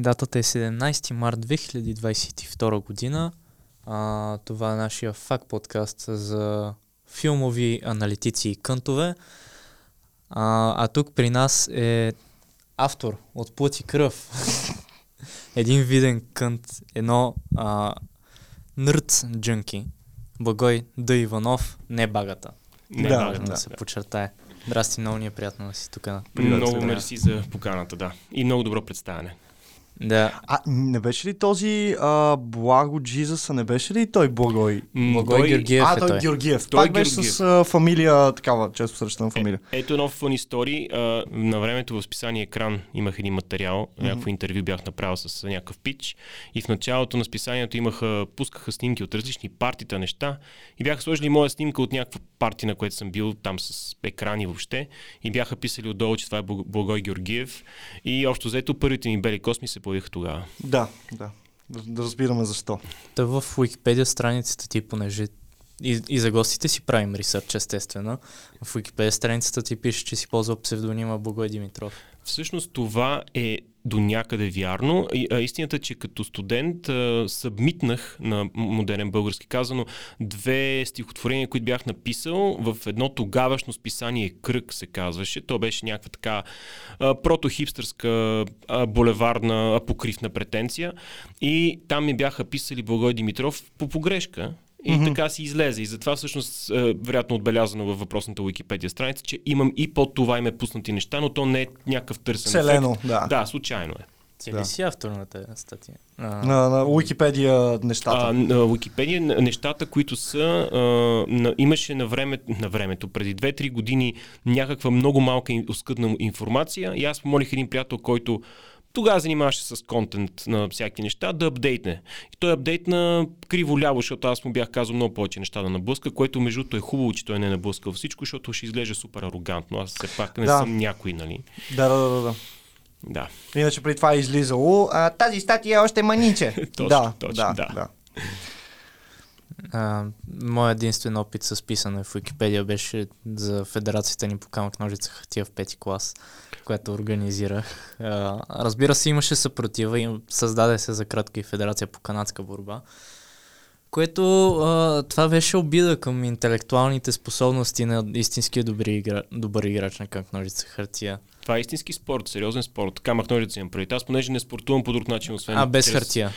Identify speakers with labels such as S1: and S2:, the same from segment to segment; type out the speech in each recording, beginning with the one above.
S1: Датата е 17 март 2022 година. А, това е нашия факт подкаст за филмови аналитици и кънтове. А, а тук при нас е автор от Плът и кръв. Един виден кънт, едно а, нърд джънки. Благой Д. Иванов, не багата.
S2: Не,
S1: да,
S2: да,
S1: важно да,
S2: да,
S1: се
S2: да.
S1: подчертае. Здрасти, много ни е приятно да си тук. на
S2: Много мерси за поканата, да. И много добро представяне.
S1: Да,
S3: А, не беше ли този а, Благо Джизъса, не беше ли той Благой?
S1: Благой
S2: той-
S1: Георгиев
S3: а,
S1: е
S3: той. Георгиев.
S2: Той
S3: Пак беше
S2: Георгиев.
S3: с а, фамилия, такава, често срещана фамилия.
S2: Ето едно фън истори. А, на времето в списание Екран имах един материал, mm-hmm. някакво интервю бях направил с някакъв пич и в началото на списанието имаха, пускаха снимки от различни партита, неща и бяха сложили моя снимка от някаква партия, на което съм бил там с екрани въобще и бяха писали отдолу, че това е Благой Георгиев и общо взето първите ми бели косми се появиха тогава.
S3: Да, да. Да, разбираме защо.
S1: Та в Wikipedia страницата ти, понеже и, и за гостите си правим ресърч, естествено. В Wikipedia страницата ти пише, че си ползвал псевдонима Богой Димитров.
S2: Всъщност това е до някъде вярно. И, а, истината е, че като студент а, събмитнах на модерен български казано две стихотворения, които бях написал в едно тогавашно списание Кръг се казваше. То беше някаква така протохипстърска булеварна апокривна претенция. И там ми бяха писали Благой Димитров по погрешка. И mm-hmm. така си излезе. И затова всъщност е, вероятно отбелязано във въпросната Wikipedia страница, че имам и под това име пуснати неща, но то не е някакъв търсен
S3: Селено,
S2: ефект.
S3: да.
S2: Да, случайно е.
S1: Ти
S3: Да.
S1: ли си автор на тази статия? А,
S3: На, на Wikipedia нещата.
S2: А, на Wikipedia нещата, които са, а, на, имаше на, време, на времето, преди 2-3 години, някаква много малка и оскъдна информация и аз помолих един приятел, който тогава занимаваше с контент на всяки неща, да апдейтне. И той апдейтна криво-ляво, защото аз му бях казал много повече неща да наблъска, което между другото е хубаво, че той не е наблъскал всичко, защото ще изглежда супер арогантно. Аз все пак не
S3: Да.
S2: съм някой, нали?
S3: Да, да, да, да.
S2: Да.
S3: Иначе при това е излизало. А, тази статия е още маниче.
S2: Точно,
S3: да,
S2: точно,
S3: да,
S2: да.
S3: да.
S1: а, моят единствен опит с писане в Wikipedia беше за Федерацията ни по камък ножица хартия в пети клас, която организирах. Разбира се, имаше съпротива и създаде се за кратка и Федерация по канадска борба. Което а, това беше обида към интелектуалните способности на истинския добри игра, добър играч на камък ножица хартия.
S2: Това е истински спорт, сериозен спорт. Камък ножица имам преди. Аз понеже не спортувам по друг начин, освен
S1: А, без
S2: чрез-
S1: хартия.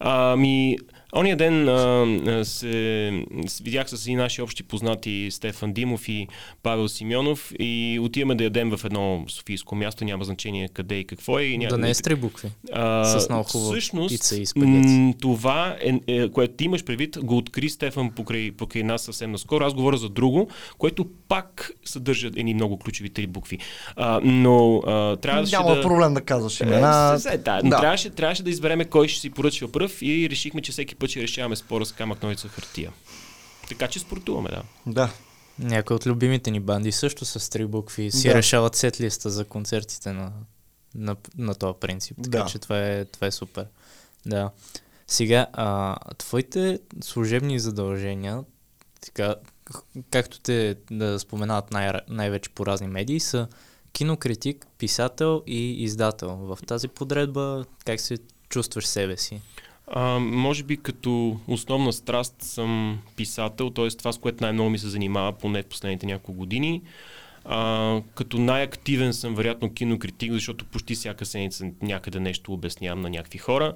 S2: Ами, ония ден а, се видях с и наши общи познати Стефан Димов и Павел Симеонов и отиваме да ядем в едно софийско място, няма значение къде и какво е. И ня...
S1: Да не е с три букви.
S2: а,
S1: с много хубава
S2: всъщност,
S1: пица и спагети.
S2: това, е, е, което ти имаш предвид, го откри Стефан покрай, покрай нас съвсем наскоро. Аз говоря за друго, което пак съдържа едни много ключови три букви. А, но а, трябваше
S3: Няма
S2: да...
S3: проблем да казваш имена.
S2: Е, да. Трябваше, трябваше да избереме кой ще си поръчва пръв и решихме, че всеки път ще решаваме спора с камък, ножица, хартия. Така че спортуваме, да.
S3: Да.
S1: Някои от любимите ни банди също с три букви си
S3: Да.
S1: решават сет листа за концертите на, на, на този принцип. Така
S3: Да.
S1: че това е, това е супер. Да. Сега, а, твоите служебни задължения, така, както те да споменават най- най-вече по разни медии, са кинокритик, писател и издател. В тази подредба как се чувстваш себе си?
S2: А, може би като основна страст съм писател, т.е. това, с което най-много ми се занимава, поне в последните няколко години. А, като най-активен съм, вероятно, кинокритик, защото почти всяка седмица някъде нещо обяснявам на някакви хора.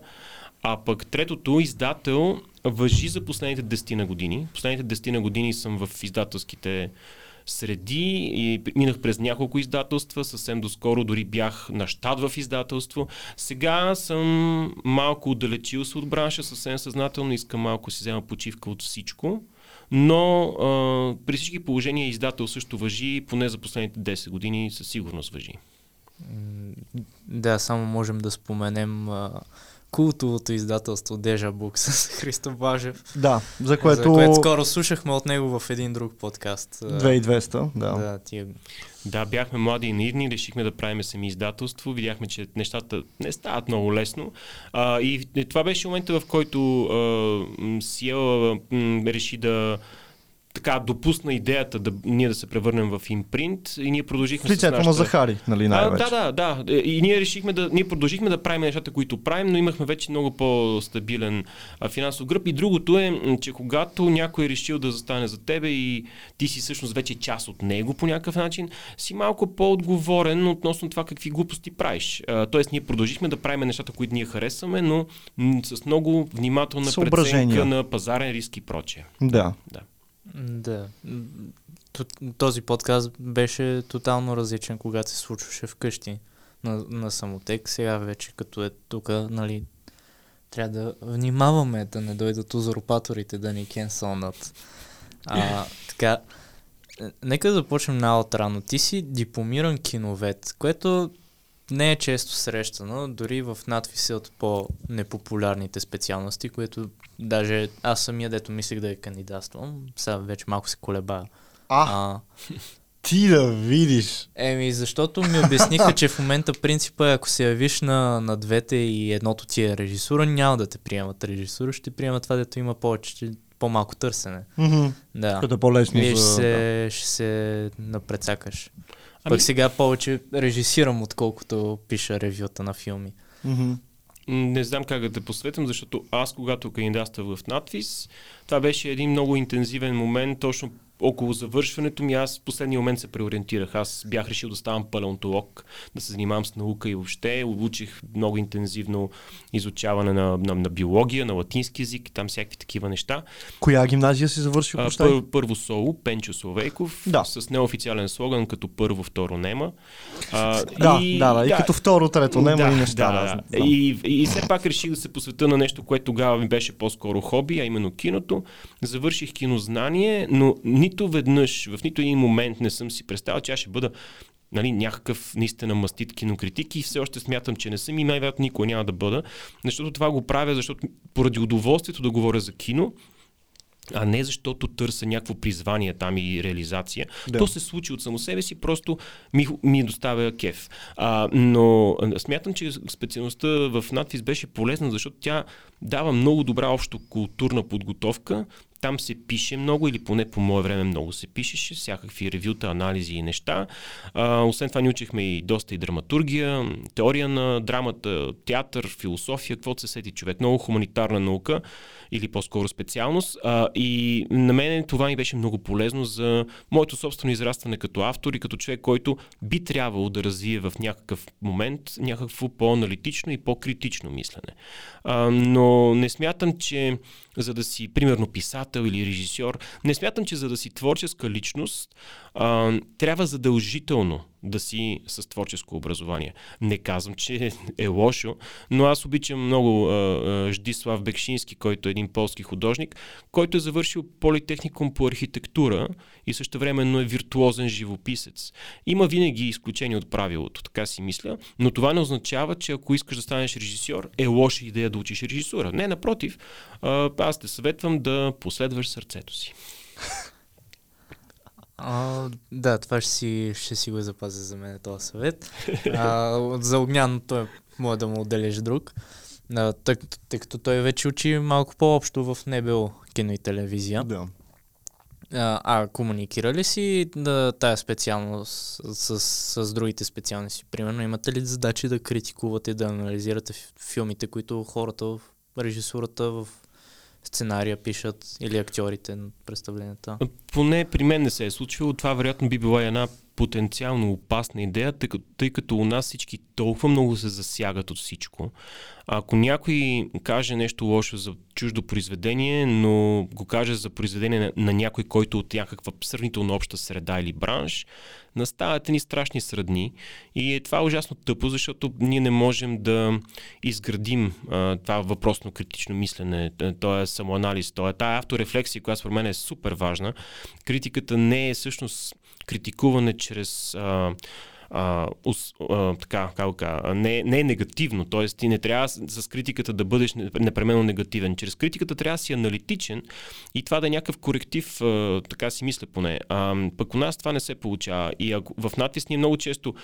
S2: А пък третото, издател, въжи за последните 10 на години. Последните 10 на години съм в издателските среди и минах през няколко издателства, съвсем доскоро дори бях на щат в издателство. Сега съм малко отдалечил се от бранша, съвсем съзнателно искам малко си взема почивка от всичко. Но а, при всички положения издател също въжи, поне за последните 10 години със сигурност въжи.
S1: Да, само можем да споменем а, култовото издателство Deja Book с Христо Бажев,
S3: Да, за което...
S1: за което скоро слушахме от него в един друг подкаст. А,
S3: 2200, да.
S1: Да, тия...
S2: Да, бяхме млади и наивни, решихме да правим сами издателство, видяхме, че нещата не стават много лесно. А, и това беше момента, в който а, Сиела м, реши да така допусна идеята да ние да се превърнем в импринт и ние продължихме
S3: лицето
S2: с нашата...
S3: на Захари, нали
S2: А,
S3: най-вече.
S2: да, да, да. И ние решихме да. Ние продължихме да правим нещата, които правим, но имахме вече много по-стабилен а, финансов гръб. И другото е, че когато някой е решил да застане за тебе и ти си всъщност вече част от него по някакъв начин, си малко по-отговорен относно това какви глупости правиш. А, тоест, ние продължихме да правим нещата, които ние харесваме, но м, с много внимателна преценка на пазарен риск и прочее.
S3: Да.
S2: Да.
S1: Да. Този подкаст беше тотално различен, когато се случваше вкъщи на, на самотек. Сега вече като е тук, нали, трябва да внимаваме да не дойдат узурпаторите да ни кенсълнат. А, така, е, нека да започнем най-отрано. Ти си дипломиран киновед, което не е често срещано, дори в надвис е от по-непопулярните специалности, които даже аз самия, дето мислех да я кандидатствам, сега вече малко се колебая.
S3: А,
S1: А,
S3: ти да видиш.
S1: еми, защото ми обясниха, че в момента принципа е, ако се явиш на, на двете и едното ти е режисура, няма да те приемат режисура, ще приемат това, дето има повече, по-малко търсене.
S3: Мгм.
S1: Да.
S3: Като е по-лесно
S1: Вие ще
S3: за...
S1: се, ще се напрецакаш.
S2: Ами-
S1: Пък сега повече режисирам, отколкото пиша ревюта на филми.
S3: Мгм.
S2: Не знам как да те посветвам, защото аз, когато кандидатствах в надвис, това беше един много интензивен момент, точно около завършването ми. Аз в последния момент се преориентирах. Аз бях решил да ставам палеонтолог, да се занимавам с наука и въобще. Учих много интензивно изучаване на, на, на биология, на латински язик, там всякакви такива неща.
S3: Коя гимназия си завършил?
S2: А, пър, първо соло, Пенчо Словейков,
S3: Да.
S2: с неофициален слоган като първо, второ нема. А,
S3: Да, да, да, и като второ, трето, няма
S2: да,
S3: и неща.
S2: Да, да. И, и все пак реших да се посвета на нещо, което тогава ми беше по-скоро хоби, а именно киното. Завърших кинознание, но нито веднъж, в нито един момент не съм си представил, че аз ще бъда нали, някакъв наистина мастит кинокритик и все още смятам, че не съм и най-вероятно никога няма да бъда, защото това го правя, защото поради удоволствието да говоря за кино, а не защото търся някакво призвание там и реализация.
S3: Да.
S2: То се случи от само себе си, просто ми, ми доставя кеф. А, но смятам, че специалността в надвис беше полезна, защото тя дава много добра общо културна подготовка. Там се пише много, или поне по мое време много се пишеше, всякакви ревюта, анализи и неща. А, освен това ни учихме и доста и драматургия, теория на драмата, театър, философия, каквото се сети човек. Много хуманитарна наука или по-скоро специалност. А, и на мен това ми беше много полезно за моето собствено израстване като автор и като човек, който би трябвало да развие в някакъв момент някакво по-аналитично и по-критично мислене. А, но не смятам, че за да си, примерно, писател или режисьор, не смятам, че за да си творческа личност, а, трябва задължително да си с творческо образование. Не казвам, че е лошо, но аз обичам много а, а, Ждислав Бекшински, който е един полски художник, който е завършил политехникум по архитектура и също времено е виртуозен живописец. Има винаги изключение от правилото, така си мисля, но това не означава, че ако искаш да станеш режисьор, е лоша идея да учиш режисура. Не, напротив, а, аз те съветвам да последваш сърцето си.
S1: А, да, това ще си, ще си го запазя за мен този съвет. А, за Огнян той може да му отделиш друг. А, тъй, тъй като той вече учи малко по-общо в НБО кино и телевизия.
S3: Да.
S1: А, а комуникира ли си да, тая специалност с, с, с другите специалности? Примерно имате ли задачи да критикувате, да анализирате фи- филмите, които хората в режисурата, в сценария пишат или актьорите на представленията?
S2: Поне при мен не се е случвало. Това вероятно би била една потенциално опасна идея, тъй като, тъй като у нас всички толкова много се засягат от всичко. Ако някой каже нещо лошо за чуждо произведение, но го каже за произведение на, на някой, който от някаква сравнително обща среда или бранш, настават ни страшни средни и е това ужасно тъпо, защото ние не можем да изградим а, това въпросно критично мислене, то е самоанализ, то е тая авторефлексия, която според мен е супер важна. Критиката не е всъщност критикуване чрез а, а, ус, а, така, как кажа, не, не е негативно, т.е. ти не трябва с критиката да бъдеш непременно негативен. Чрез критиката трябва да си аналитичен и това да е някакъв коректив, а, така си мисля поне. А, пък у нас това не се получава. И ако, в надпис ние много често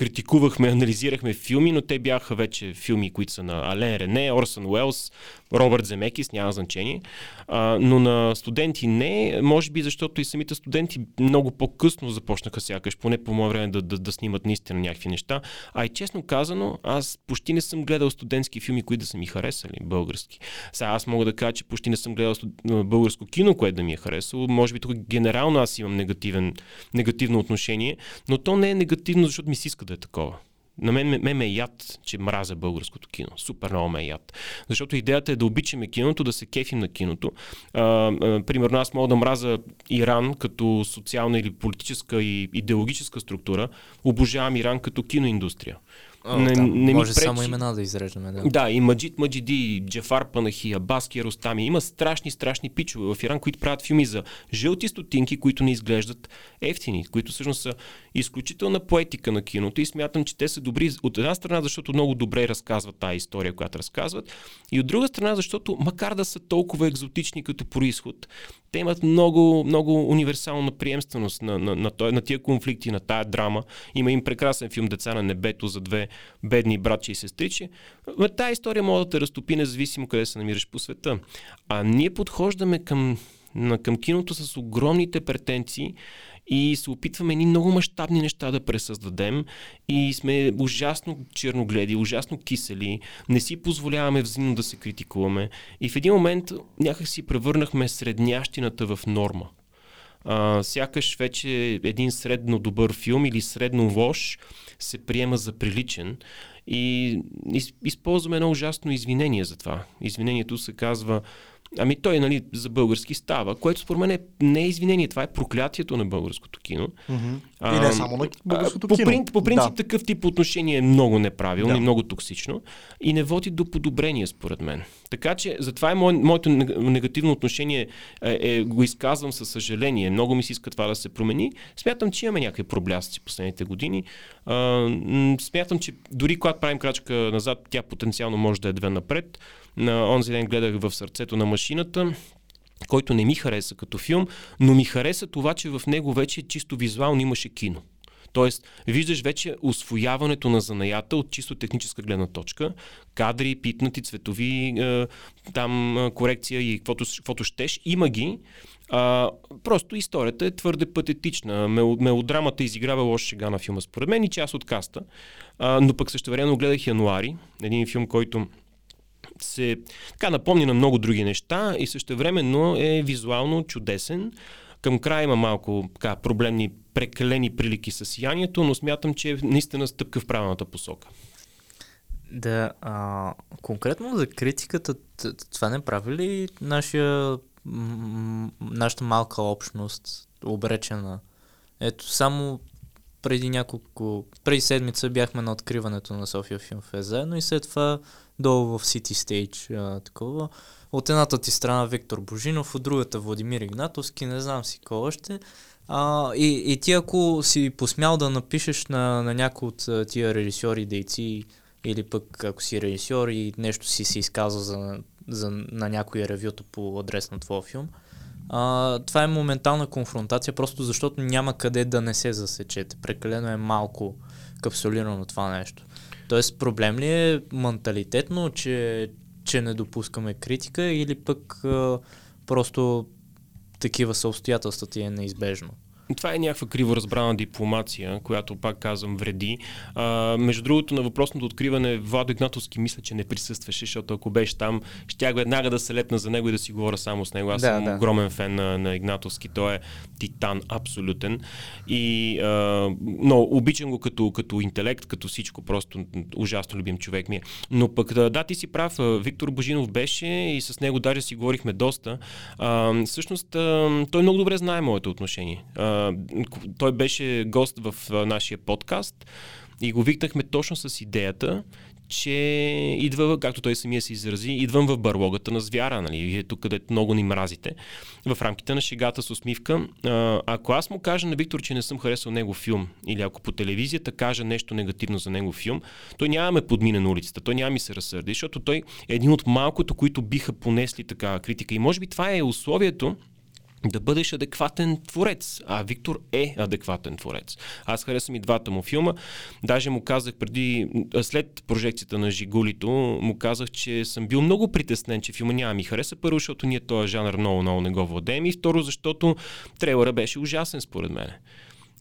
S2: критикувахме, анализирахме филми, но те бяха вече филми, които са на Ален Рене, Орсън Уелс, Робърт Земекис, няма значение. А, но на студенти не, може би защото и самите студенти много по-късно започнаха сякаш, поне по мое време да, да, да снимат наистина някакви неща. А и честно казано, аз почти не съм гледал студентски филми, които да са ми харесали, български. Сега аз мога да кажа, че почти не съм гледал българско кино, което да ми е харесало. Може би тук генерално аз имам негативен, негативно отношение, но то не е негативно, защото ми се иска да е такова. На мен, мен ме е яд, че мразя българското кино. Супер много ме е яд. Защото идеята е да обичаме киното, да се кефим на киното. А, а, примерно аз мога да мразя Иран като социална или политическа и идеологическа структура. Обожавам Иран като киноиндустрия.
S1: О, не, да, не може ми пречи. само имена да изреждаме. Да,
S2: да и Маджид Маджиди, Джафар Панахия, Баски Ростами. Има страшни, страшни пичове в Иран, които правят филми за жълти стотинки, които не изглеждат ефтини, които всъщност са изключителна поетика на киното и смятам, че те са добри от една страна, защото много добре разказват тази история, която разказват, и от друга страна, защото макар да са толкова екзотични като происход, те имат много, много универсална приемственост на, на, на, на, на тия конфликти, на тая драма. Има им прекрасен филм Деца на небето за две бедни братчи и сестричи. Тая история може да те разтопи независимо къде се намираш по света. А ние подхождаме към, към киното с огромните претенции и се опитваме ни много мащабни неща да пресъздадем и сме ужасно черногледи, ужасно кисели, не си позволяваме взаимно да се критикуваме и в един момент някак си превърнахме среднящината в норма. А, сякаш вече един средно добър филм или средно лош се приема за приличен и използваме едно ужасно извинение за това. Извинението се казва Ами той, нали, за български става, което според мен е, не е извинение, това е проклятието на българското кино.
S3: Mm-hmm. А, и не само на българското
S2: по,
S3: кино.
S2: По, по принцип да. такъв тип отношение е много неправилно да. и много токсично и не води до подобрение, според мен. Така че, затова е мое, моето негативно отношение е, е, го изказвам със съжаление. Много ми се иска това да се промени. Смятам, че имаме някакви проблясъци последните години. А, смятам, че дори когато правим крачка назад, тя потенциално може да е две напред. На онзи ден гледах в сърцето на машината който не ми хареса като филм, но ми хареса това, че в него вече чисто визуално имаше кино. Тоест, виждаш вече освояването на занаята от чисто техническа гледна точка. Кадри, питнати, цветови, е, там е, корекция и каквото, каквото щеш. Има ги. А, просто историята е твърде патетична. Мелодрамата изиграва лоша шега на филма, според мен, и част от каста. А, но пък също време гледах Януари, един филм, който се така напомни на много други неща и също времено е визуално чудесен. Към края има малко така, проблемни, прекалени прилики с сиянието, но смятам, че е наистина стъпка в правилната посока.
S1: Да, а, конкретно за критиката, това не прави ли нашия, нашата малка общност обречена? Ето, само преди няколко, преди седмица бяхме на откриването на София Филм Фест заедно и след това долу в City Stage, а, такова. От едната ти страна Виктор Божинов, от другата Владимир Игнатовски, не знам си кой още. А, и, и ти ако си посмял да напишеш на, на някой от тия режисьори, дейци, или пък ако си режисьор и нещо си се изказва за, за, на някоя ревюто по адрес на твоя филм, а, това е моментална конфронтация, просто защото няма къде да не се засечете. Прекалено е малко капсулирано това нещо. Тоест проблем ли е менталитетно, че, че не допускаме критика или пък а, просто такива са обстоятелствата и е неизбежно?
S2: Това е някаква криво разбрана дипломация, която пак казвам вреди. А, между другото, на въпросното откриване Владо Игнатовски мисля, че не присъстваше, защото ако беше там, щях веднага да се лепна за него и да си говоря само с него. Аз да, съм да. огромен фен на, на Игнатовски. Той е титан абсолютен. И, а, но обичам го като, като интелект, като всичко. Просто ужасно любим човек ми е. Но пък да, ти си прав. Виктор Божинов беше и с него даже си говорихме доста. А, всъщност, а, той много добре знае моето отношение. А, той беше гост в нашия подкаст и го викнахме точно с идеята, че идва, както той самия се изрази, идвам в барлогата на звяра, нали, вие тук, където много ни мразите, в рамките на шегата с усмивка. А, ако аз му кажа на Виктор, че не съм харесал него филм, или ако по телевизията кажа нещо негативно за него филм, той няма ме подмине на улицата, той няма ми се разсърди, защото той е един от малкото, които биха понесли такава критика. И може би това е условието, да бъдеш адекватен творец. А Виктор е адекватен творец. Аз харесвам и двата му филма. Даже му казах преди, след прожекцията на Жигулито, му казах, че съм бил много притеснен, че филма няма ми хареса. Първо, защото ние този жанр много, много не го владеем. И второ, защото трейлера беше ужасен според мен.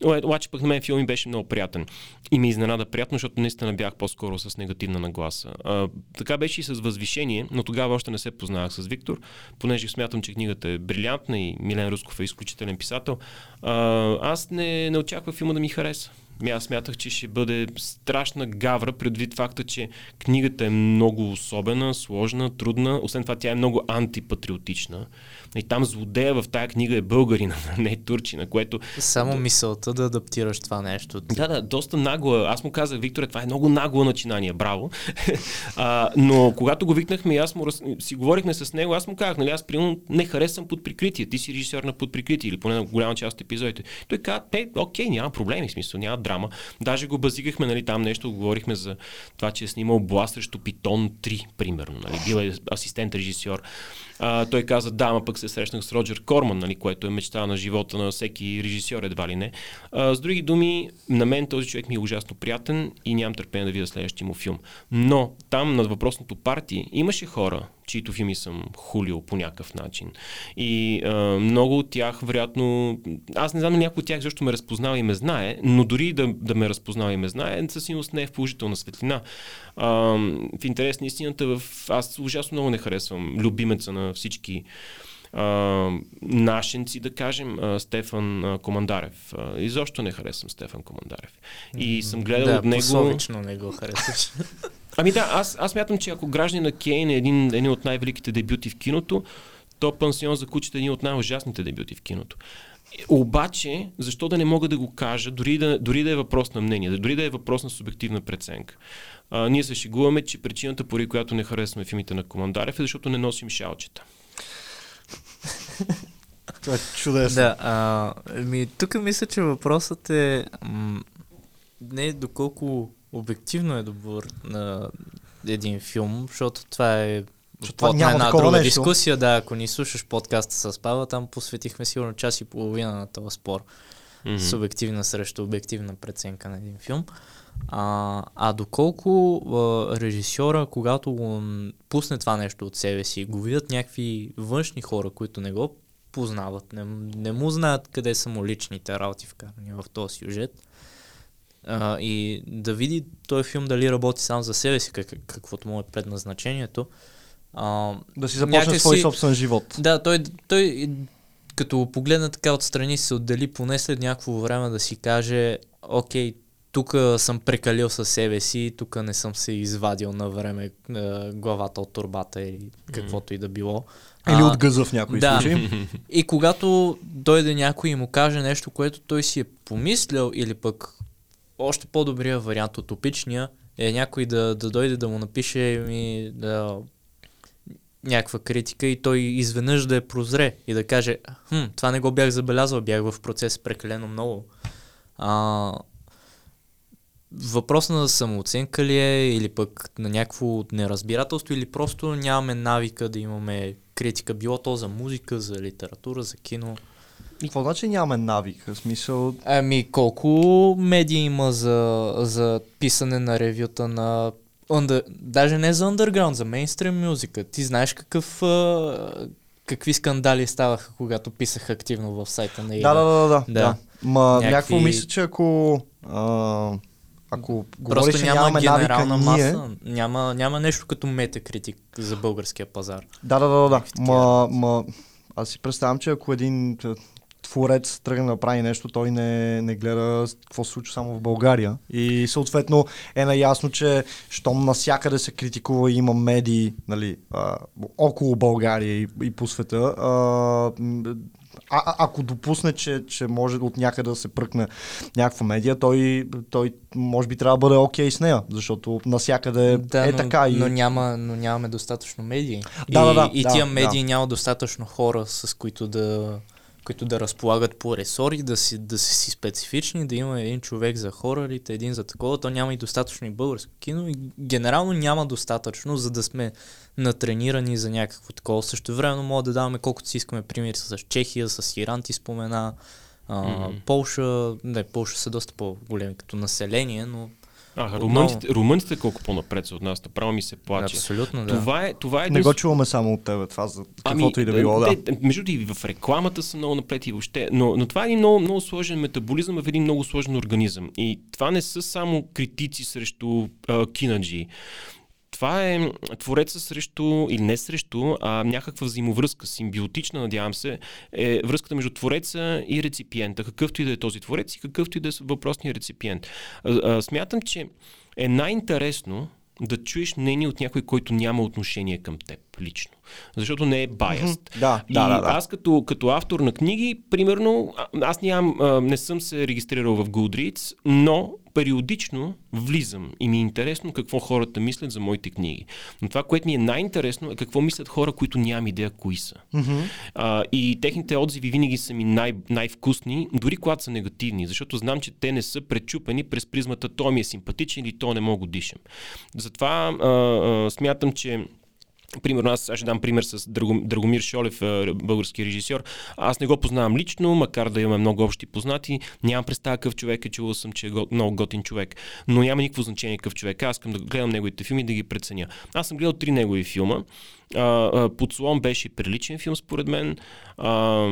S2: Обаче пък на мен филм беше много приятен. И ми изненада приятно, защото наистина бях по-скоро с негативна нагласа. А, така беше и с възвишение, но тогава още не се познавах с Виктор, понеже смятам, че книгата е брилянтна и Милен Русков е изключителен писател. А, аз не, не очаквах филма да ми хареса. Ми аз смятах, че ще бъде страшна гавра, предвид факта, че книгата е много особена, сложна, трудна. Освен това, тя е много антипатриотична. И там злодея в тая книга е българина, не е турчина, което...
S1: Само мисълта да адаптираш това нещо.
S2: Да, да, доста нагло. Аз му казах, Викторе, това е много нагло начинание, браво. а, но когато го викнахме и аз му раз... си говорихме с него, аз му казах, нали, аз примерно не харесвам под прикритие. Ти си режисьор на под прикритие или поне на голяма част от епизодите. Той каза, те, окей, няма проблеми, в смисъл, няма драма. Даже го базикахме, нали, там нещо, говорихме за това, че е снимал Бласт срещу Питон 3, примерно. Нали, бил е асистент режисьор. А, той каза, да, ама пък се срещнах с Роджер Корман, нали, което е мечта на живота на всеки режисьор, едва ли не. А, с други думи, на мен този човек ми е ужасно приятен и нямам търпение да видя следващия му филм. Но там на въпросното парти имаше хора, чието филми съм хулил по някакъв начин. И а, много от тях, вероятно, аз не знам някой от тях защо ме разпознава и ме знае, но дори да, да ме разпознава и ме знае, със сигурност не е в положителна светлина. А, в интерес на истината, в... аз ужасно много не харесвам любимеца на всички а, нашенци, да кажем, а, Стефан а, Командарев. А, изобщо не харесвам Стефан Командарев. И съм гледал
S1: да,
S2: от него...
S1: Посовично не го харесваш.
S2: Ами да, аз, аз мятам, че ако граждани на Кейн е един, един от най-великите дебюти в киното, то Пансион за кучета е един от най-ужасните дебюти в киното. Обаче, защо да не мога да го кажа, дори да, дори да е въпрос на мнение, дори да е въпрос на субективна преценка. А, ние се шегуваме, че причината, поради която не харесваме филмите на Командарев е защото не носим шалчета.
S3: Това е чудесно.
S1: Да, а, ми, тук мисля, че въпросът е м- не доколко обективно е добър на един филм, защото това е
S3: Че това
S1: на
S3: няма
S1: една друга
S3: нещо.
S1: дискусия. Да, ако ни слушаш подкаста с Павел, там посветихме сигурно час и половина на този спор.
S2: Мгм.
S1: Субективна срещу обективна преценка на един филм. А, а доколко а, режисьора, когато го пусне това нещо от себе си, го видят някакви външни хора, които не го познават, не, не му знаят къде са му личните работи вкарани в този сюжет, а, и да види този филм дали работи сам за себе си, как, каквото му е предназначението. А,
S3: Да си започне
S1: някакси-
S3: свой собствен живот.
S1: да, той, той като погледна така отстрани се отдели поне след някакво време да си каже, окей, тук съм прекалил със себе си, тук не съм се извадил на време е, главата от турбата или каквото и да било.
S3: Или
S1: А,
S3: от гъза в някои
S1: да.
S3: случаи.
S1: И когато дойде някой и му каже нещо, което той си е помислял или пък още по-добрия вариант от топичния е някой да, да дойде да му напише ми да, някаква критика и той изведнъж да я прозре и да каже, хм, това не го бях забелязал, бях в процес прекалено много. А, въпрос на самооценка ли е или пък на някакво неразбирателство или просто нямаме навика да имаме критика, било то за музика, за литература, за кино.
S3: Какво значи нямаме навик? В смисъл,
S1: Ами колко медии има за, за писане на ревюта на under, даже не за underground, за мейнстрим музика. Ти знаеш какъв, какви скандали ставаха, когато писах активно в сайта на
S3: да,
S1: Ида.
S3: да, да, да,
S1: Да.
S3: да. Ма
S1: Някакви-
S3: някакво мисля, че ако... А, ако
S1: Просто няма
S3: нямаме навика
S1: генерална
S3: ние...
S1: маса. Няма, няма нещо като метакритик за българския пазар.
S3: Да, да, да, да. Ма, ма, аз си представям, че ако един творец тръгне да прави нещо, той не, не гледа какво се случва само в България. И съответно е наясно, че щом насякъде се критикува и има медии нали, а, около България и, и по света, а, а, ако допусне, че, че може от някъде да се пръкне някаква медия, той, той може би трябва да бъде окей с нея, защото насякъде
S1: Да,
S3: е
S1: но,
S3: така. И...
S1: но, няма, но нямаме достатъчно медии.
S3: Да,
S1: и,
S3: да, да,
S1: и
S3: да,
S1: тия
S3: да.
S1: медии няма достатъчно хора, с които да които да разполагат по ресори, да, си, да си специфични, да има един човек за хорорите, един за такова, то няма и достатъчно и българско кино и генерално няма достатъчно, за да сме натренирани за някакво такова. Също време мога да даваме колкото си искаме примери с Чехия, с Иран ти спомена, а, mm-hmm. Полша, не, Полша са доста по-големи като население, но
S2: а, румънците, румънците колко по-напред са от нас, направо ми се плаче.
S1: Абсолютно, да.
S2: Това е, това е
S3: не го чуваме само от тебе, това за каквото ами, и да било, да.
S2: Те, между и в рекламата са много напред и въобще, но, но това е един много, много сложен метаболизъм в един много сложен организъм. И това не са само критици срещу а, кинаджи това е твореца срещу, или не срещу, а някаква взаимовръзка, симбиотична, надявам се, е връзката между твореца и реципиента, какъвто и да е този творец и какъвто и да е въпросният реципиент. А, а, смятам, че е най-интересно да чуеш мнение от някой, който няма отношение към теб лично. Защото не е баяст.
S3: Mm-hmm. Да, и да, да, да.
S2: аз като, като автор на книги, примерно, аз нямам, не съм се регистрирал в Goodreads, но периодично влизам и ми е интересно какво хората мислят за моите книги. Но това, което ми е най-интересно е какво мислят хора, които нямам идея кои са.
S3: Mm-hmm.
S2: А, и техните отзиви винаги са ми най- най-вкусни, дори когато са негативни, защото знам, че те не са пречупени през призмата то ми е симпатичен или то не мога да дишам. Затова а, а, смятам, че Примерно, аз, аз ще дам пример с Драгомир Шолев, български режисьор. Аз не го познавам лично, макар да имаме много общи познати. Нямам представа какъв човек е, чувал съм, че е много готин човек. Но няма никакво значение какъв човек. Аз искам да гледам неговите филми и да ги преценя. Аз съм гледал три негови филма. Подслон беше приличен филм, според мен. А,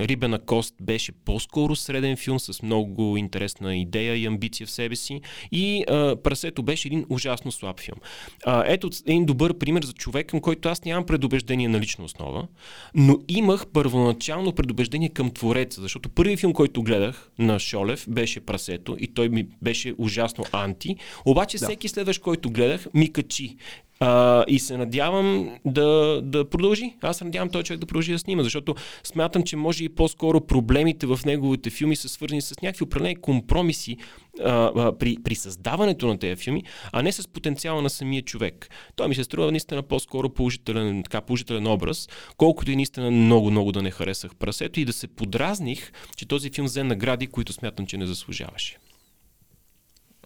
S2: Рибена кост беше по-скоро среден филм с много интересна идея и амбиция в себе си. И а, Прасето беше един ужасно слаб филм. А, ето един добър пример за човек, към който аз нямам предубеждение на лична основа, но имах първоначално предубеждение към твореца, защото първият филм, който гледах на Шолев беше Прасето и той ми беше ужасно анти. Обаче да. всеки следващ, който гледах, ми качи. А, и се надявам да, да продължи. Аз се надявам този човек да продължи да снима, защото смятам, че може и по-скоро проблемите в неговите филми са свързани с някакви определени компромиси а, а, при, при създаването на тези филми, а не с потенциала на самия човек. Той ми се струва наистина по-скоро положителен, така, положителен образ, колкото и наистина много-много да не харесах прасето и да се подразних, че този филм взе награди, които смятам, че не заслужаваше.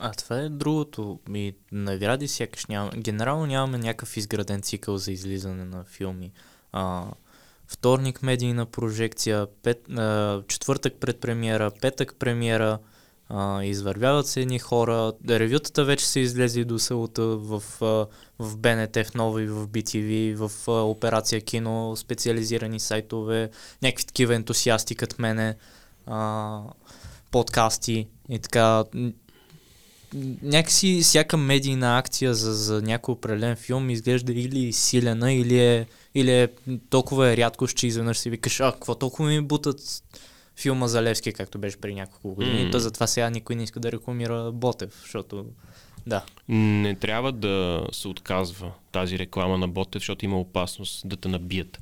S1: А това е другото. Ми, награди сякаш няма. Генерално нямаме някакъв изграден цикъл за излизане на филми. А, вторник медийна прожекция, пет, а, четвъртък предпремиера, петък премиера, а, извървяват се едни хора. Ревютата вече са излезли до селата в, в БНТ, в Нова и в BTV, в а, Операция Кино, специализирани сайтове, някакви такива ентусиасти като мене, а, подкасти и така някакси всяка медийна акция за, за някой определен филм изглежда или силена, или е, или е толкова е рядко, че изведнъж си викаш, а, какво толкова ми бутат филма за Левски, както беше при няколко години. Mm. То затова сега никой не иска да рекламира Ботев, защото да.
S2: Не трябва да се отказва тази реклама на Ботев, защото има опасност да те набият.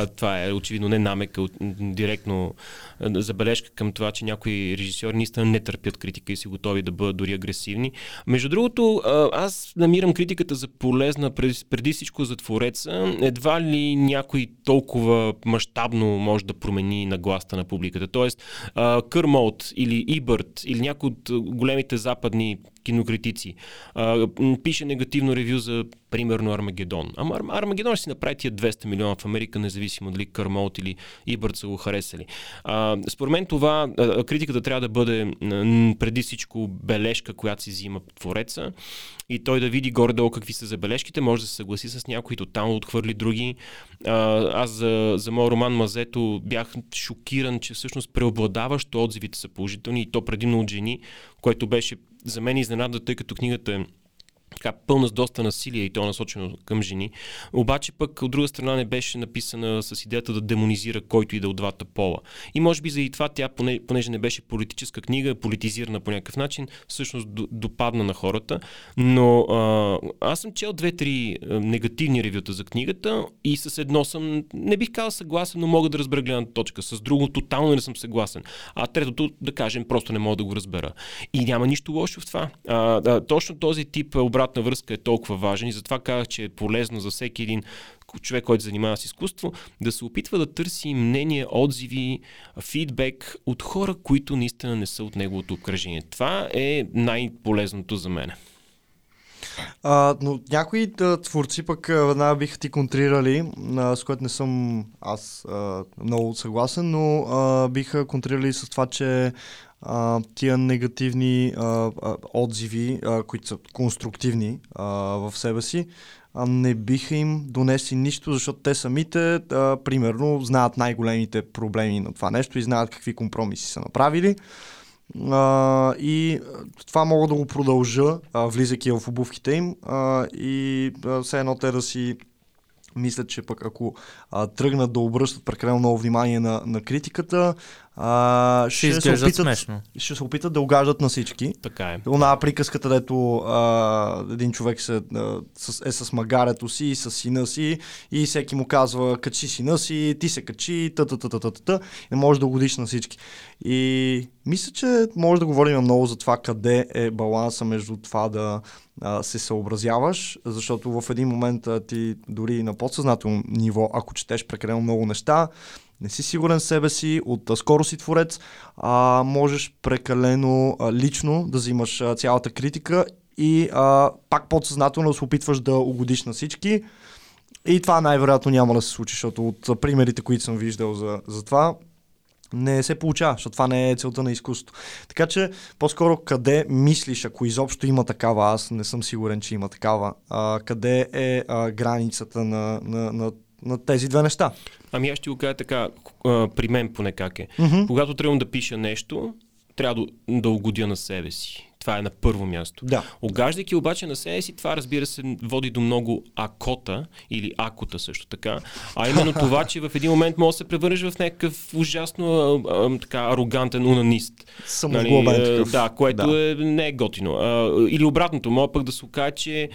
S2: това е очевидно не намека, директно забележка към това, че някои режисьори наистина не търпят критика и си готови да бъдат дори агресивни. Между другото, аз намирам критиката за полезна преди всичко за твореца. Едва ли някой толкова мащабно може да промени нагласта на публиката. Тоест, Кърмолт или Ибърт или някой от големите западни кинокритици. А, пише негативно ревю за, примерно, Армагедон. Ама Армагедон ще си направи тия 200 милиона в Америка, независимо дали Кърмолт или Ибърт са го харесали. А, според мен това, а, критиката трябва да бъде а, преди всичко бележка, която си взима твореца и той да види горе-долу какви са забележките, може да се съгласи с някои, тотално отхвърли други. А, аз за, за моят роман Мазето бях шокиран, че всъщност преобладаващо отзивите са положителни и то предимно от жени, което беше за мен изненада, тъй като книгата е така пълна с доста насилие и то е насочено към жени. Обаче пък от друга страна не беше написана с идеята да демонизира който и да от двата пола. И може би заради това тя, понеже не беше политическа книга, политизирана по някакъв начин, всъщност допадна на хората. Но а, аз съм чел две-три негативни ревюта за книгата и с едно съм, не бих казал съгласен, но мога да разбера гледна точка. С друго тотално не съм съгласен. А третото, да кажем, просто не мога да го разбера. И няма нищо лошо в това. А, а, точно този тип обратно обратна връзка е толкова важен и затова казах, че е полезно за всеки един човек, който занимава с изкуство, да се опитва да търси мнение, отзиви, фидбек от хора, които наистина не са от неговото обкръжение. Това е най-полезното за мен.
S3: А, но някои да, творци пък веднага биха ти контрирали, а, с което не съм аз а, много съгласен, но а, биха контрирали с това, че а, тия негативни а, отзиви, а, които са конструктивни а, в себе си, а, не биха им донесли нищо, защото те самите, а, примерно, знаят най-големите проблеми на това нещо и знаят какви компромиси са направили. А, и това мога да го продължа, а, влизайки в обувките им а, и а, все едно те да си мисля, че пък ако а, тръгнат да обръщат прекалено много внимание на, на критиката, а,
S1: ще, ще, се опитат, смешно.
S3: ще се опитат да угаждат на всички.
S2: Така е.
S3: Она приказката, дето а, един човек се, а, с, е с магарето си и с сина си и всеки му казва качи сина си, ти се качи, та та та та та та не можеш да угодиш на всички. И мисля, че може да говорим много за това къде е баланса между това да а, се съобразяваш, защото в един момент а, ти дори на подсъзнателно ниво, ако четеш прекалено много неща, не си сигурен в себе си, от скоро си творец, а, можеш прекалено а, лично да взимаш а, цялата критика и а, пак подсъзнателно да се опитваш да угодиш на всички. И това най-вероятно няма да се случи, защото от примерите, които съм виждал за, за това, не се получава, защото това не е целта на изкуството. Така че, по-скоро къде мислиш, ако изобщо има такава, аз не съм сигурен, че има такава, а, къде е а, границата на, на, на, на тези две неща?
S2: Ами аз ще го кажа така, а, при мен поне как е. Mm-hmm. Когато трябва да пиша нещо, трябва да, да угодя на себе си. Това е на първо място.
S3: Да.
S2: Огаждайки обаче на себе си, това разбира се води до много акота или акота също така. А именно това, че в един момент може да се превърнеш в някакъв ужасно а, а, така арогантен унанист.
S3: Самоглобен нали,
S2: такъв. Да, което да. Е, не е готино. А, или обратното, мога пък да се окаже, че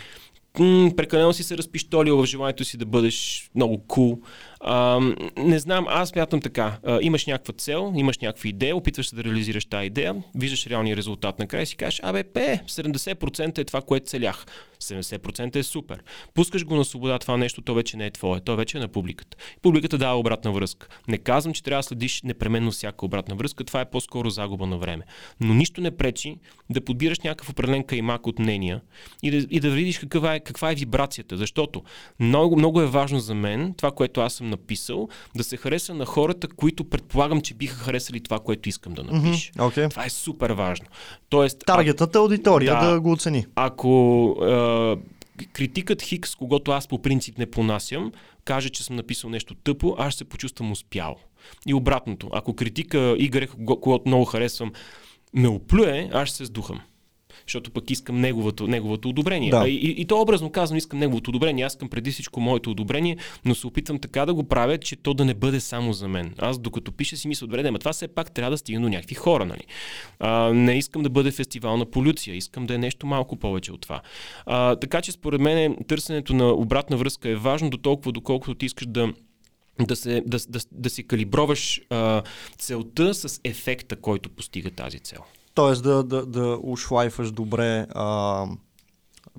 S2: прекалено си се разпиштолил в желанието си да бъдеш много кул. Cool. А, не знам, аз мятам така. А, имаш някаква цел, имаш някаква идея, опитваш се да реализираш тази идея, виждаш реалния резултат накрая и си кажеш, абе, пе, 70% е това, което целях. 70% е супер. Пускаш го на свобода това нещо, то вече не е твое, то вече е на публиката. Публиката дава обратна връзка. Не казвам, че трябва да следиш непременно всяка обратна връзка, това е по-скоро загуба на време. Но нищо не пречи да подбираш някакъв определен каймак от мнения и да, и да видиш каква е, каква е вибрацията. Защото много, много е важно за мен това, което аз съм написал, да се хареса на хората, които предполагам, че биха харесали това, което искам да напиша.
S3: Mm-hmm, okay.
S2: Това е супер важно. Тоест,
S3: Таргетът е аудитория да, да го оцени.
S2: Ако е, критикът Хикс, когато аз по принцип не понасям, каже, че съм написал нещо тъпо, аз ще се почувствам успял. И обратното, ако критика Y, когато много харесвам, ме оплюе, аз ще се сдухам защото пък искам неговото, неговото одобрение.
S3: Да.
S2: И, и, и то образно казвам, искам неговото одобрение. Аз искам преди всичко моето одобрение, но се опитвам така да го правя, че то да не бъде само за мен. Аз докато пиша си мисля, добре, да, това все пак трябва да стигне до някакви хора. Нали? А, не искам да бъде фестивал на полюция, искам да е нещо малко повече от това. А, така че според мен търсенето на обратна връзка е важно до толкова, доколкото ти искаш да да, се, да, да, да си калиброваш а, целта с ефекта, който постига тази цел.
S3: Тоест да, да, да ушлайфаш добре а,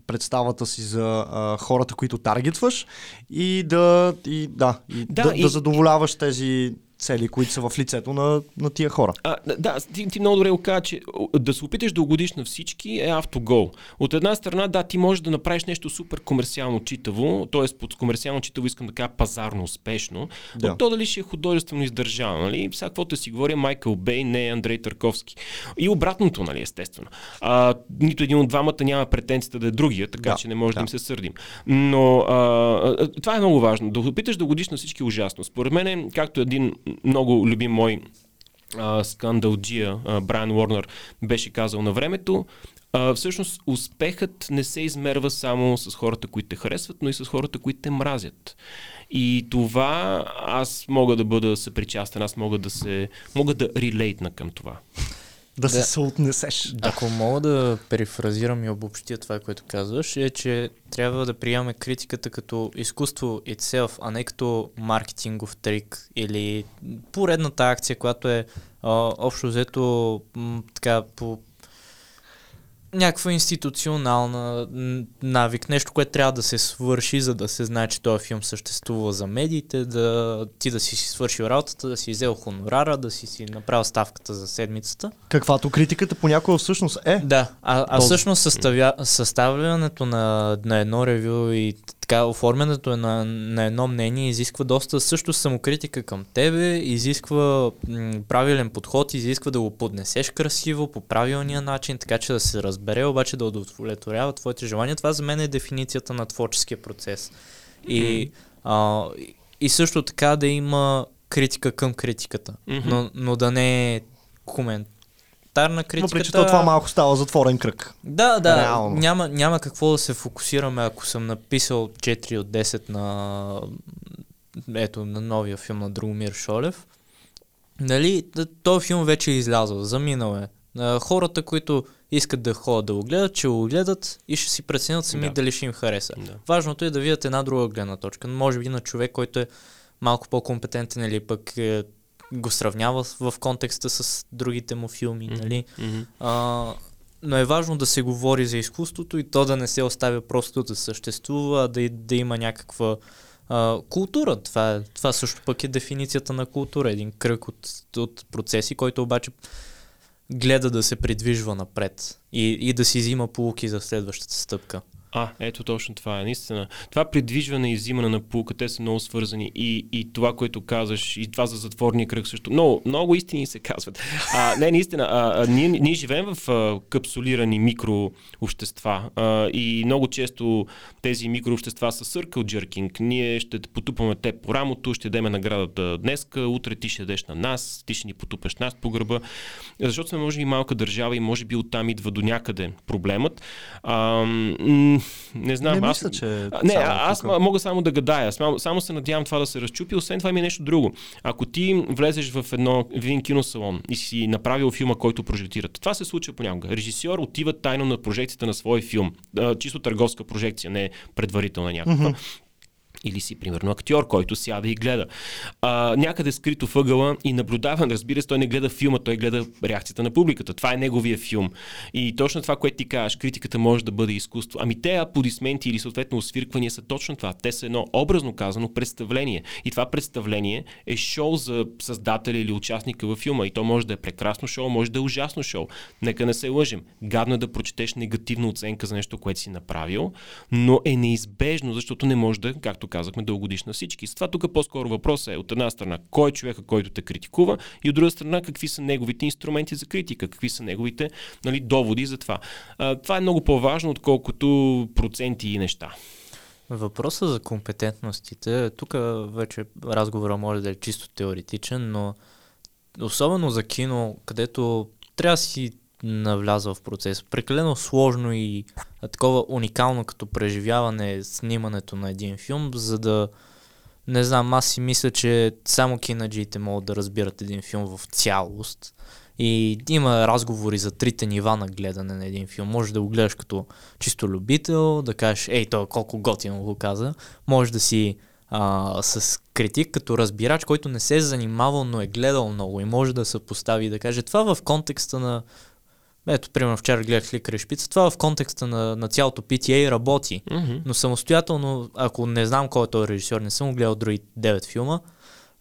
S3: представата си за а, хората, които таргетваш и да, и, да, и да, да, и, да задоволяваш тези цели, които са в лицето на, на тия хора.
S2: А, да, ти, ти много добре го каза, че да се опиташ да угодиш на всички е автогол. От една страна, да, ти можеш да направиш нещо супер комерциално читаво, т.е. под комерциално читаво искам да кажа пазарно успешно, да. то дали ще е художествено издържано, нали? Сега каквото си говоря, Майкъл Бей, не Андрей Търковски. И обратното, нали, естествено. А, нито един от двамата няма претенцията да е другия, така да. че не може да. да им се сърдим. Но а, това е много важно. Да опиташ да угодиш на всички ужасно. Според мен, както един много любим мой а, скандалджия Брайан Уорнер беше казал на времето, а, всъщност успехът не се измерва само с хората, които те харесват, но и с хората, които те мразят. И това аз мога да бъда съпричастен, аз мога да се, мога да релейтна към това
S3: да, се съотнесеш.
S1: Ако мога да перифразирам и обобщя това, което казваш, е, че трябва да приемаме критиката като изкуство itself, а не като маркетингов трик или поредната акция, която е а, общо взето м- така по някаква институционална навик, нещо, което трябва да се свърши, за да се знае, че този филм съществува за медиите, да ти да си си свършил работата, да си взел хонорара, да си си направил ставката за седмицата.
S3: Каквато критиката понякога всъщност е.
S1: Да, а, а всъщност съставя, съставянето на, на едно ревю и така оформянето на, на едно мнение изисква доста също самокритика към тебе, изисква м, правилен подход, изисква да го поднесеш красиво, по правилния начин, така че да се разбере, обаче да удовлетворява твоите желания. Това за мен е дефиницията на творческия процес. И, а, и също така да има критика към критиката, mm-hmm. но, но да не е комент, на критиката.
S3: Въпреки това малко става затворен кръг.
S1: Да, да. Няма, няма какво да се фокусираме, ако съм написал 4 от 10 на ето, на новия филм на Другомир Шолев. Нали, този филм вече е излязъл, заминал е. Хората, които искат да ходят да го гледат, че го гледат и ще си преценят сами да. дали ще им хареса. Да. Важното е да видят една друга гледна точка. Може би на човек, който е малко по-компетентен или пък е го сравнява в контекста с другите му филми, mm-hmm. нали? Mm-hmm. А, но е важно да се говори за изкуството и то да не се оставя просто да съществува, а да, да има някаква а, култура. Това, е, това също пък е дефиницията на култура. Един кръг от, от процеси, който обаче гледа да се придвижва напред и, и да си взима полуки за следващата стъпка.
S2: А, ето точно това е. Наистина. Това придвижване и взимане на пулка, те са много свързани. И, и това, което казваш, и това за затворния кръг също. Много, много истини се казват. А, не, наистина. А, а, ние, ние живеем в а, капсулирани микрообщества. А, и много често тези микрообщества са съркъл джеркинг. Ние ще потупаме те по рамото, ще деме наградата днеска, утре ти ще дадеш на нас, ти ще ни потупаш нас по гърба. Защото сме може и малка държава и може би оттам идва до някъде проблемът. А, не знам.
S3: Не
S2: аз,
S3: мисля, че.
S2: Не, аз тук. мога само да гадая. Само, само се надявам това да се разчупи. Освен това ми е нещо друго. Ако ти влезеш в, едно, в един киносалон и си направил филма, който прожектират, това се случва понякога. Режисьор отива тайно на прожекцията на своя филм. Чисто търговска прожекция, не предварителна някаква. Mm-hmm или си, примерно, актьор, който сяда и гледа. А, някъде скрито въгъла и наблюдава, разбира се, той не гледа филма, той гледа реакцията на публиката. Това е неговия филм. И точно това, което ти кажеш, критиката може да бъде изкуство. Ами те аплодисменти или съответно освирквания са точно това. Те са едно образно казано представление. И това представление е шоу за създателя или участника във филма. И то може да е прекрасно шоу, може да е ужасно шоу. Нека не се лъжим. Гадно е да прочетеш негативна оценка за нещо, което си направил, но е неизбежно, защото не може да, както казахме, дългодишна всички. С това тук по-скоро въпросът е от една страна кой е човека, който те критикува и от друга страна какви са неговите инструменти за критика, какви са неговите нали, доводи за това. А, това е много по-важно, отколкото проценти и неща.
S1: Въпросът за компетентностите, тук вече разговора може да е чисто теоретичен, но особено за кино, където трябва да си навляза в процес. Прекалено сложно и такова уникално като преживяване снимането на един филм, за да не знам, аз си мисля, че само кинаджиите могат да разбират един филм в цялост. И има разговори за трите нива на гледане на един филм. Може да го гледаш като чисто любител, да кажеш, ей, той колко готино го каза. Може да си а, с критик като разбирач, който не се е занимавал, но е гледал много и може да се постави и да каже това в контекста на ето, примерно вчера гледах Ликър и Шпица. Това в контекста на, на цялото PTA работи. Mm-hmm. Но самостоятелно, ако не знам кой е този режисьор, не съм гледал други 9 филма,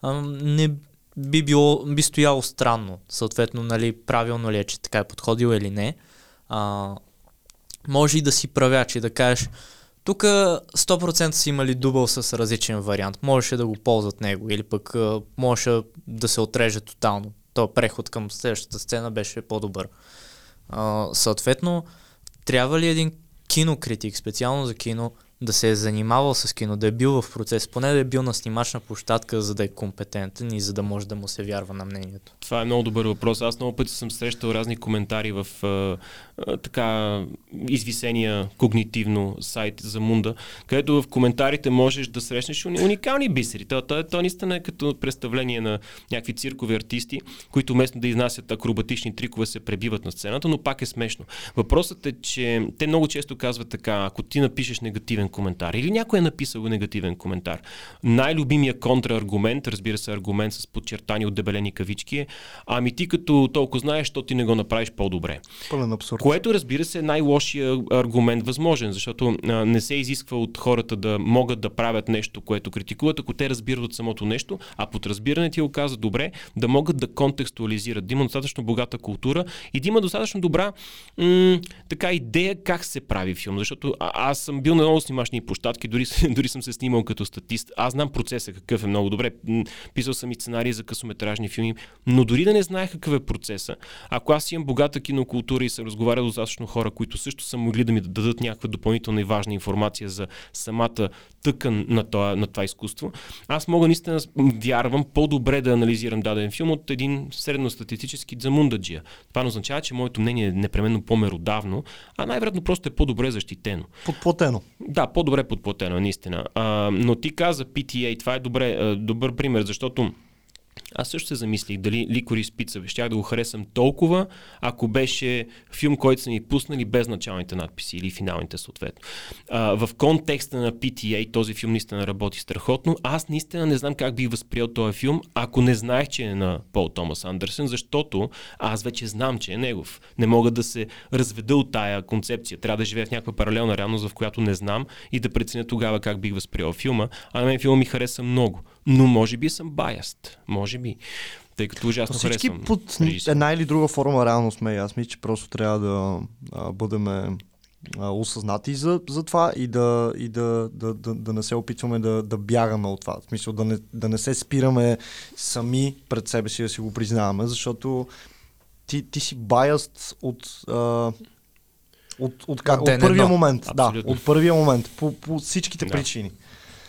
S1: а, не би, било, би стояло странно. Съответно, нали, правилно ли е, че така е подходил или не. А, може и да си правяч и да кажеш, тук 100% си имали дубъл с различен вариант. Можеше да го ползват него или пък можеше да се отреже тотално. То преход към следващата сцена беше по-добър. Съответно, трябва ли един кинокритик, специално за кино, да се е занимавал с кино, да е бил в процес, поне да е бил на снимачна площадка, за да е компетентен и за да може да му се вярва на мнението?
S2: Това е много добър въпрос. Аз много пъти съм срещал разни коментари в а, а, така извисения когнитивно сайт за Мунда, където в коментарите можеш да срещнеш уникални бисери. То, то, то наистина е като представление на някакви циркови артисти, които вместо да изнасят акробатични трикове се пребиват на сцената, но пак е смешно. Въпросът е, че те много често казват така, ако ти напишеш негативен негативен коментар или някой е написал негативен коментар. Най-любимия контраргумент, разбира се, аргумент с подчертани от дебелени кавички е, ами ти като толкова знаеш, то ти не го направиш по-добре.
S3: Пълен абсурд.
S2: Което, разбира се, е най-лошия аргумент възможен, защото а, не се изисква от хората да могат да правят нещо, което критикуват, ако те разбират от самото нещо, а под разбиране ти го каза добре, да могат да контекстуализират, да има достатъчно богата култура и да има достатъчно добра м- така идея как се прави филм. Защото а- аз съм бил на много снимачни площадки, дори, дори съм се снимал като статист. Аз знам процеса какъв е много добре. Писал съм и сценарии за късометражни филми, но дори да не знаех какъв е процеса, ако аз имам богата кинокултура и съм разговарял с достатъчно хора, които също са могли да ми дадат някаква допълнителна и важна информация за самата тъкан на това, на това изкуство, аз мога наистина вярвам по-добре да анализирам даден филм от един средностатистически замундаджия. Това не означава, че моето мнение е непременно по-меродавно, а най-вероятно просто е по-добре защитено.
S3: Подплатено.
S2: Да, по-добре подплатено, наистина. А, но ти каза PTA, това е добре, добър пример, защото аз също се замислих дали Ликори Спица щях да го харесам толкова, ако беше филм, който са ми пуснали без началните надписи или финалните съответно. А, в контекста на PTA този филм наистина работи страхотно. Аз наистина не знам как бих възприел този филм, ако не знаех, че е на Пол Томас Андерсен, защото аз вече знам, че е негов. Не мога да се разведа от тая концепция. Трябва да живея в някаква паралелна реалност, в която не знам и да преценя тогава как бих възприел филма. А на мен филма ми хареса много. Но може би съм баяст. Може би. Тъй като ужасно
S3: Всички
S2: харесвам.
S3: под
S2: режисьора.
S3: една или друга форма реално сме. Аз мисля, че просто трябва да а, бъдем а, осъзнати за, за това и, да, и да, да, да, да не се опитваме да, да бягаме от това. В смисъл да не, да не се спираме сами пред себе си да си го признаваме, защото ти, ти си баяст от, а, от, от, как,
S1: От
S3: от първия момент. Да,
S2: Абсолютно.
S3: от първия момент. По, по всичките
S2: Да.
S3: причини.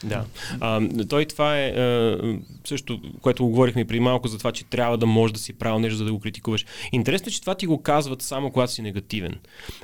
S2: Да. А, той това е а, също, което го говорихме преди малко за това, че трябва да можеш да си правил нещо, за да го критикуваш. Интересно е, че това ти го казват само когато си негативен.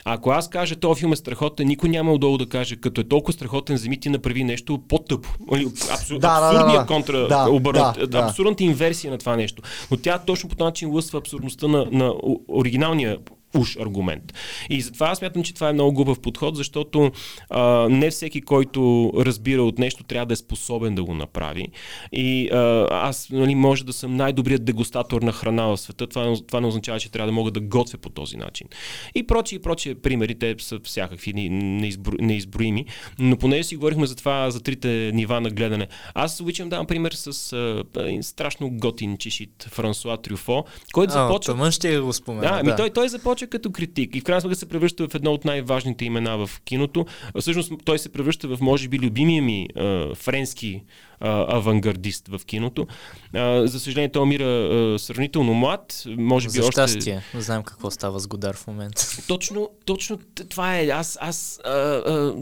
S2: А ако аз кажа, този филм е страхотен, никой няма отдолу да каже, като е толкова страхотен, вземи ти направи нещо по-тъпо. Нали, Абсур...
S3: Да, да, да, да.
S2: контра,
S3: Да,
S2: оборот,
S3: да, да.
S2: абсурдната инверсия на това нещо. Но тя точно по този начин лъсва абсурдността на, на оригиналния уж аргумент. И затова аз смятам, че това е много глупав подход, защото а, не всеки, който разбира от нещо, трябва да е способен да го направи. И а, аз нали, може да съм най-добрият дегустатор на храна в света. Това, това не означава, че трябва да мога да готвя по този начин. И прочие, и прочие примери, те са всякакви, не- неизбро, неизброими. Но понеже си говорихме за това, за трите нива на гледане. Аз обичам да дам пример с а, страшно готин чишит Франсуа Трюфо, който започва
S1: тъмън ще го спомена.
S2: да, ами той, той започва като критик и в крайна сметка се превръща в едно от най-важните имена в киното. Всъщност той се превръща в, може би, любимия ми френски а, авангардист в киното. А, за съжаление, той умира а, сравнително млад. Може би
S1: За
S2: още...
S1: щастие. Знаем какво става с Годар в момента.
S2: Точно, точно това е. Аз, аз а, а,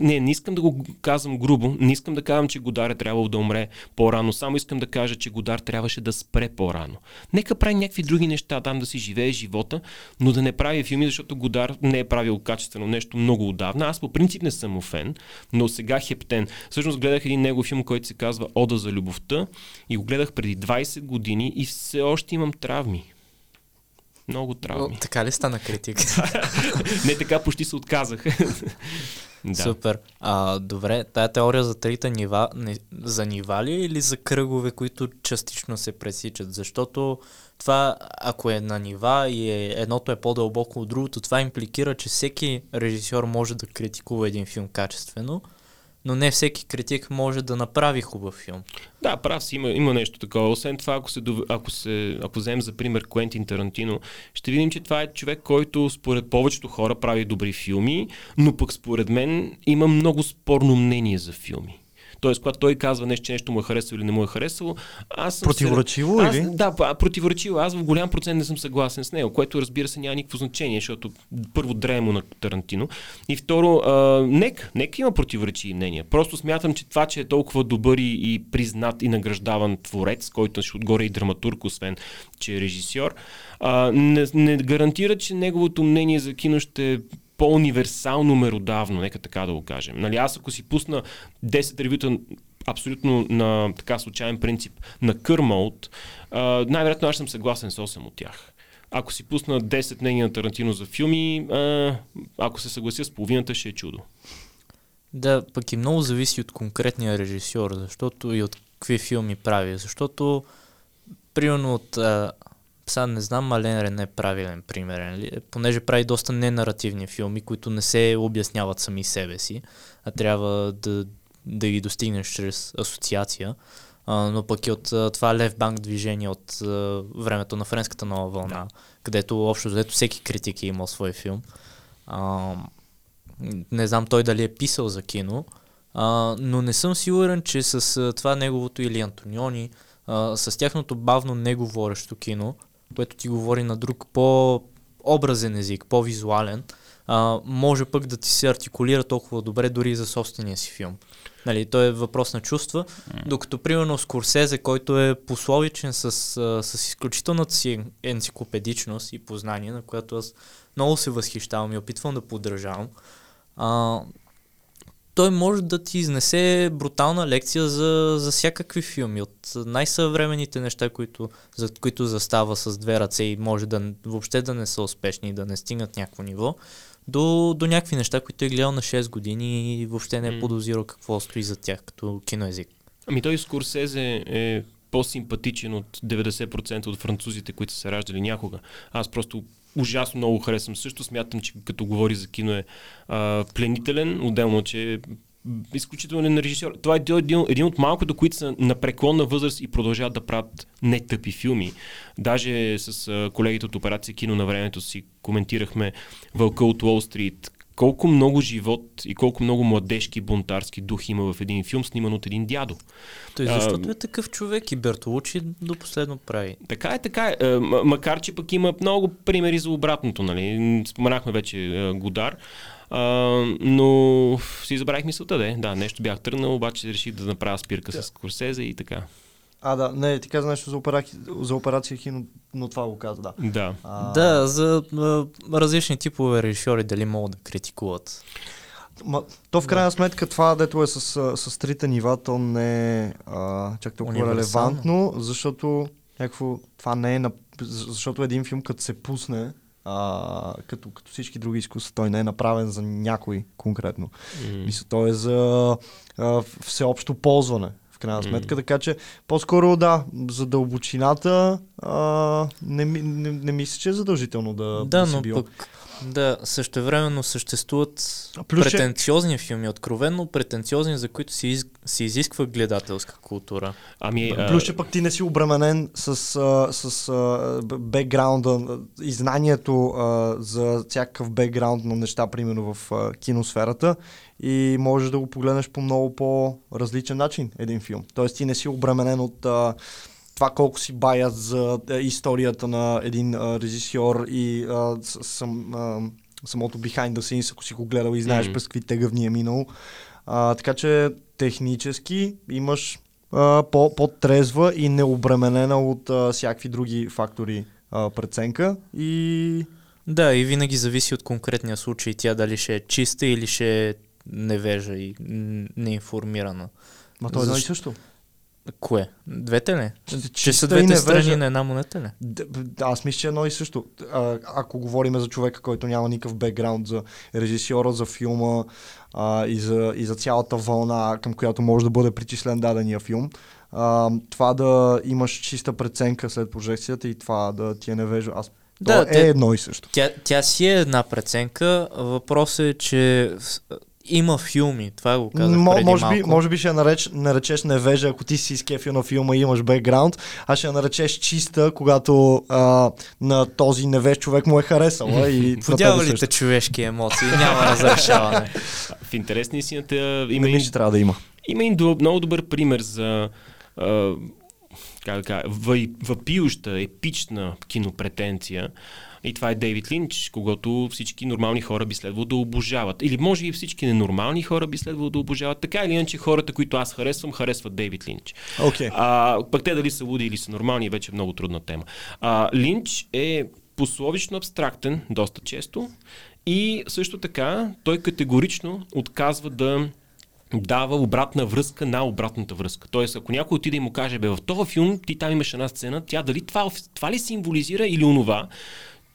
S2: не, не искам да го казвам грубо, не искам да казвам, че Годар е трябвало да умре по-рано, само искам да кажа, че Годар трябваше да спре по-рано. Нека прави някакви други неща, там да си живее живота, но да не прави филми, защото Годар не е правил качествено нещо много отдавна. Аз по принцип не съм му фен, но сега хептен. Всъщност гледах един негов филм, който се казва Ода за любовта и го гледах преди 20 години и все още имам травми. Много травми.
S1: О, така ли стана критик?
S2: Не така почти се отказах. да.
S1: Супер. А, добре, тая теория за трите нива, не, за нива ли или за кръгове, които частично се пресичат? Защото това, ако е на нива и е, едното е по-дълбоко от другото, това импликира, че всеки режисьор може да критикува един филм качествено, но не всеки критик може да направи хубав филм.
S2: Да, прав си, има, има нещо такова. Освен това, ако, се, ако, се, ако вземем за пример Куентин Тарантино, ще видим, че това е човек, който според повечето хора прави добри филми, но пък според мен има много спорно мнение за филми. Тоест, когато той казва нещо, че нещо му е харесало или не му е харесало, аз съм...
S3: Противоречиво
S2: се... аз,
S3: или?
S2: Да, па, противоречиво. Аз в голям процент не съм съгласен с него, което разбира се няма никакво значение, защото първо дреемо на Тарантино и второ, а, нека, нека има противоречиви мнения. Просто смятам, че това, че е толкова добър и, и признат и награждаван творец, който ще отгоре и драматург, освен че е режисьор, а, не, не гарантира, че неговото мнение за кино ще по-универсално меродавно, нека така да го кажем. Нали, аз ако си пусна 10 ревюта абсолютно на така случайен принцип на Кърмолт, най-вероятно аз съм съгласен с 8 от тях. Ако си пусна 10 мнения на Тарантино за филми, а, ако се съглася с половината, ще е чудо.
S1: Да, пък и много зависи от конкретния режисьор, защото и от какви филми прави. Защото, примерно от... А, сега не знам, Мален Рене е правилен пример, нали? понеже прави доста ненаративни филми, които не се обясняват сами себе си, а трябва да, да ги достигнеш чрез асоциация. А, но пък и от а, това Лев Банк движение от а, времето на френската нова вълна, да. където общо взето всеки критик е имал свой филм. А, не знам той дали е писал за кино, а, но не съм сигурен, че с а, това неговото или Антониони, а, с тяхното бавно неговорещо кино, което ти говори на друг по-образен език, по-визуален, а, може пък да ти се артикулира толкова добре дори за собствения си филм. Нали, той е въпрос на чувства, докато примерно Скорсезе, който е пословичен с, с изключителната си енциклопедичност и познание, на което аз много се възхищавам и опитвам да поддържавам, а, той може да ти изнесе брутална лекция за, за всякакви филми. От най-съвременните неща, които, за които застава с две ръце и може да въобще да не са успешни и да не стигнат някакво ниво, до, до някакви неща, които е гледал на 6 години и въобще не е подозирал какво стои за тях като киноезик.
S2: Ами той Скорсезе е по-симпатичен от 90% от французите, които са се раждали някога. Аз просто ужасно много харесвам. Също смятам, че като говори за кино е а, пленителен, отделно, че е изключително режисьор. Това е един, един от малкото, които са на преклонна възраст и продължават да правят не тъпи филми. Даже с колегите от операция Кино на времето си коментирахме Вълка от Уолл Стрит, колко много живот и колко много младежки бунтарски дух има в един филм, сниман от един дядо.
S1: Той защото а, е такъв човек и Бертолучи до последно прави.
S2: Така е, така е. Макар, че пък има много примери за обратното. Нали? Споменахме вече Годар. А, но си забравих мисълта, да, да, нещо бях тръгнал, обаче реших да направя спирка да. с Корсезе и така.
S3: А, да, не, ти каза нещо за, опера... за операция Хино, но това го каза, да.
S2: Да,
S1: а... да за а, различни типове режисьори дали могат да критикуват.
S3: Ма, то в крайна сметка това, дето е с, с трите нива, то не е чак толкова релевантно, защото някакво, това не е на, защото един филм като се пусне, а, като, като всички други изкуства, той не е направен за някой конкретно. Mm. Мисля, той е за а, всеобщо ползване в крайна сметка. Mm. Така че по-скоро да, за дълбочината а, не, не, не мисля, че е задължително да,
S1: да,
S3: да но
S1: бил. пък да, същевременно съществуват Плюс, претенциозни филми, откровенно претенциозни, за които се, из, се изисква гледателска култура.
S3: Ами, а... Плюс, че пък ти не си обременен с, а, с а, бекграунда и знанието а, за всякакъв бекграунд на неща, примерно в а, киносферата и можеш да го погледнеш по много по-различен начин един филм. Тоест ти не си обременен от а, това колко си баят за а, историята на един а, режисьор и а, сам, а, самото behind the scenes, ако си го гледал и знаеш mm-hmm. през какви тегъвни е минал. А, така че технически имаш а, по, по-трезва и необременена от а, всякакви други фактори а, преценка и
S1: да, и винаги зависи от конкретния случай тя дали ще е чиста или ще е невежа и неинформирана.
S3: Ма то е едно и също.
S1: Кое? Двете ли? Че са двете страни на една монета ли?
S3: Да, аз мисля, че е едно и също. А, ако говорим за човека, който няма никакъв бекграунд за режисьора, за филма а, и, за, и за цялата вълна, към която може да бъде причислен дадения филм, а, това да имаш чиста преценка след прожекцията и това да ти е невежа. Аз да, е те, едно и също.
S1: Тя, тя си е една преценка. Въпросът е, че има филми, това го казах
S3: М-
S1: преди
S3: може,
S1: малко.
S3: би, може би ще нареч, наречеш невежа, ако ти си изкефил на филма и имаш бекграунд, а ще наречеш чиста, когато а, на този невеж човек му е харесал. и
S1: Подявалите човешки емоции, няма разрешаване.
S2: В интересни истината
S3: има... Не, че трябва да има.
S2: Има и много добър пример за а, как кажа, въпиюща, епична кинопретенция. И това е Дейвид Линч, когато всички нормални хора би следвало да обожават. Или може и всички ненормални хора би следвало да обожават. Така или иначе хората, които аз харесвам, харесват Дейвид Линч.
S3: Okay.
S2: А, пък те дали са луди или са нормални, е вече е много трудна тема. А, Линч е пословично абстрактен, доста често. И също така той категорично отказва да дава обратна връзка на обратната връзка. Тоест, ако някой отиде и му каже, бе, в този филм ти там имаш една сцена, тя дали това, това ли символизира или онова,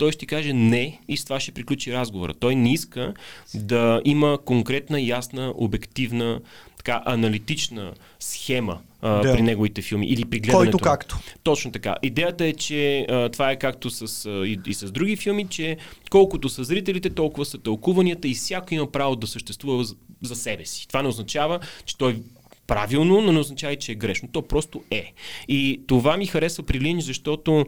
S2: той ще ти каже не и с това ще приключи разговора. Той не иска да има конкретна, ясна, обективна, така аналитична схема а,
S3: Да.
S2: при неговите филми или при гледането.
S3: Който както.
S2: Точно така. Идеята е, че а, това е както с, а, и, и с други филми, че колкото са зрителите, толкова са тълкуванията и всяко има право да съществува за, за себе си. Това не означава, че той правилно, но не означава, че е грешно. То просто е. И това ми харесва при Линч, защото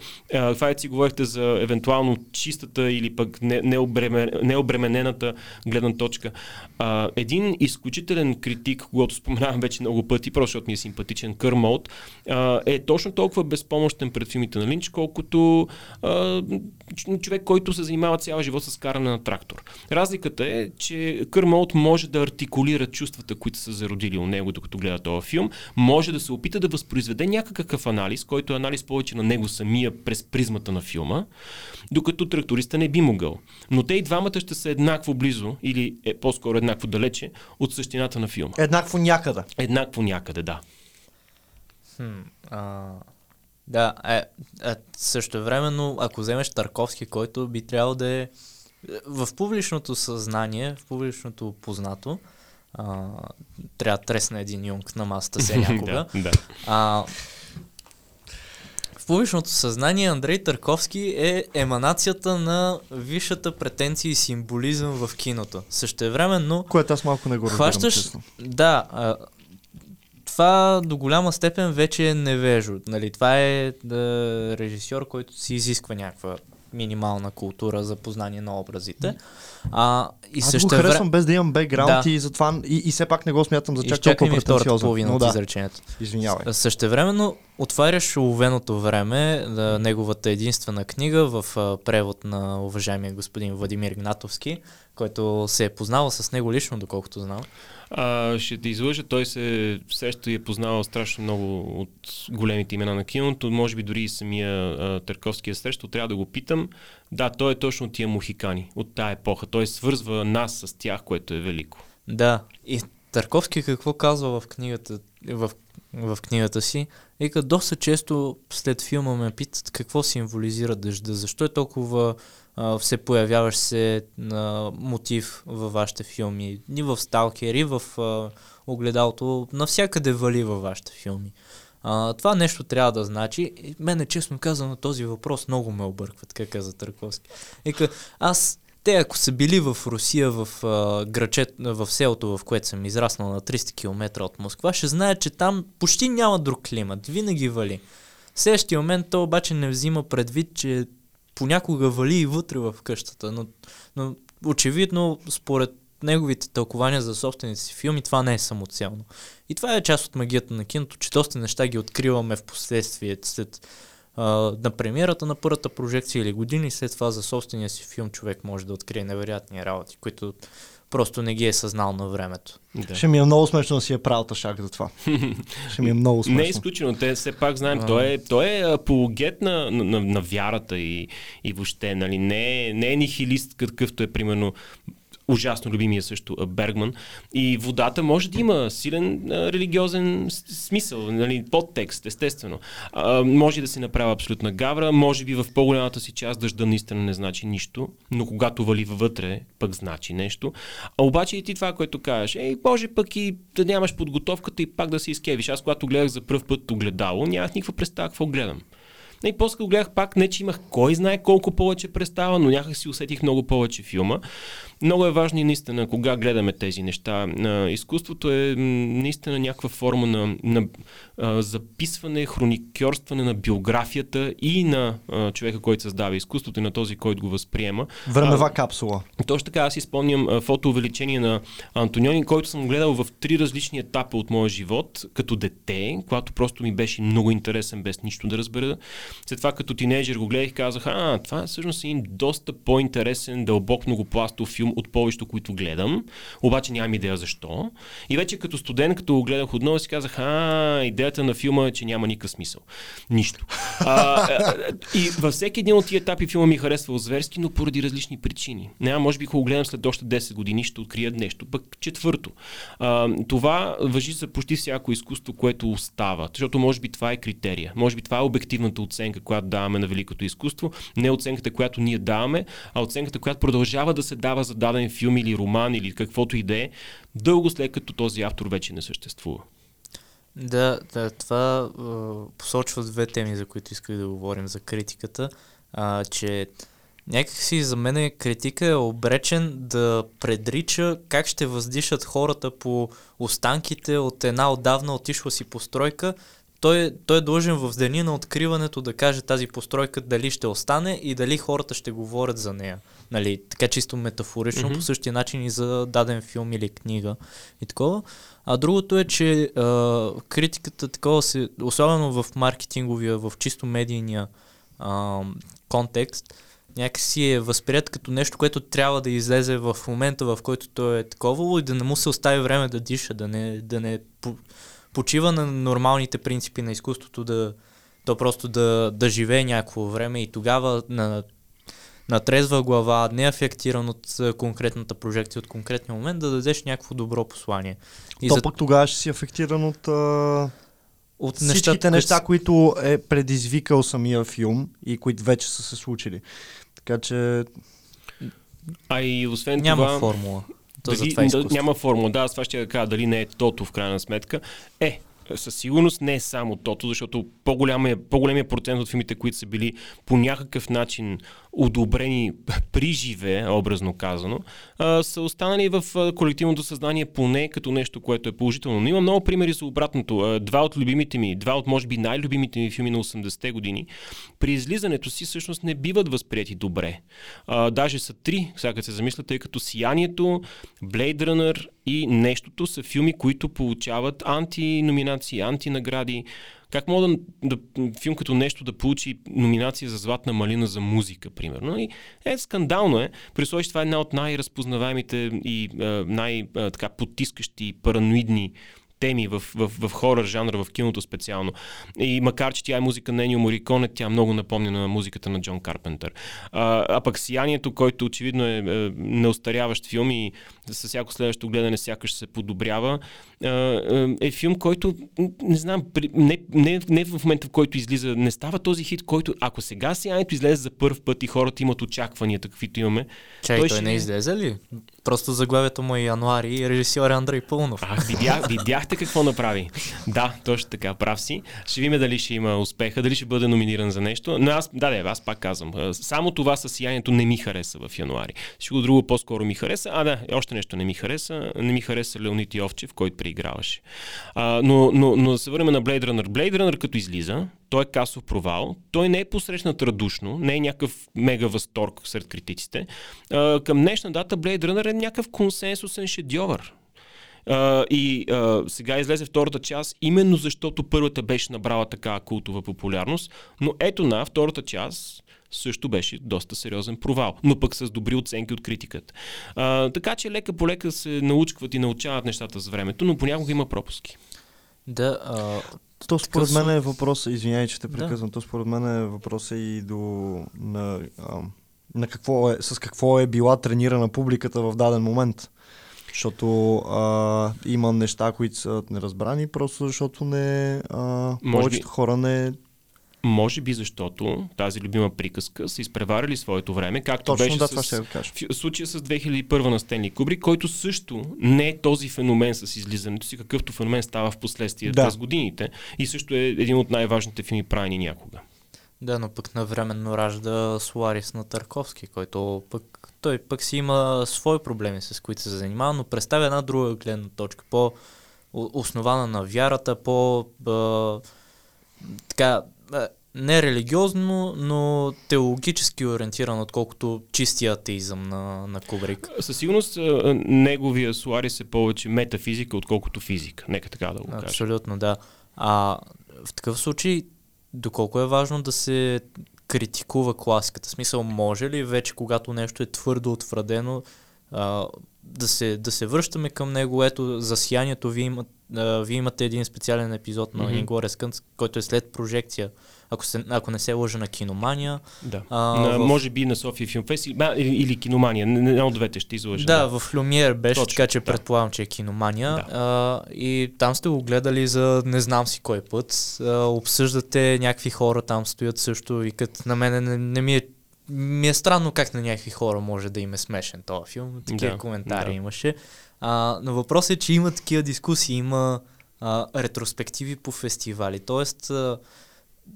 S2: това е си говорихте за евентуално чистата или пък не, необремен, необременената гледна точка. А, един изключителен критик, когато споменавам вече много пъти, просто защото ми е симпатичен, Кърмолт, е точно толкова безпомощен пред филмите на Линч, колкото а, човек, който се занимава цял живот с каране на трактор. Разликата е, че Кърмолт може да артикулира чувствата, които са зародили у него, докато гледа този филм, може да се опита да възпроизведе някакъв анализ, който е анализ повече на него самия през призмата на филма, докато тракториста не би могъл. Но те и двамата ще са еднакво близо, или е по-скоро еднакво далече, от същината на филма.
S3: Еднакво някъде.
S2: Еднакво някъде, да.
S1: Хм, а, да, е, е, също времено, ако вземеш Тарковски, който би трябвало да е в публичното съзнание, в публичното познато, а, трябва да тресне един юнг на масата се някога.
S2: да, да.
S1: А, в публичното съзнание Андрей Тарковски е еманацията на висшата претенция и символизъм в киното. Същевременно,
S3: Което аз малко не го разбирам,
S1: хващаш...
S3: честно.
S1: Да, а, това до голяма степен вече е невежо. Нали? Това е да, режисьор, който си изисква някаква минимална култура за познание на образите. А, и
S3: Аз
S1: също
S3: го харесвам без да имам бекграунд
S1: Да.
S3: и затова и, и все пак не го смятам за чак толкова претенциозен.
S1: половина
S3: Но да,
S1: изречението.
S3: извинявай.
S1: Същевременно отваряш уловеното време, да, неговата единствена книга в а, превод на уважаемия господин Владимир Гнатовски, който се е познавал с него лично, доколкото знам.
S2: А, ще те излъжа, той се среща и е познавал страшно много от големите имена на киното, може би дори и самия а, е срещал, трябва да го питам. Да, той е точно тия мухикани, от тая епоха. Той свързва нас с тях, което е велико.
S1: Да, и Тарковски какво казва в книгата, в, в книгата си? Вика, доста често след филма ме питат какво символизира дъжда, защо е толкова все появяващ се а, мотив във вашите филми, и в Сталкер, и в а, Огледалото, навсякъде вали във вашите филми. А, това нещо трябва да значи. Мене, честно казано, този въпрос много ме обърква, така каза Тарковски. Вика, аз те ако са били в Русия, в, а, грачет, в селото, в което съм израснал на 300 км от Москва, ще знаят, че там почти няма друг климат. Винаги вали. В следващия момент то обаче не взима предвид, че понякога вали и вътре в къщата. Но, но очевидно, според неговите тълкования за собствените си филми, това не е самоцелно. И това е част от магията на киното, че доста неща ги откриваме в последствие, след а, на премиерата на първата прожекция или години след това за собствения си филм човек може да открие невероятни работи, които просто не ги е съзнал на времето.
S2: Да.
S3: Ще ми е много смешно да си е правил тъшак за това. Ще ми е много смешно.
S2: Не е изключено. Те все пак знаем,
S1: А.
S2: той е, той е апологет на, на, на, на вярата и, и въобще, нали, не, е- не е нихилист, какъвто е примерно ужасно любимия също Бергман. И водата може да има силен а, религиозен смисъл, нали, подтекст, естествено. А, може да се направи абсолютна гавра, може би в по-голямата си част дъжда наистина не значи нищо, но когато вали вътре, пък значи нещо. А обаче и ти това, което кажеш, ей, може пък и да нямаш подготовката и пак да се изкевиш. Аз когато гледах за първ път огледало, нямах никаква представа какво гледам. И после го гледах пак, не че имах кой знае колко повече представа, но някак си усетих много повече филма. Много е важно и наистина, кога гледаме тези неща. Изкуството е наистина някаква форма на, на а, записване, хроникьорстване на биографията и на а, човека, който създава изкуството и на този, който го възприема.
S3: Времева капсула.
S2: Точно така, аз а, фотоувеличение на Антониони, който съм гледал в три различни етапа от моя живот, като дете, когато просто ми беше много интересен, без нищо да разбера. След това като тинейджер го гледах и казах, а, това е всъщност един доста по-интересен, дълбок, многопластов филм от повечето, които гледам, обаче нямам идея защо. И вече като студент, като го гледах отново, си казах, а, идеята на филма е, че няма никакъв смисъл. Нищо. А, и във всеки един от тия етапи филма ми харесва зверски, но поради различни причини. Няма, може би, ако го гледам след още 10 години, ще открия нещо. Пък четвърто. А, това въжи за почти всяко изкуство, което остава. Защото може би това е критерия. Може би това е обективната оценка, която даваме на великото изкуство, не оценката, която ние даваме, а оценката, която продължава да се дава за даден филм или роман или каквото и да е, дълго след като този автор вече не съществува.
S1: Да, да това е, посочва две теми, за които исках да говорим за критиката, а, че някакси за мен критика е обречен да предрича как ще въздишат хората по останките от една отдавна отишла си постройка. Той, той е длъжен в деня на откриването да каже тази постройка дали ще остане и дали хората ще говорят за нея. Нали, така чисто метафорично, mm-hmm. по същия начин и за даден филм или книга и такова. А другото е, че а, критиката такова се, особено в маркетинговия, в чисто медийния а, контекст, някакси е възприят като нещо, което трябва да излезе в момента, в който той е таковало и да не му се остави време да диша, да не, да не почива на нормалните принципи на изкуството, да, то просто да, да живее някакво време и тогава на, на трезва глава, не афектиран от конкретната прожекция, от конкретния момент, да дадеш някакво добро послание.
S3: И То за... пък тогава ще си афектиран от... А от всичките нещата, неща, които е предизвикал самия филм и които вече са се случили. Така че...
S2: А и освен
S1: Няма
S2: това...
S1: формула.
S2: То дали, за това няма формула. Да, аз това ще кажа дали не е тото в крайна сметка. Е, със сигурност не е само тото, защото по-големия, по-големия процент от филмите, които са били по някакъв начин одобрени при живе, образно казано, са останали в колективното съзнание поне като нещо, което е положително. Но има много примери за обратното. Два от любимите ми, два от може би най-любимите ми филми на 80-те години, при излизането си всъщност не биват възприяти добре. Даже са три, сега се замисля, тъй като Сиянието, Blade Runner и Нещото са филми, които получават антиноминации, антинагради. Как мога да, да, филм като нещо да получи номинация за Златна малина за музика, примерно? И е, скандално е. При това е една от най-разпознаваемите и най-потискащи, параноидни теми в, в, в хорър жанра, в киното специално. И макар, че тя е музика на Енио Мориконе, тя много напомня на музиката на Джон Карпентър. А, а пък Сиянието, който очевидно е, е неостаряващ филм и с всяко следващо гледане сякаш се подобрява, е филм, който не знам, не, не, не в момента в който излиза, не става този хит, който ако сега Сиянието излезе за първ път и хората имат очаквания, каквито имаме.
S1: Чай, той, той ще... не излезе ли? Просто заглавието му е януари и режисьор е Андрей Пълнов.
S2: Ах, видях, видяхте какво направи. Да, точно така, прав си. Ще видим дали ще има успеха, дали ще бъде номиниран за нещо. Но аз, да, да, аз пак казвам. Само това със сиянието не ми хареса в януари. Всичко друго по-скоро ми хареса. А, да, още нещо не ми хареса. Не ми хареса Леонид Йовчев, който преиграваше. А, но, но, но да се върнем на Blade Runner. Blade Runner като излиза, той е касов провал. Той не е посрещнат радушно, не е някакъв мега възторг сред критиците. А, към днешна дата Blade Runner е някакъв консенсусен шедьовър. Uh, и uh, сега излезе втората част, именно защото първата беше набрала така култова популярност, но ето на втората част също беше доста сериозен провал, но пък с добри оценки от критиката. Uh, така че лека по лека се научкват и научават нещата с времето, но понякога има пропуски.
S1: Да, а,
S3: то според мен е въпрос, извинявай, че те прекъсвам, да. то според мен е въпрос и до на, а, на какво е, с какво е била тренирана публиката в даден момент. Защото а, има неща, които са неразбрани, просто защото не, а, повечето би... хора не
S2: може би защото тази любима приказка са изпреварили своето време, както
S3: Точно,
S2: беше
S3: да,
S2: с,
S3: ще
S2: в случая с 2001 на Стенли Кубрик, който също не е този феномен с излизането си, какъвто феномен става в последствие да. през годините и също е един от най-важните филми правени някога.
S1: Да, но пък навременно ражда Суарис на Тарковски, който пък той пък си има свои проблеми, с които се занимава, но представя една друга гледна точка, по основана на вярата, по а, така не религиозно, но теологически ориентиран, отколкото чистия атеизъм на, на Кубрик.
S2: Със сигурност неговия Суарис е повече метафизика, отколкото физика. Нека така да го кажа.
S1: Абсолютно, да. А в такъв случай, доколко е важно да се критикува класиката? Смисъл, може ли вече, когато нещо е твърдо утвърдено, а, да, се, да се връщаме към него? Ето, за сиянието ви имат а, вие имате един специален епизод на
S2: Мгм.
S1: Inglourious Кънц, който е след прожекция, ако, се, ако не се лъжа на киномания.
S2: Да.
S1: А,
S2: на,
S1: в-
S2: Може би на София Филмфест или, или, киномания. Една от двете ще излъжа.
S1: Да, в Люмиер беше,
S2: Точно,
S1: така че
S2: да.
S1: предполагам, че е киномания.
S2: Да.
S1: А, и там сте го гледали за не знам си кой път. А, обсъждате някакви хора, там стоят също, викат на мене не, не ми е ми е странно как на някакви хора може да им е смешен този филм. Такива
S2: Да,
S1: коментари
S2: да.
S1: имаше. А, но въпросът е, че има такива дискусии, има а, ретроспективи по фестивали. Тоест, а,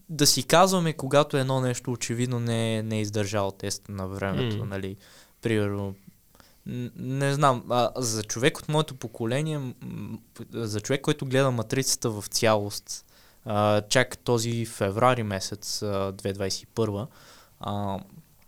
S1: да си казваме, когато едно нещо очевидно не, е- не е издържало тест на времето,
S2: М.
S1: нали, примерно, не знам, а, за човек от моето поколение, за човек, който гледа Матрицата в цялост, а, чак този феврари месец, а, 2021, а,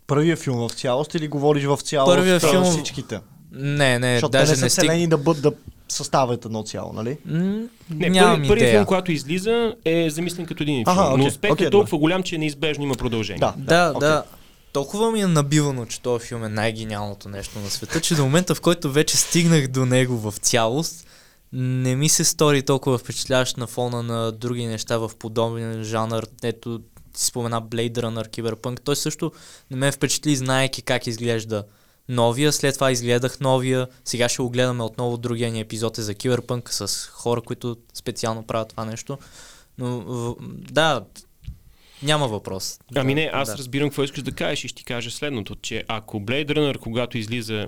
S3: Първия филм в цялост или говориш в цялост
S1: Първия филм-
S3: всичките?
S1: Не, не,
S3: Защото те
S1: даже
S3: не са
S1: не стиг...
S3: да, бъд, да съставят едно цяло, нали?
S1: М,
S2: Не,
S1: нямам
S2: първи, първият
S1: идея.
S2: филм, когато излиза, е замислен като един филм.
S3: Аха,
S2: но
S3: окей,
S2: успехът
S3: окей,
S2: е толкова голям, че неизбежно има продължение.
S3: Да.
S1: Да,
S3: окей.
S1: да. Толкова ми е набивано, че този филм е най-гениалното нещо на света, че до момента, в който вече стигнах до него в цялост, не ми се стори толкова впечатляващ на фона на други неща в подобен жанр. Ето, ти спомена Blade Runner, Cyberpunk. Той също не ме впечатли, знаеки как изглежда новия. След това изгледах новия. Сега ще го гледаме отново. Другия ни епизод е за Cyberpunk с хора, които специално правят това нещо. Но да, няма въпрос.
S2: Ами
S1: Да,
S2: не, аз
S1: да.
S2: разбирам какво искаш да кажеш и ще ти кажа следното, че ако Blade Runner, когато излиза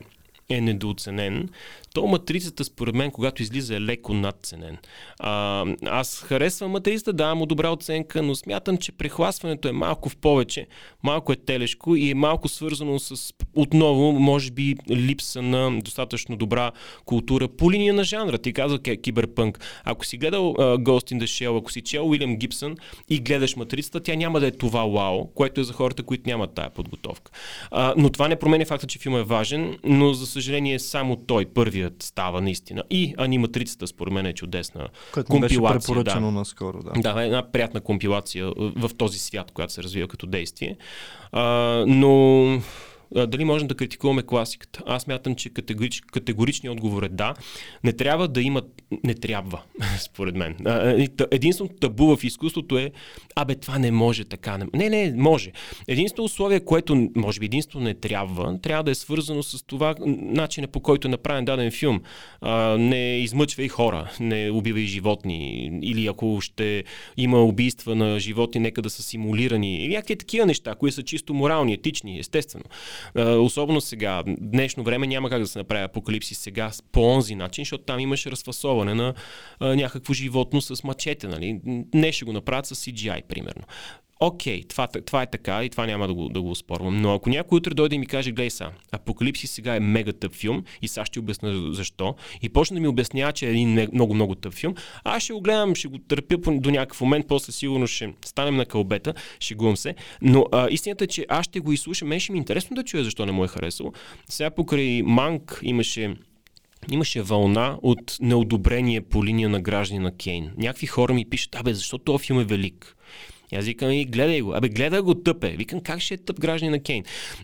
S2: е недооценен, то матрицата, според мен, когато излиза е леко надценен. А, аз харесвам матрицата, давам му добра оценка, но смятам, че прехласването е малко в повече, малко е телешко и е малко свързано с, отново, може би, липса на достатъчно добра култура по линия на жанра. Ти каза киберпънк. Ако си гледал uh, Ghost in the Shell, ако си чел Уилям Гибсън и гледаш матрицата, тя няма да е това вау, което е за хората, които нямат тая подготовка. А, но това не променя факта, че филмът е важен, но за само той, първият, става наистина. И аниматрицата, според мен, е чудесна
S3: Което ми беше
S2: компилация.
S3: препоръчано
S2: да.
S3: наскоро, да.
S2: Да, една приятна компилация в този свят, която се развива като действие. А, но дали можем да критикуваме класиката? Аз мятам, че категорич, категоричният отговор е да. Не трябва да има... Не трябва, според мен. И Единственото табу в изкуството е абе, това не може така. Не, не, може. Единственото условие, което може би единствено не трябва, трябва да е свързано с това начина по който е направен даден филм. А, не измъчвай хора, не убивай животни. Или ако ще има убийства на животни, нека да са симулирани. Или някакви такива неща, които са чисто морални, етични, естествено. Особено сега, днешно време няма как да се направи апокалипсис сега по онзи начин, защото там имаш разфасоване на някакво животно с мачете. Нали? Не ще го направят с CGI, примерно. Окей, това, това е така и това няма да го, да го оспорвам. Но ако някой утре дойде и ми каже, гледай са, Апокалипсис сега е мега тъп филм и сега ще обясня защо и почне да ми обяснява, че е един ме- много, много тъп филм, аз ще го гледам, ще го търпя до някакъв момент, после сигурно ще станем на кълбета, шегувам се. Но а, истината е, че аз ще го изслушам, мен ще ми е интересно да чуя защо не му е харесало. Сега покрай Манк имаше Имаше вълна от неодобрение по линия на граждани на Кейн. Някакви хора ми пишат, абе, защо този филм е велик? И аз викам, и гледай го. Абе, гледай го тъпе. Викам, как ще е тъп граждани на Кейн?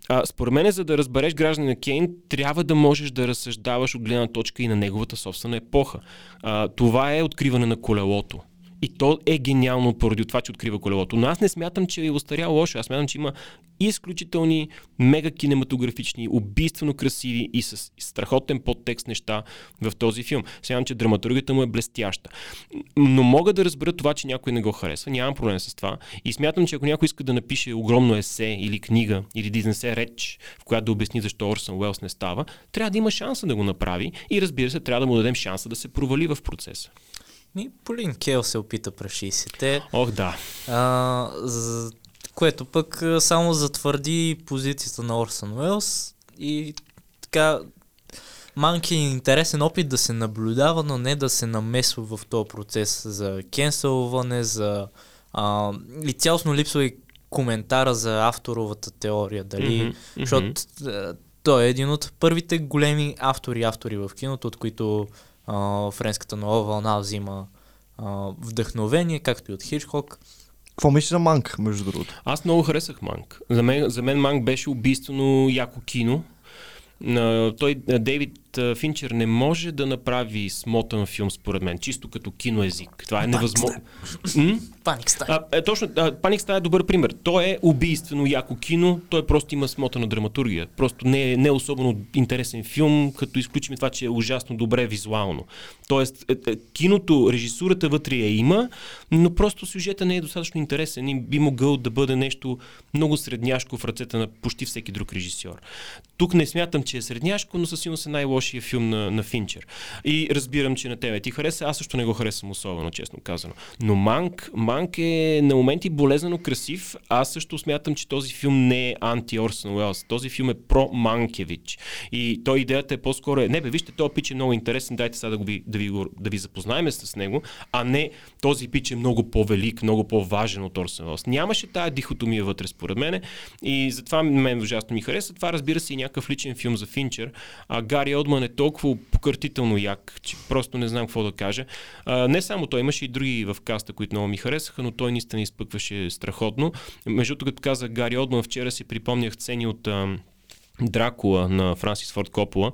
S2: А, според мен, за да разбереш граждани на Кейн, трябва да можеш да разсъждаваш от гледна точка и на неговата собствена епоха. А, това е откриване на колелото. И то е гениално поради това, че открива колелото. Но аз не смятам, че е устарял лошо. Аз смятам, че има изключителни, мега кинематографични, убийствено красиви и с страхотен подтекст неща в този филм. Смятам, че драматургията му е блестяща. Но мога да разбера това, че някой не го харесва. Нямам проблем с това. И смятам, че ако някой иска да напише огромно есе или книга, или да изнесе реч, в която да обясни защо Орсън Уелс не става, трябва да има шанса да го направи и разбира се, трябва да му дадем шанса да се провали в процеса.
S1: Ми, Полин Кейл се опита през 60-те,
S2: Ох, да.
S1: а, за, което пък само затвърди позицията на Орсън Уелс и така Манки е интересен опит да се наблюдава, но не да се намесва в този процес за кенселване, за а, и цялостно липсва и коментара за авторовата теория, дали,
S2: Мгм,
S1: защото той е един от първите големи автори, автори в киното, от които а, френската нова вълна взима а, вдъхновение, както и от Хичкок.
S3: Какво мислиш за Манк, между другото?
S2: Аз много харесах Манк. За мен, за мен Манк беше убийствено яко кино. На, той, Дейвид Финчер не може да направи смотан филм, според мен, чисто като киноезик. Това е невъзможно.
S1: Паник стайл.
S2: А, е, точно, а, Паник стая е добър пример. То е убийствено яко кино, той просто има смотана драматургия. Просто не е, не е особено интересен филм, като изключим това, че е ужасно добре визуално. Тоест, е, е, киното, режисурата вътре я има, но просто сюжета не е достатъчно интересен и би могъл да бъде нещо много средняшко в ръцете на почти всеки друг режисьор. Тук не смятам, че е средняшко, но със сигурност е най-лошия филм на, на Финчер. И разбирам, че на тебе ти хареса, аз също не го харесвам особено, честно казано. Но Манк, Манк е на моменти болезнено красив. Аз също смятам, че този филм не е анти Орсен Уелс. Този филм е про Манкевич. И той идеята е по-скоро, е, не бе, вижте, този пич е много интересен, дайте сега да, го ви, да, ви, да ви запознаем с него, а не този пич е много по-велик, много по-важен от Орсен Уелс. Нямаше тая дихотомия вътре, според мен. И затова мен ужасно ми хареса. Това разбира се и някакъв личен филм за Финчер. А Гари Олдман е толкова покъртително як, че просто не знам какво да кажа. А, не само той, имаше и други в каста, които много ми харесаха, но той наистина изпъкваше страхотно. Между другото, като казах Гари Олдман, вчера си припомнях сцени от ам, Дракула на Франсис Форд Копола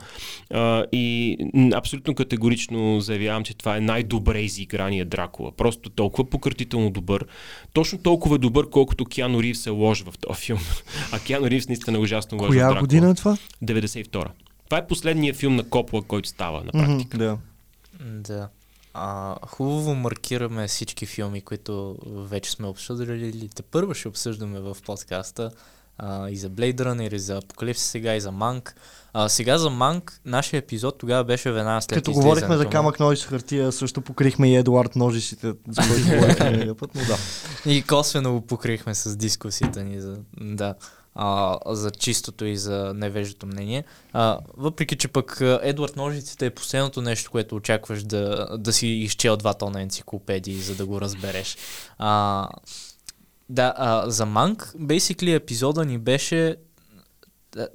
S2: а, и абсолютно категорично заявявам, че това е най-добре изиграния Дракула. Просто толкова пократително добър. Точно толкова добър, колкото Киано Ривз е лош в този филм. А Киано Ривз наистина е ужасно лош в
S3: Коя
S2: Дракула.
S3: година е това?
S2: 92. Това е последният филм на Копола, който става на практика.
S3: Мгм, да.
S1: Да. А, хубаво маркираме всички филми, които вече сме обсъдили или те първо ще обсъждаме в подкаста. А, и за Blade Runner, и за Апокалипс сега, и за Манк. А, сега за Манк, нашия епизод тогава беше веднага след
S3: Като говорихме за камък ножи с хартия, също покрихме и Едуард ножиците, за който говорихме път, но да.
S1: И косвено го покрихме с дискусията ни за, да, а, за чистото и за невеждото мнение. А, въпреки, че пък Едвард Ножиците е последното нещо, което очакваш да, да си изчел два тона енциклопедии, за да го разбереш. А, да, а, за Манк, basically епизода ни беше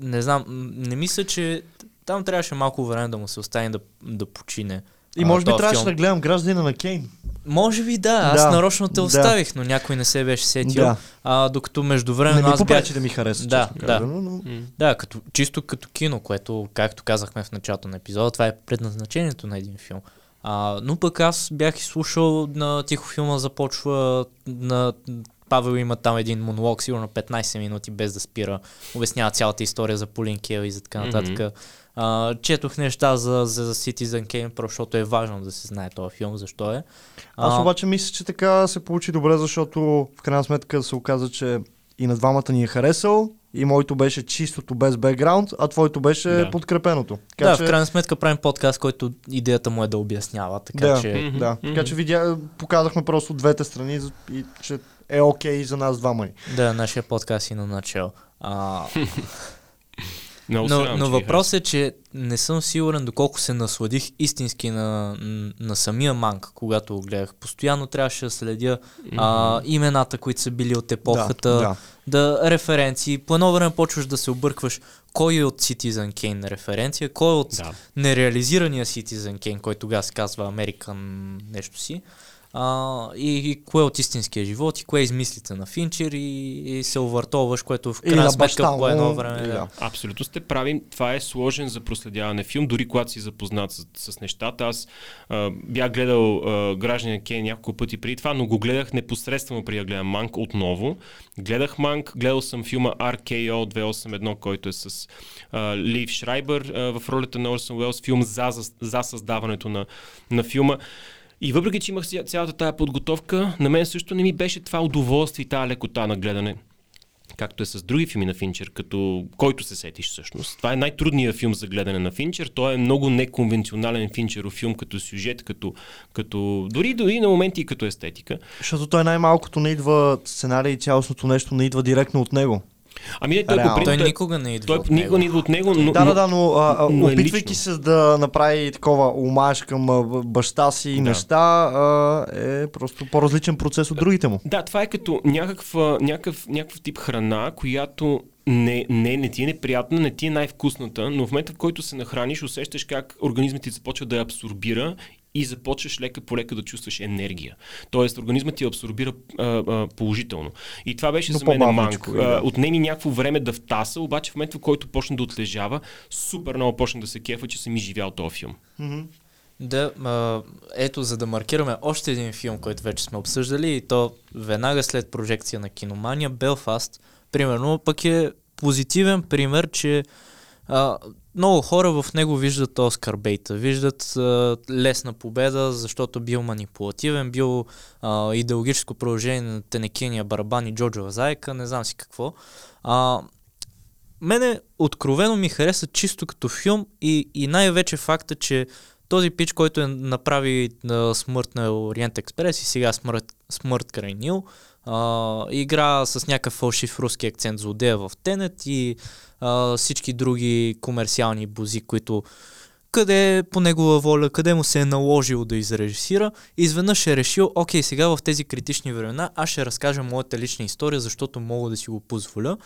S1: не знам, не мисля, че там трябваше малко време да му се остане да, да почине.
S3: И
S1: а,
S3: може би трябваше да гледам гражданина на Кейн.
S1: Може би да, аз
S3: Да,
S1: нарочно те
S3: да.
S1: оставих, но някой не се беше сетил.
S3: Да.
S1: А, докато
S3: Не
S1: междувременно
S3: ми
S1: аз бях...
S3: да ми хареса,
S1: Да,
S3: честно
S1: да.
S3: казано, но...
S1: Да, като, чисто като кино, което, както казахме в началото на епизода, това е предназначението на един филм. А, но пък аз бях изслушал на тихо филма започва на Павел има там един монолог, сигурно 15 минути без да спира. Обяснява цялата история за Полин Кел и за така нататък. Mm-hmm. А, четох неща за, за, за Citizen Kane, просто защото е важно да се знае този филм, защо е.
S3: Аз
S1: А,
S3: обаче мисля, че така се получи добре, защото в крайна сметка се оказа, че и на двамата ни е харесал, и моето беше чистото без бекграунд, а твоето беше
S2: Да.
S3: подкрепеното.
S1: Да, в крайна сметка правим подкаст, който идеята му е да обяснява, така
S3: да,
S1: че...
S3: Да. Така че видя, показахме просто двете страни и че е окей за нас двама ни.
S1: Да, нашия подкаст и на начало. А,
S2: Много
S1: но, но въпросът е, че не съм сигурен доколко се насладих истински на, на самия манк, когато го гледах. Постоянно трябваше да следя а, имената, които са били от епохата,
S3: Да,
S1: да,
S3: да.
S1: да референции. По едно време почваш да се объркваш кой е от Citizen Kane референция, кой е от
S2: Да.
S1: нереализирания Citizen Kane, който тогава се казва American нещо си. А, и, и кое е от истинския живот и кое е измислите на Финчер и, и се овъртоваш, което в крайна
S3: на
S1: сметка по едно време. Да.
S2: Абсолютно сте прави. Това е сложен за проследяване филм, дори когато си запознат с, с нещата. Аз а, бях гледал а, Гражданин Кен няколко пъти преди това, но го гледах непосредствено преди да гледам Манк отново. Гледах Манк, гледал съм филма RKO 281, който е с а, Лив Шрайбър а, в ролята на Орсън Уелс, филм за, за, за създаването на, на филма. И въпреки, че имах ця- цялата тая подготовка, на мен също не ми беше това удоволствие и тая лекота на гледане както е с други филми на Финчер, като който се сетиш всъщност. Това е най-трудният филм за гледане на Финчер. Той е много неконвенционален Финчеров филм като сюжет, като, като дори, дори на моменти и като естетика.
S3: Защото той най-малкото не идва сценарий и цялостното нещо не идва директно от него.
S2: Ами не, той
S3: Реално.
S2: по принцип...
S1: Той никога не идва
S2: той
S1: от
S2: никога
S1: него.
S2: не идва от него, но...
S3: да,
S2: но-
S3: да, да, но, а,
S2: но е
S3: опитвайки
S2: лично.
S3: се да направи такова омаж към а, баща си и
S2: Да.
S3: неща, а, е просто по-различен процес от другите му.
S2: Да, това е като някаква, някакъв, някакъв тип храна, която не, не, не ти е неприятна, не ти е най-вкусната, но в момента в който се нахраниш, усещаш как организмът ти започва да я абсорбира и започваш лека по лека да чувстваш енергия. Тоест, организмът ти абсорбира а, а, положително. И това беше
S3: Но
S2: за мен манк.
S3: да.
S2: Отнеми някакво време да втаса, обаче в момента, в който почна да отлежава, супер много почна да се кефа, че съм изживял този филм.
S1: Да, а, ето за да маркираме още един филм, който вече сме обсъждали и то веднага след прожекция на киномания, Белфаст, примерно, пък е позитивен пример, че а, много хора в него виждат Оскар Бейта, виждат а, лесна победа, защото бил манипулативен, бил а, идеологическо продължение на Тенекения барабан и Джоджо Заека, не знам си какво. А, мене откровено ми хареса чисто като филм и, и най-вече факта, че този пич, който е направи на смърт на Ориент Експрес и сега смърт, смърт край Нил, а, игра с някакъв фалшив руски акцент злодея в Тенет и а, всички други комерциални бузи, които къде по негова воля, къде му се е наложило да изрежисира, изведнъж е решил, окей, сега в тези критични времена аз ще разкажа моята лична история, защото мога да си го позволя.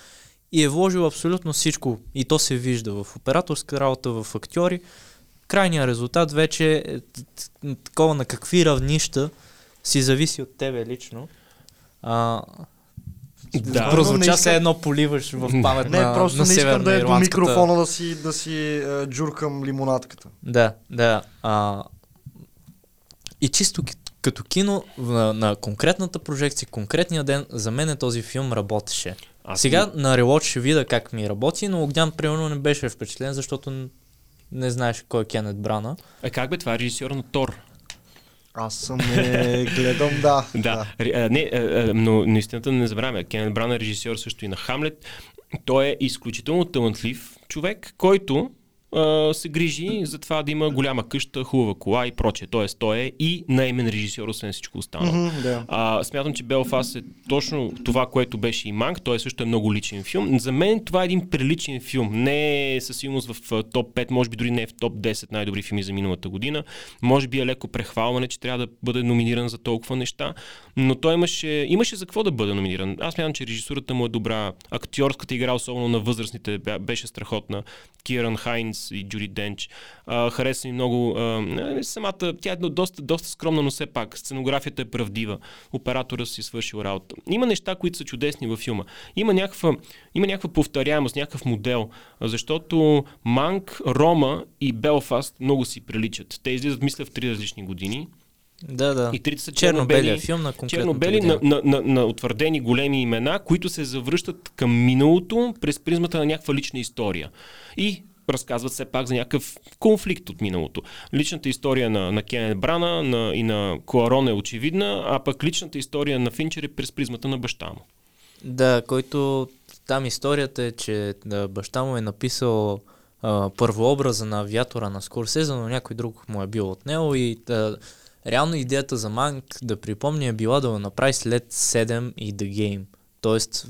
S1: И е вложил абсолютно всичко, и то се вижда в операторска работа, в актьори. Крайният резултат вече е такова на какви равнища си зависи от тебе лично. А,
S2: Да.
S1: прозвуча
S3: Не искам-
S1: се едно поливаш в памет
S3: Не,
S1: на,
S3: просто
S1: на
S3: не искам да е до микрофона да си, да си е, джуркам лимонадката.
S1: Да, да. А, и чисто като кино на, на конкретната прожекция, конкретния ден, за мен е този филм работеше.
S2: Аз
S1: Сега на релоч ще видя как ми работи, но Огнян примерно не беше впечатлен, защото не знаеш кой е Кенет Брана.
S2: А как бе, това е режисьор на Тор.
S3: Аз съм не гледам, да.
S2: Да, ре- а, не, но наистина да не забравяме. Кенет Бран е режисьор също и на Хамлет. Той е изключително талантлив човек, който а, се грижи за това да има голяма къща, хубава кола и прочее. Тоест, той е и наимен режисьор, освен всичко останало.
S3: Мгм, да.
S2: А, смятам, че Белфаст е точно това, което беше и Манк. Той също е много личен филм. За мен това е един приличен филм. Не е със сигурност в топ 5, може би дори не е в топ 10 най-добри филми за миналата година. Може би е леко прехвалване, че трябва да бъде номиниран за толкова неща. Но той имаше, имаше за какво да бъде номиниран. Аз смятам, че режисурата му е добра. Актьорската игра, особено на възрастните, беше страхотна. Киран Хайнс и Джуди Денч. А, хареса ми много а, е, самата, тя е доста, доста скромна, но все пак. Сценографията е правдива. Оператора си свършил работа. Има неща, които са чудесни във филма. Има някаква, има някаква повторяемост, някакъв модел, защото Манк, Рома и Белфаст много си приличат. Те излизат, мисля, в три различни години.
S1: Да, да.
S2: И трите са черно-бели,
S1: филм на
S2: черно-бели на, на, на, на утвърдени големи имена, които се завръщат към миналото през призмата на някаква лична история. И разказват все пак за някакъв конфликт от миналото. Личната история на, на Кенет Брана на, и на Куарон е очевидна, а пък личната история на Финчер е през призмата на баща му.
S1: Да, който там историята е, че да, баща му е написал а, първообраза на авиатора на Скорсеза, но някой друг му е бил отнел и да, реално идеята за Манк, да припомня, е била да го направи след 7 и The Game. Тоест,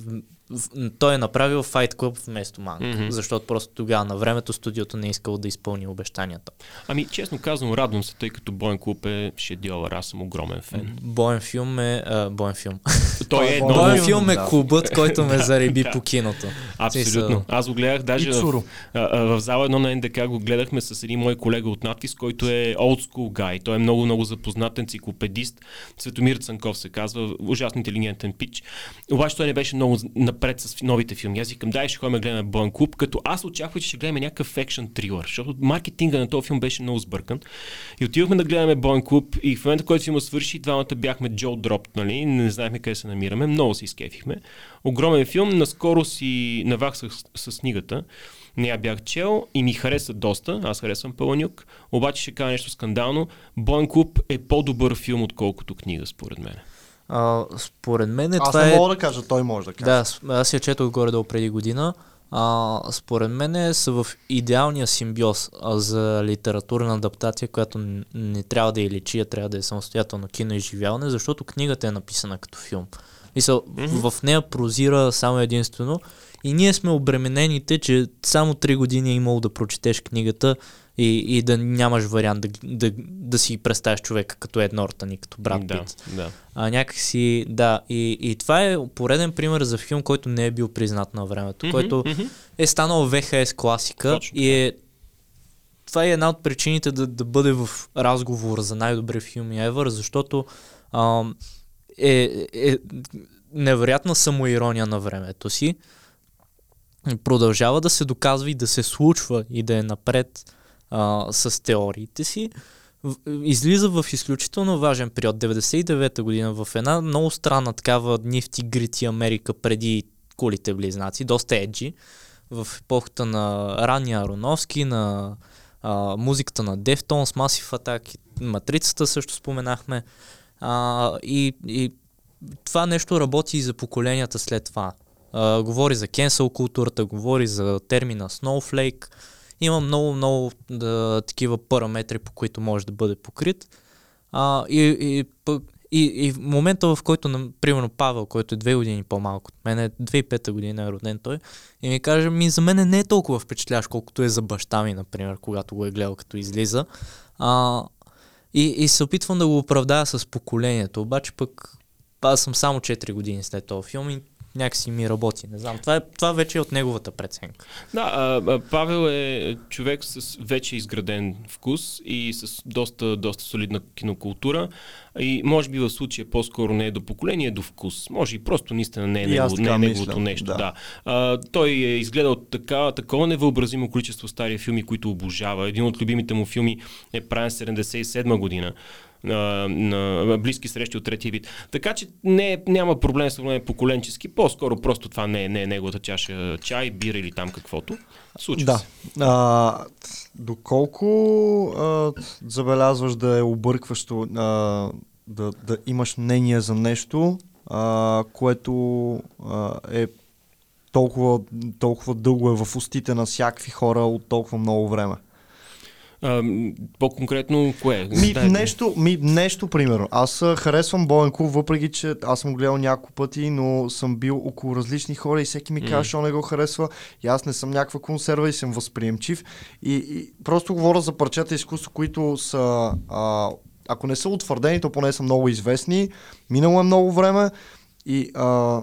S1: той е направил Fight Club вместо Манк,
S2: Мгм.
S1: mm-hmm. защото просто тогава на времето студиото не е искало да изпълни обещанията.
S2: Ами, честно казвам, радвам се, тъй като Боен Клуб е шедьовър. Аз съм огромен фен.
S1: Боен филм е... А, боен филм.
S2: Той е
S3: Боен
S2: много...
S3: Филм,
S1: е клубът, който ме зареби
S2: да.
S1: по киното.
S2: Абсолютно. Аз го гледах даже в, а, в зала едно на НДК го гледахме с един мой колега от надпис, който е old school guy. Той е много, много запознат енциклопедист. Светомир Цанков се казва, ужасно интелигентен пич. Обаче той не беше много напред с новите филми. Аз викам, дай ще ходим да гледаме Боен клуб, като аз очаквах, че ще гледаме някакъв екшен трилър, защото маркетинга на този филм беше много сбъркан. И отидохме да гледаме Боен клуб и в момента, който филма свърши, двамата бяхме Джо Дроп, нали? Не знаехме къде се намираме. Много се изкефихме. Огромен филм. Наскоро си наваксах с, с книгата. Не я бях чел и ми хареса доста. Аз харесвам Паланюк. Обаче ще кажа нещо скандално. Боен клуб е по-добър филм, отколкото книга, според мен.
S1: А, според мен е,
S3: Аз
S1: това
S3: не
S1: е...
S3: мога да кажа, той може да каже.
S1: Да, аз я четох горе-долу преди година. А, според мен са в идеалния симбиоз а, за литературна адаптация, която не трябва да е личи, а трябва да е самостоятелно кино изживяване, защото книгата е написана като филм. Мисъл, mm-hmm. в нея прозира само единствено и ние сме обременените, че само 3 години е имало да прочетеш книгата и, и да нямаш вариант да, да, да си представиш човека като Ед Нортън и като Брат
S2: да,
S1: Пит.
S2: да.
S1: А, някакси, да. И, и това е пореден пример за филм, който не е бил признат на времето,
S2: Мгм,
S1: който
S2: мгм.
S1: е станал ВХС класика
S2: Точно
S1: и е това е една от причините да, да бъде в разговор за най-добри филми ever, защото а, е, е невероятна самоирония на времето си. Продължава да се доказва и да се случва и да е напред а, с теориите си. Излиза в изключително важен период, 99-та година, в една много странна такава нифти грити Америка преди кулите близнаци, доста еджи, в епохата на ранния Ароновски, на а, музиката на Deftones, Massive Attack, Матрицата също споменахме. А, и, и това нещо работи и за поколенията след това. А, говори за cancel културата, говори за термина Snowflake. Има много, много да, такива параметри, по които може да бъде покрит. А, и, и, и, и в момента, в който, примерно, Павел, който е две години по-малко от мен, е 2005 година е роден той, и ми каже, ми за мен не е толкова впечатляващ, колкото е за баща ми, например, когато го е гледал като излиза. А, и, и се опитвам да го оправдая с поколението, обаче пък аз съм само 4 години след този филм и някакси ми работи. Не знам. Това, е, това вече е от неговата преценка.
S2: Да, а, а, Павел е човек с вече изграден вкус и с доста, доста солидна кинокултура. И може би в случая по-скоро не е до поколение, до вкус. Може и просто наистина не е, негово, не е неговото нещо. Да. Да. А, той е изгледал така, такова невъобразимо количество стари филми, които обожава. Един от любимите му филми е правен 77 година на, на близки срещи от третия вид. Така че не, няма проблем с поколенчески, по-скоро просто това не е, не е неговата чаша чай, бира или там каквото. Случва
S3: да.
S2: се.
S3: А, доколко а, забелязваш да е объркващо а, да, да имаш мнение за нещо, а, което а, е толкова, толкова дълго е в устите на всякакви хора от толкова много време?
S2: А, по-конкретно, кое?
S3: Ми, нещо, ми, нещо, примерно. Аз харесвам Боен клуб, въпреки че аз съм гледал няколко пъти, но съм бил около различни хора и всеки ми казва, mm. че не го харесва. И аз не съм някаква консерва и съм възприемчив. И, и просто говоря за парчета изкуство, които са, а, ако не са утвърдени, то поне са много известни. Минало е много време и а,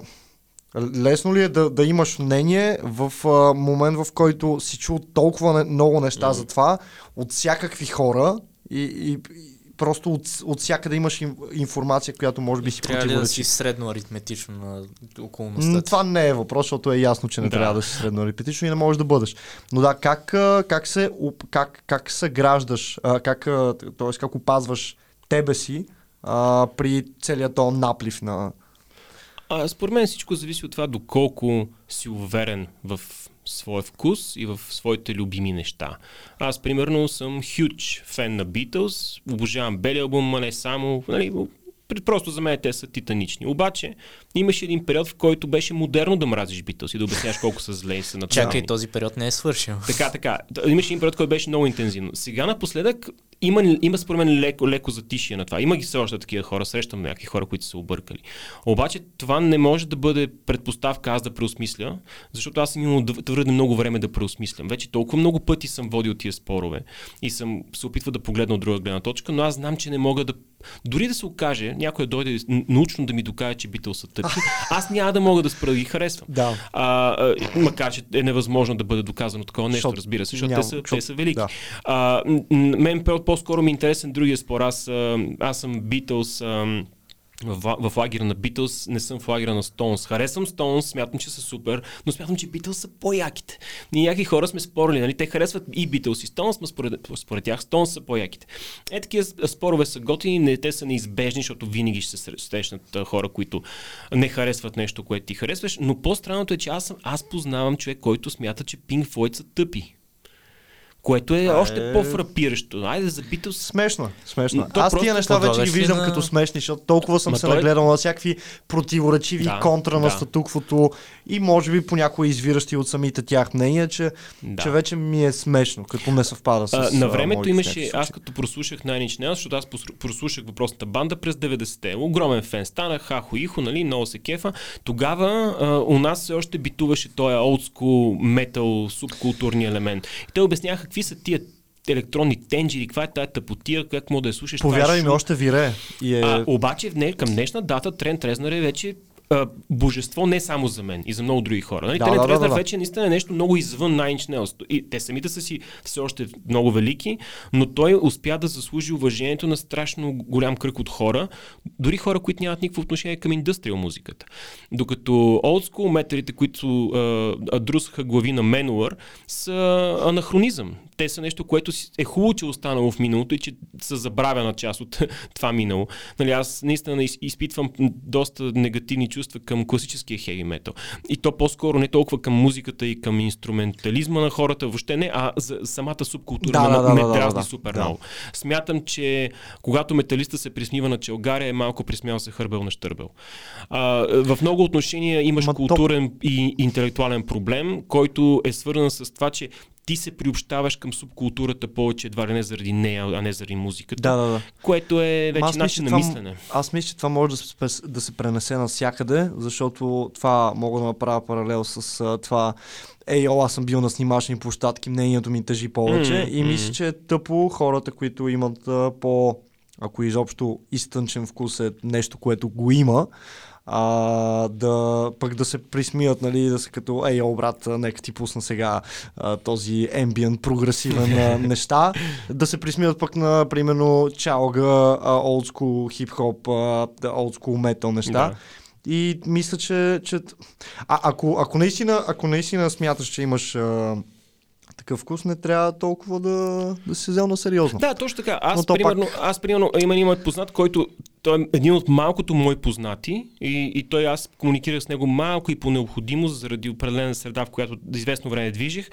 S3: Лесно ли е да, да имаш мнение в а, момент, в който си чул толкова не, много неща mm. за това от всякакви хора и, и, и просто от, от всякъде имаш информация, която може би си
S1: трябва
S3: противоречи.
S1: Трябва да си средно аритметично на околността.
S3: Това не е въпрос, защото е ясно, че не да. трябва да си средно аритметично и не можеш да бъдеш. Но да, как, как се как, как съграждаш, как, т.е. как опазваш тебе си а, при целият този наплив на,
S2: а, според мен всичко зависи от това доколко си уверен в своя вкус и в своите любими неща. Аз, примерно, съм хюч фен на Beatles, обожавам бели албум, а не само. Нали, Просто за мен те са титанични. Обаче имаше един период, в който беше модерно да мразиш Beatles и да обясняваш колко са зле и са национални.
S1: Чакай, този период не е свършил.
S2: Така, така. Имаше един период, който беше много интензивно. Сега напоследък има, има според мен леко, леко затишие на това. Има ги все още такива хора, срещам някакви хора, които са объркали. Обаче това не може да бъде предпоставка аз да преосмисля, защото аз съм имал твърде много време да преосмислям. Вече толкова много пъти съм водил тия спорове и съм се опитвал да погледна от друга гледна точка, но аз знам, че не мога да дори да се окаже, някой дойде научно да ми докаже, че битъл са тъпи, аз няма да мога да спра да ги харесвам.
S3: Да.
S2: А, а, макар, че е невъзможно да бъде доказано такова нещо, Шо, разбира се, защото те, са, те са велики. Да. А, мен по-скоро ми е интересен другия спор. Аз, аз съм Beatles в, в лагера на Beatles, не съм в лагера на Stones. Харесвам Stones, смятам, че са супер, но смятам, че Beatles са по-яките. Ние някакви хора сме спорили, нали? Те харесват и Beatles и Stones, но според, според тях Stones са по-яките. Е, такива спорове са готини, не, те са неизбежни, защото винаги ще се срещнат хора, които не харесват нещо, което ти харесваш, но по-странното е, че аз, съм, аз познавам човек, който смята, че Pink Floyd са тъпи. Което е а, още е... по-фрапиращо. Айде за Beatles.
S3: Смешно, смешно. То Аз тия неща вече ги виждам на... като смешни, защото толкова съм Ма се той... нагледал на всякакви противоречиви да, контра на да. статуквото и може би понякога извиращи от самите тях мнения, че, да. че вече ми е смешно, като не съвпада с. А,
S2: на времето имаше, аз като прослушах Nine Inch защото аз прослушах въпросната банда през 90-те. Огромен фен станах, хахо ихо, нали, много се кефа. Тогава а, у нас все още битуваше този олдскул метал субкултурни елемент. И те обясняха какви са тия електронни тенджери, каква е тази тъпотия, как мога да я слушаш.
S3: Повярвай ми, още вире.
S2: И е... а, обаче не, към днешна дата Трент Резнер е вече а, божество не само за мен и за много други хора. Нали?
S3: Да,
S2: Трент
S3: да, да,
S2: Резнър
S3: да.
S2: вече наистина е нещо много извън Nails. И те самите са си все още много велики, но той успя да заслужи уважението на страшно голям кръг от хора, дори хора, които нямат никакво отношение към индустриал музиката. Докато олдскул металите, които а, друсаха глави на Менуар, са анахронизъм. Те са нещо, което е хубаво, че е останало в миналото и че са забравена част от това минало. Нали, аз наистина из- изпитвам доста негативни чувства към класическия хеви метал. И то по-скоро не толкова към музиката и към инструментализма на хората, въобще не, а за самата субкултура
S3: Да,
S2: ме,
S3: да,
S2: ме
S3: да,
S2: дразни
S3: да.
S2: супер
S3: Да.
S2: много. Смятам, че когато металиста се присмива на Челгария, е малко присмял се хърбел на щърбел. А, в много отношения имаш
S3: Ма то-
S2: културен и интелектуален проблем, който е свързан с това, че ти се приобщаваш към субкултурата повече едва ли не заради нея, а не заради музиката.
S3: Да, да, да.
S2: Което е вече начин на мислене.
S3: Аз мисля, че това може да се, да се пренесе навсякъде, защото това мога да направя паралел с а, това Ей, о, аз съм бил на снимачни площадки, мнението ми тъжи повече
S2: М,
S3: и мисля, че е тъпо хората, които имат а, по, ако изобщо изтънчен вкус е нещо, което го има, а, да пък да се присмият, нали, да са като, ей, о, брат, нека ти пусна сега а, този ambient, прогресивен а, неща, да се присмият пък на, примерно, чалга, олдскул хип-хоп, олдскул метал неща.
S2: Да.
S3: И мисля, че, че а, ако, ако, наистина, ако наистина смяташ, че имаш а, такъв вкус, не трябва толкова да, да се взел на сериозно.
S2: Да, точно така. Аз, примерно, аз примерно, има има познат, който той е един от малкото мои познати и, и той аз комуникирах с него малко и по необходимост, заради определена среда, в която известно време движих.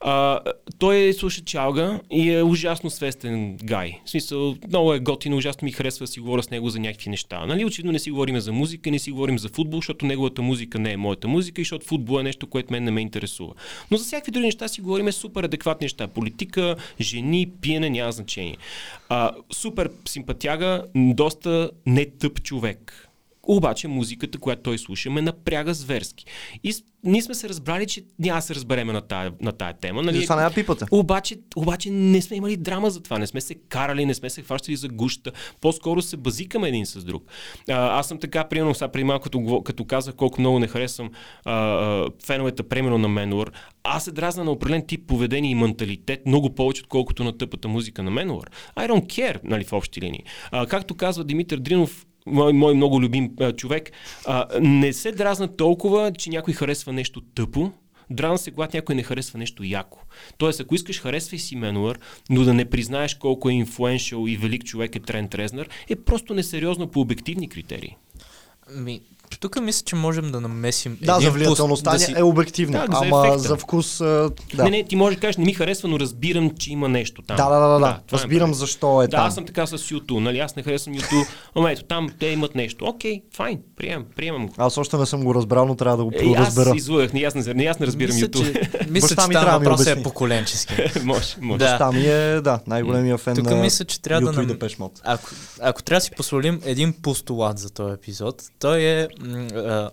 S2: А, той слуша чалга и е ужасно свестен гай. В смисъл, много е готин, ужасно ми харесва да си говоря с него за някакви неща. Нали, очевидно не си говорим за музика, не си говорим за футбол, защото неговата музика не е моята музика и защото футбол е нещо, което мен не ме интересува. Но за всякакви други неща си говорим супер адекватни неща. Политика, жени, пиене, няма значение. А, супер симпатяга, доста не тъп човек. Обаче музиката, която той слуша, ме напряга зверски. И ние сме се разбрали, че няма се разбереме на тая, на тая тема. Нали?
S3: затова няма пипате.
S2: Обаче, обаче не сме имали драма за това, не сме се карали, не сме се хващали за гуща, по-скоро се базикаме един с друг. А, аз съм така, примерно, сега преди малко, като, като казах колко много не харесвам а, а, феновете, примерно на Менуар, аз се дразна на определен тип поведение и менталитет, много повече, отколкото на тъпата музика на Менуар. I don't care, нали, в общи линии. А, както казва Димитър Дринов, мой, мой много любим а, човек, а, не се дразна толкова, че някой харесва нещо тъпо, Дразна се, когато някой не харесва нещо яко. Тоест, ако искаш, харесвай си Менуар, но да не признаеш колко е инфлуеншъл и велик човек е Трент Резнер, е просто несериозно по обективни критерии.
S1: Ми, тук мисля, че можем да намесим.
S3: Да,
S1: един
S3: за влиятелността
S1: да
S3: да
S1: си-
S3: е обективна,
S2: Да, за
S3: ама
S2: ефекта.
S3: за вкус... а, Да.
S2: Не, не, ти можеш да кажеш, не ми харесва, но разбирам, че има нещо там.
S3: да, да, да, да, да.
S2: е
S3: Разбирам
S2: проблем.
S3: защо е
S2: Да,
S3: там.
S2: аз съм така с YouTube, нали? Аз не харесвам YouTube, ама ето там те имат нещо. Окей, файн, приемам, приемам го.
S3: Аз още не съм го разбрал, но трябва да го
S2: Е, и аз
S3: разбера.
S2: излъгах, не, аз не, не, аз не разбирам
S1: мисля,
S2: YouTube.
S1: че, мисля,
S3: Баща
S1: че
S3: ми
S1: там
S3: да
S1: въпросът е поколенчески.
S2: може, може.
S1: Да.
S3: Ми е, да, най-големия фен
S1: Тук
S3: на
S1: мисля, че трябва да. Ако, ако трябва да си позволим един постулат за този епизод, той е а,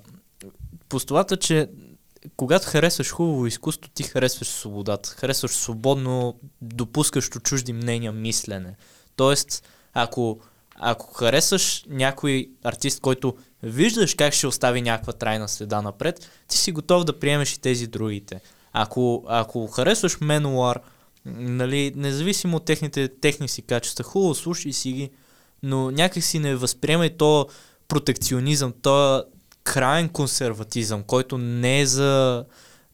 S1: постулата, че когато харесваш хубаво изкуство, ти харесваш свободата. Харесваш свободно, допускащо чужди мнения, мислене. Тоест, ако, ако харесваш някой артист, който виждаш как ще остави някаква трайна следа напред, ти си готов да приемеш и тези другите. Ако, ако харесваш Менуар, нали, независимо от техните, техни си качества, хубаво, слушай си ги, но някак си не възприемай то протекционизъм, то крайен консерватизъм, който не е за,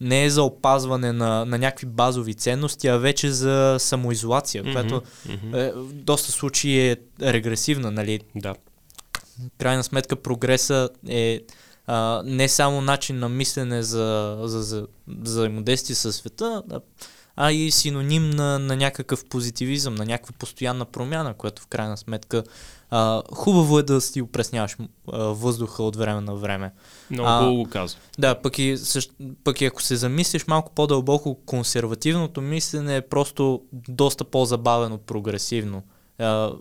S1: не е за опазване на, на някакви базови ценности, а вече за самоизолация,
S2: Мгм,
S1: която
S2: мгм.
S1: е, в доста случаи е регресивна. Нали?
S2: Да.
S1: крайна сметка прогреса е а, не само начин на мислене за, за, за, за взаимодействие със света, а, а и синоним на, на някакъв позитивизъм, на някаква постоянна промяна, която в крайна сметка а, хубаво е да си опресняваш а, въздуха от време на време.
S2: Много
S1: А,
S2: хубаво го казва.
S1: Да, пък и, същ, пък и ако се замислиш малко по-дълбоко, консервативното мислене е просто доста по-забавено прогресивно. А,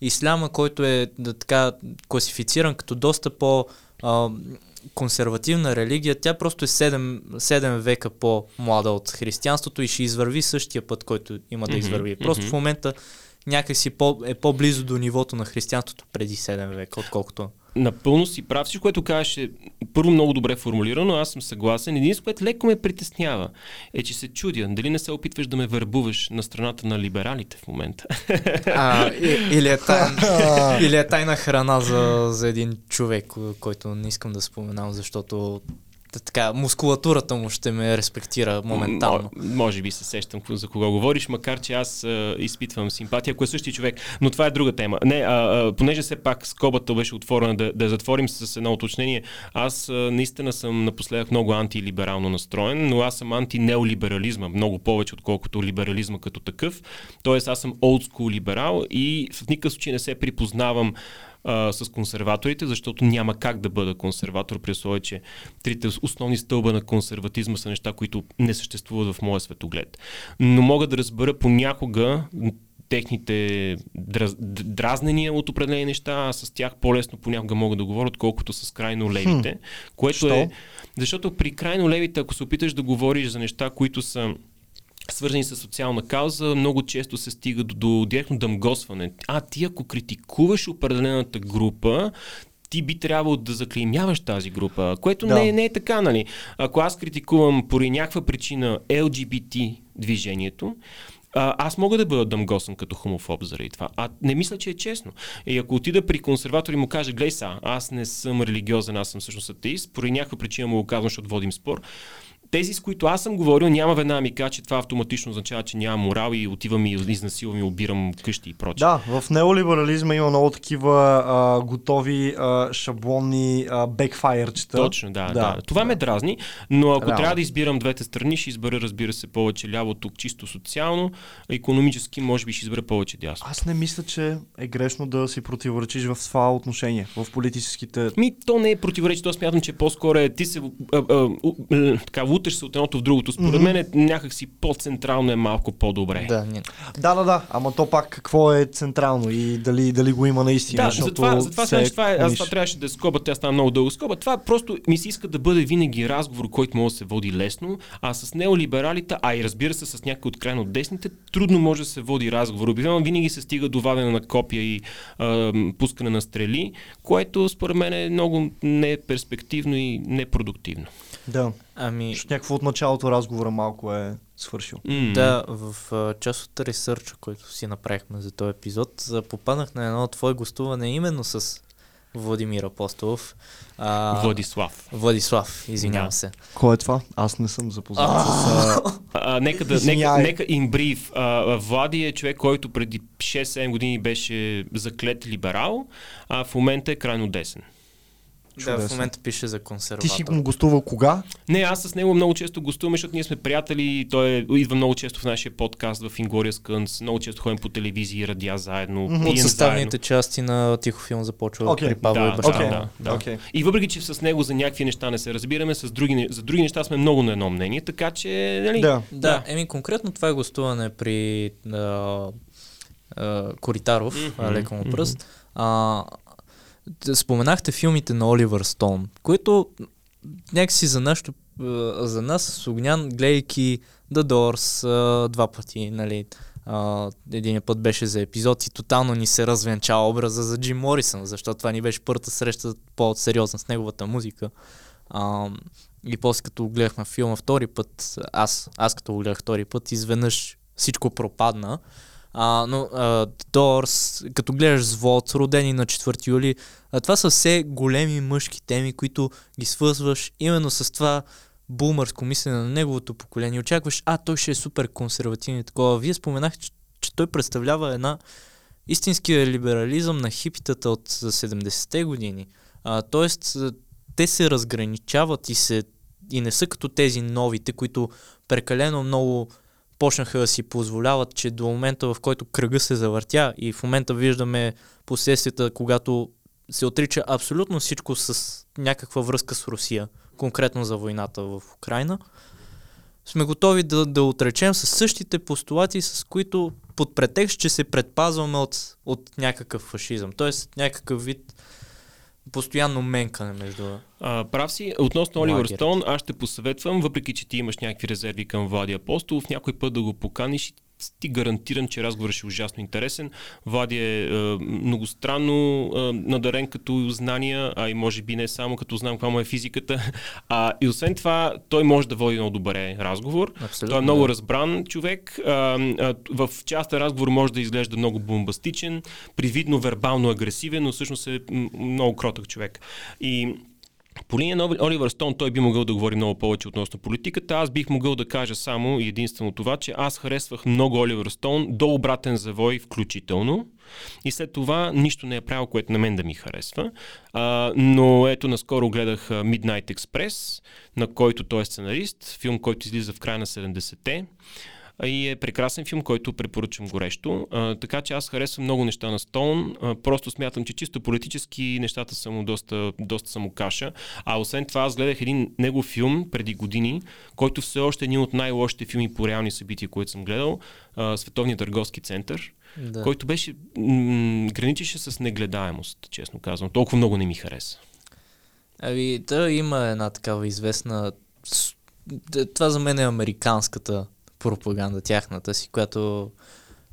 S1: исляма, който е да, така класифициран като доста по а, консервативна религия, тя просто е 7, 7 века по-млада от християнството и ще извърви същия път, който има да извърви. Просто
S2: мгм.
S1: в момента някакси по, е по-близо до нивото на християнството преди 7 века, отколкото
S2: напълно си прав. Всичко, което казваш е първо много добре формулирано, аз съм съгласен. Единството, което леко ме притеснява, е, че се чудя дали не се опитваш да ме върбуваш на страната на либералите в момента.
S1: А, и, или, е тайна, или е тайна храна за, за един човек, който не искам да споменам, защото така, мускулатурата му ще ме респектира моментално.
S2: М- може би се сещам за кого говориш, макар че аз а, изпитвам симпатия, ако е същия човек. Но това е друга тема. Не, а, а, понеже все пак скобата беше отворена да, да затворим с едно уточнение. Аз а, наистина съм напоследък много антилиберално настроен, но аз съм антинеолиберализма, много повече отколкото либерализма като такъв. Тоест аз съм олдскул либерал и в никакъв случай не се припознавам а, с консерваторите, защото няма как да бъда консерватор, при условие, че трите основни стълба на консерватизма са неща, които не съществуват в моя светоглед. Но мога да разбера понякога техните драз, дразнения от определени неща, а с тях по-лесно понякога мога да говоря, отколкото с крайно левите. Хм. Което Що? е. Защото при крайно левите, ако се опиташ да говориш за неща, които са свързани с социална кауза, много често се стига до, до директно дъмгосване. А ти ако критикуваш определената група, ти би трябвало да заклеймяваш тази група, което да. не, е, не е така, нали? Ако аз критикувам поради някаква причина LGBT движението, а, аз мога да бъда дъмгосен като хомофоб заради това. А не мисля, че е честно. И ако отида при консерватор и му каже, глей са, аз не съм религиозен, аз съм всъщност атеист, поради някаква причина му го казвам, защото водим спор, тези, с които аз съм говорил, няма веднага ми кажа, че това автоматично означава, че няма морал и отивам и изнасилвам и обирам къщи и прочее.
S3: Да, в неолиберализма има много такива а, готови а, шаблонни а, бекфайерчета.
S2: Точно, да, да. да. Това да. ме дразни, но ако Реално. трябва да избирам двете страни, ще избера, разбира се, повече ляво тук, чисто социално, економически, може би ще избера повече дясно.
S3: Аз не мисля, че е грешно да си противоречиш в това отношение, в политическите.
S2: Ми, то не е противоречие, то смятам, че по-скоро е ти се а, а, а, така, луташ се от едното в другото. Според mm-hmm. мен е някакси по-централно е малко по-добре.
S3: Да, да, да, да. Ама то пак какво е централно и дали, дали го има наистина.
S2: Да, затова, затова, се... това е, аз това трябваше да скоба, тя стана много дълго скоба. Това просто ми се иска да бъде винаги разговор, който може да се води лесно, а с неолибералите, а и разбира се с някои от крайно десните, трудно може да се води разговор. Обикновено винаги се стига до вадене на копия и а, пускане на стрели, което според мен е много неперспективно и непродуктивно.
S3: Да. Ами... Защото някакво от началото разговора малко е свършил.
S1: Mm. Да, в uh, част от ресърча, който си направихме за този епизод, попаднах на едно твое гостуване именно с Владимир Апостолов.
S2: А, Владислав.
S1: Владислав, извинявам да. се.
S3: Кой е това? Аз не съм запознат с...
S2: А, а, нека да, нека, нека. А, Влади е човек, който преди 6-7 години беше заклет либерал, а в момента е крайно десен.
S1: Чудесно. Да, в момента пише за консерватор.
S3: Ти си му гостувал кога?
S2: Не, аз с него много често гостуваме, защото ние сме приятели. Той идва много често в нашия подкаст в Inglourious Guns. Много често ходим по телевизии, радиа заедно.
S1: Mm-hmm. От съставните заедно. части на Тихо филм започва okay. при Павло
S2: да, и баща. Okay. Да, да. Okay. И въпреки, че с него за някакви неща не се разбираме, с други, за други неща сме много на едно мнение, така че... Нали?
S1: Да. да. да. Еми, конкретно това е гостуване при а, а, Коритаров, mm-hmm. леко му пръст. Mm-hmm. А, споменахте филмите на Оливър Стоун, които някакси за, нашото, за нас с Огнян, гледайки The Doors два пъти, нали, един път беше за епизод и тотално ни се развенча образа за Джим Морисън, защото това ни беше първата среща по-сериозна с неговата музика. А, и после като гледахме филма втори път, аз, аз като го гледах втори път, изведнъж всичко пропадна. А, но а, като гледаш Звод, родени на 4 юли, а, това са все големи мъжки теми, които ги свързваш именно с това бумърско мислене на неговото поколение. Очакваш, а той ще е супер консервативен и такова. Вие споменахте, че, че той представлява една истинския либерализъм на хипитата от 70-те години. А, тоест, те се разграничават и, се, и не са като тези новите, които прекалено много почнаха да си позволяват, че до момента, в който кръга се завъртя и в момента виждаме последствията, когато се отрича абсолютно всичко с някаква връзка с Русия, конкретно за войната в Украина, сме готови да, да отречем с същите постулати, с които под претекст, че се предпазваме от, от някакъв фашизъм. Тоест някакъв вид постоянно менкане между...
S2: А, прав си. Относно Оливър Стоун, аз ще посъветвам, въпреки че ти имаш някакви резерви към Влади Апостолов, някой път да го поканиш ти гарантирам, че разговорът ще е ужасно интересен. Влади е, е многостранно е, надарен като знания, а и може би не само като знам каква му е физиката. А, и освен това, той може да води много добре разговор.
S1: Абсолютно,
S2: той е много разбран човек. А, а, в частта разговор може да изглежда много бомбастичен, привидно вербално агресивен, но всъщност е много кротък човек. И по линия на Оливър Стоун той би могъл да говори много повече относно политиката. Аз бих могъл да кажа само и единствено това, че аз харесвах много Оливър Стоун до обратен завой включително. И след това нищо не е правил, което на мен да ми харесва. А, но ето, наскоро гледах Midnight Express, на който той е сценарист, филм, който излиза в края на 70-те. И е прекрасен филм, който препоръчам горещо. А, така че аз харесвам много неща на Стоун. А, просто смятам, че чисто политически нещата са му доста, доста са му каша. А освен това, аз гледах един негов филм преди години, който все още е един от най-лошите филми по реални събития, които съм гледал. А, Световния търговски център.
S1: Да.
S2: който беше м- граничеше с негледаемост, честно казвам. Толкова много не ми хареса.
S1: Ами, да, има една такава известна... Това за мен е американската пропаганда, тяхната си, която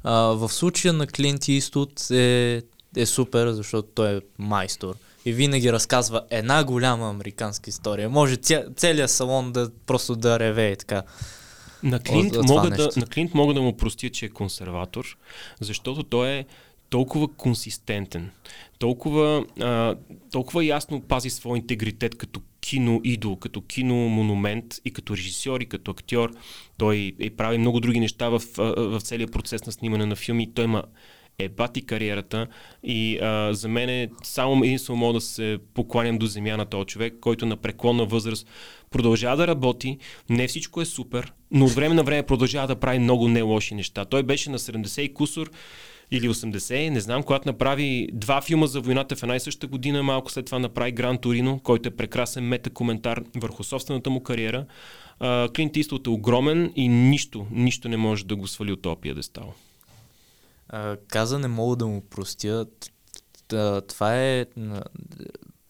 S1: а, в случая на Клинт Иствуд е, е супер, защото той е майстор. И винаги разказва една голяма американска история. Може ця, целият салон да просто да ревее така.
S2: На Клинт,
S1: от това
S2: мога да, на Клинт мога да му простя, че е консерватор, защото той е толкова консистентен, толкова, а, толкова ясно пази своя интегритет като кино идол, като кино монумент и като режисьор и като актьор. Той е прави много други неща в, в целия процес на снимане на филми. Той има е бати кариерата и а, за мен е само единствено мога да се покланям до земя на този човек, който на преклонна възраст продължава да работи, не всичко е супер, но от време на време продължава да прави много не лоши неща. Той беше на 70 и кусор или 80, не знам, когато направи два филма за войната в една и съща година, малко след това направи Гран Торино, който е прекрасен мета-коментар върху собствената му кариера. Клинт Иствуд е огромен и нищо, нищо не може да го свали от този пиедестал.
S1: А, каза, не мога да му простя. Това е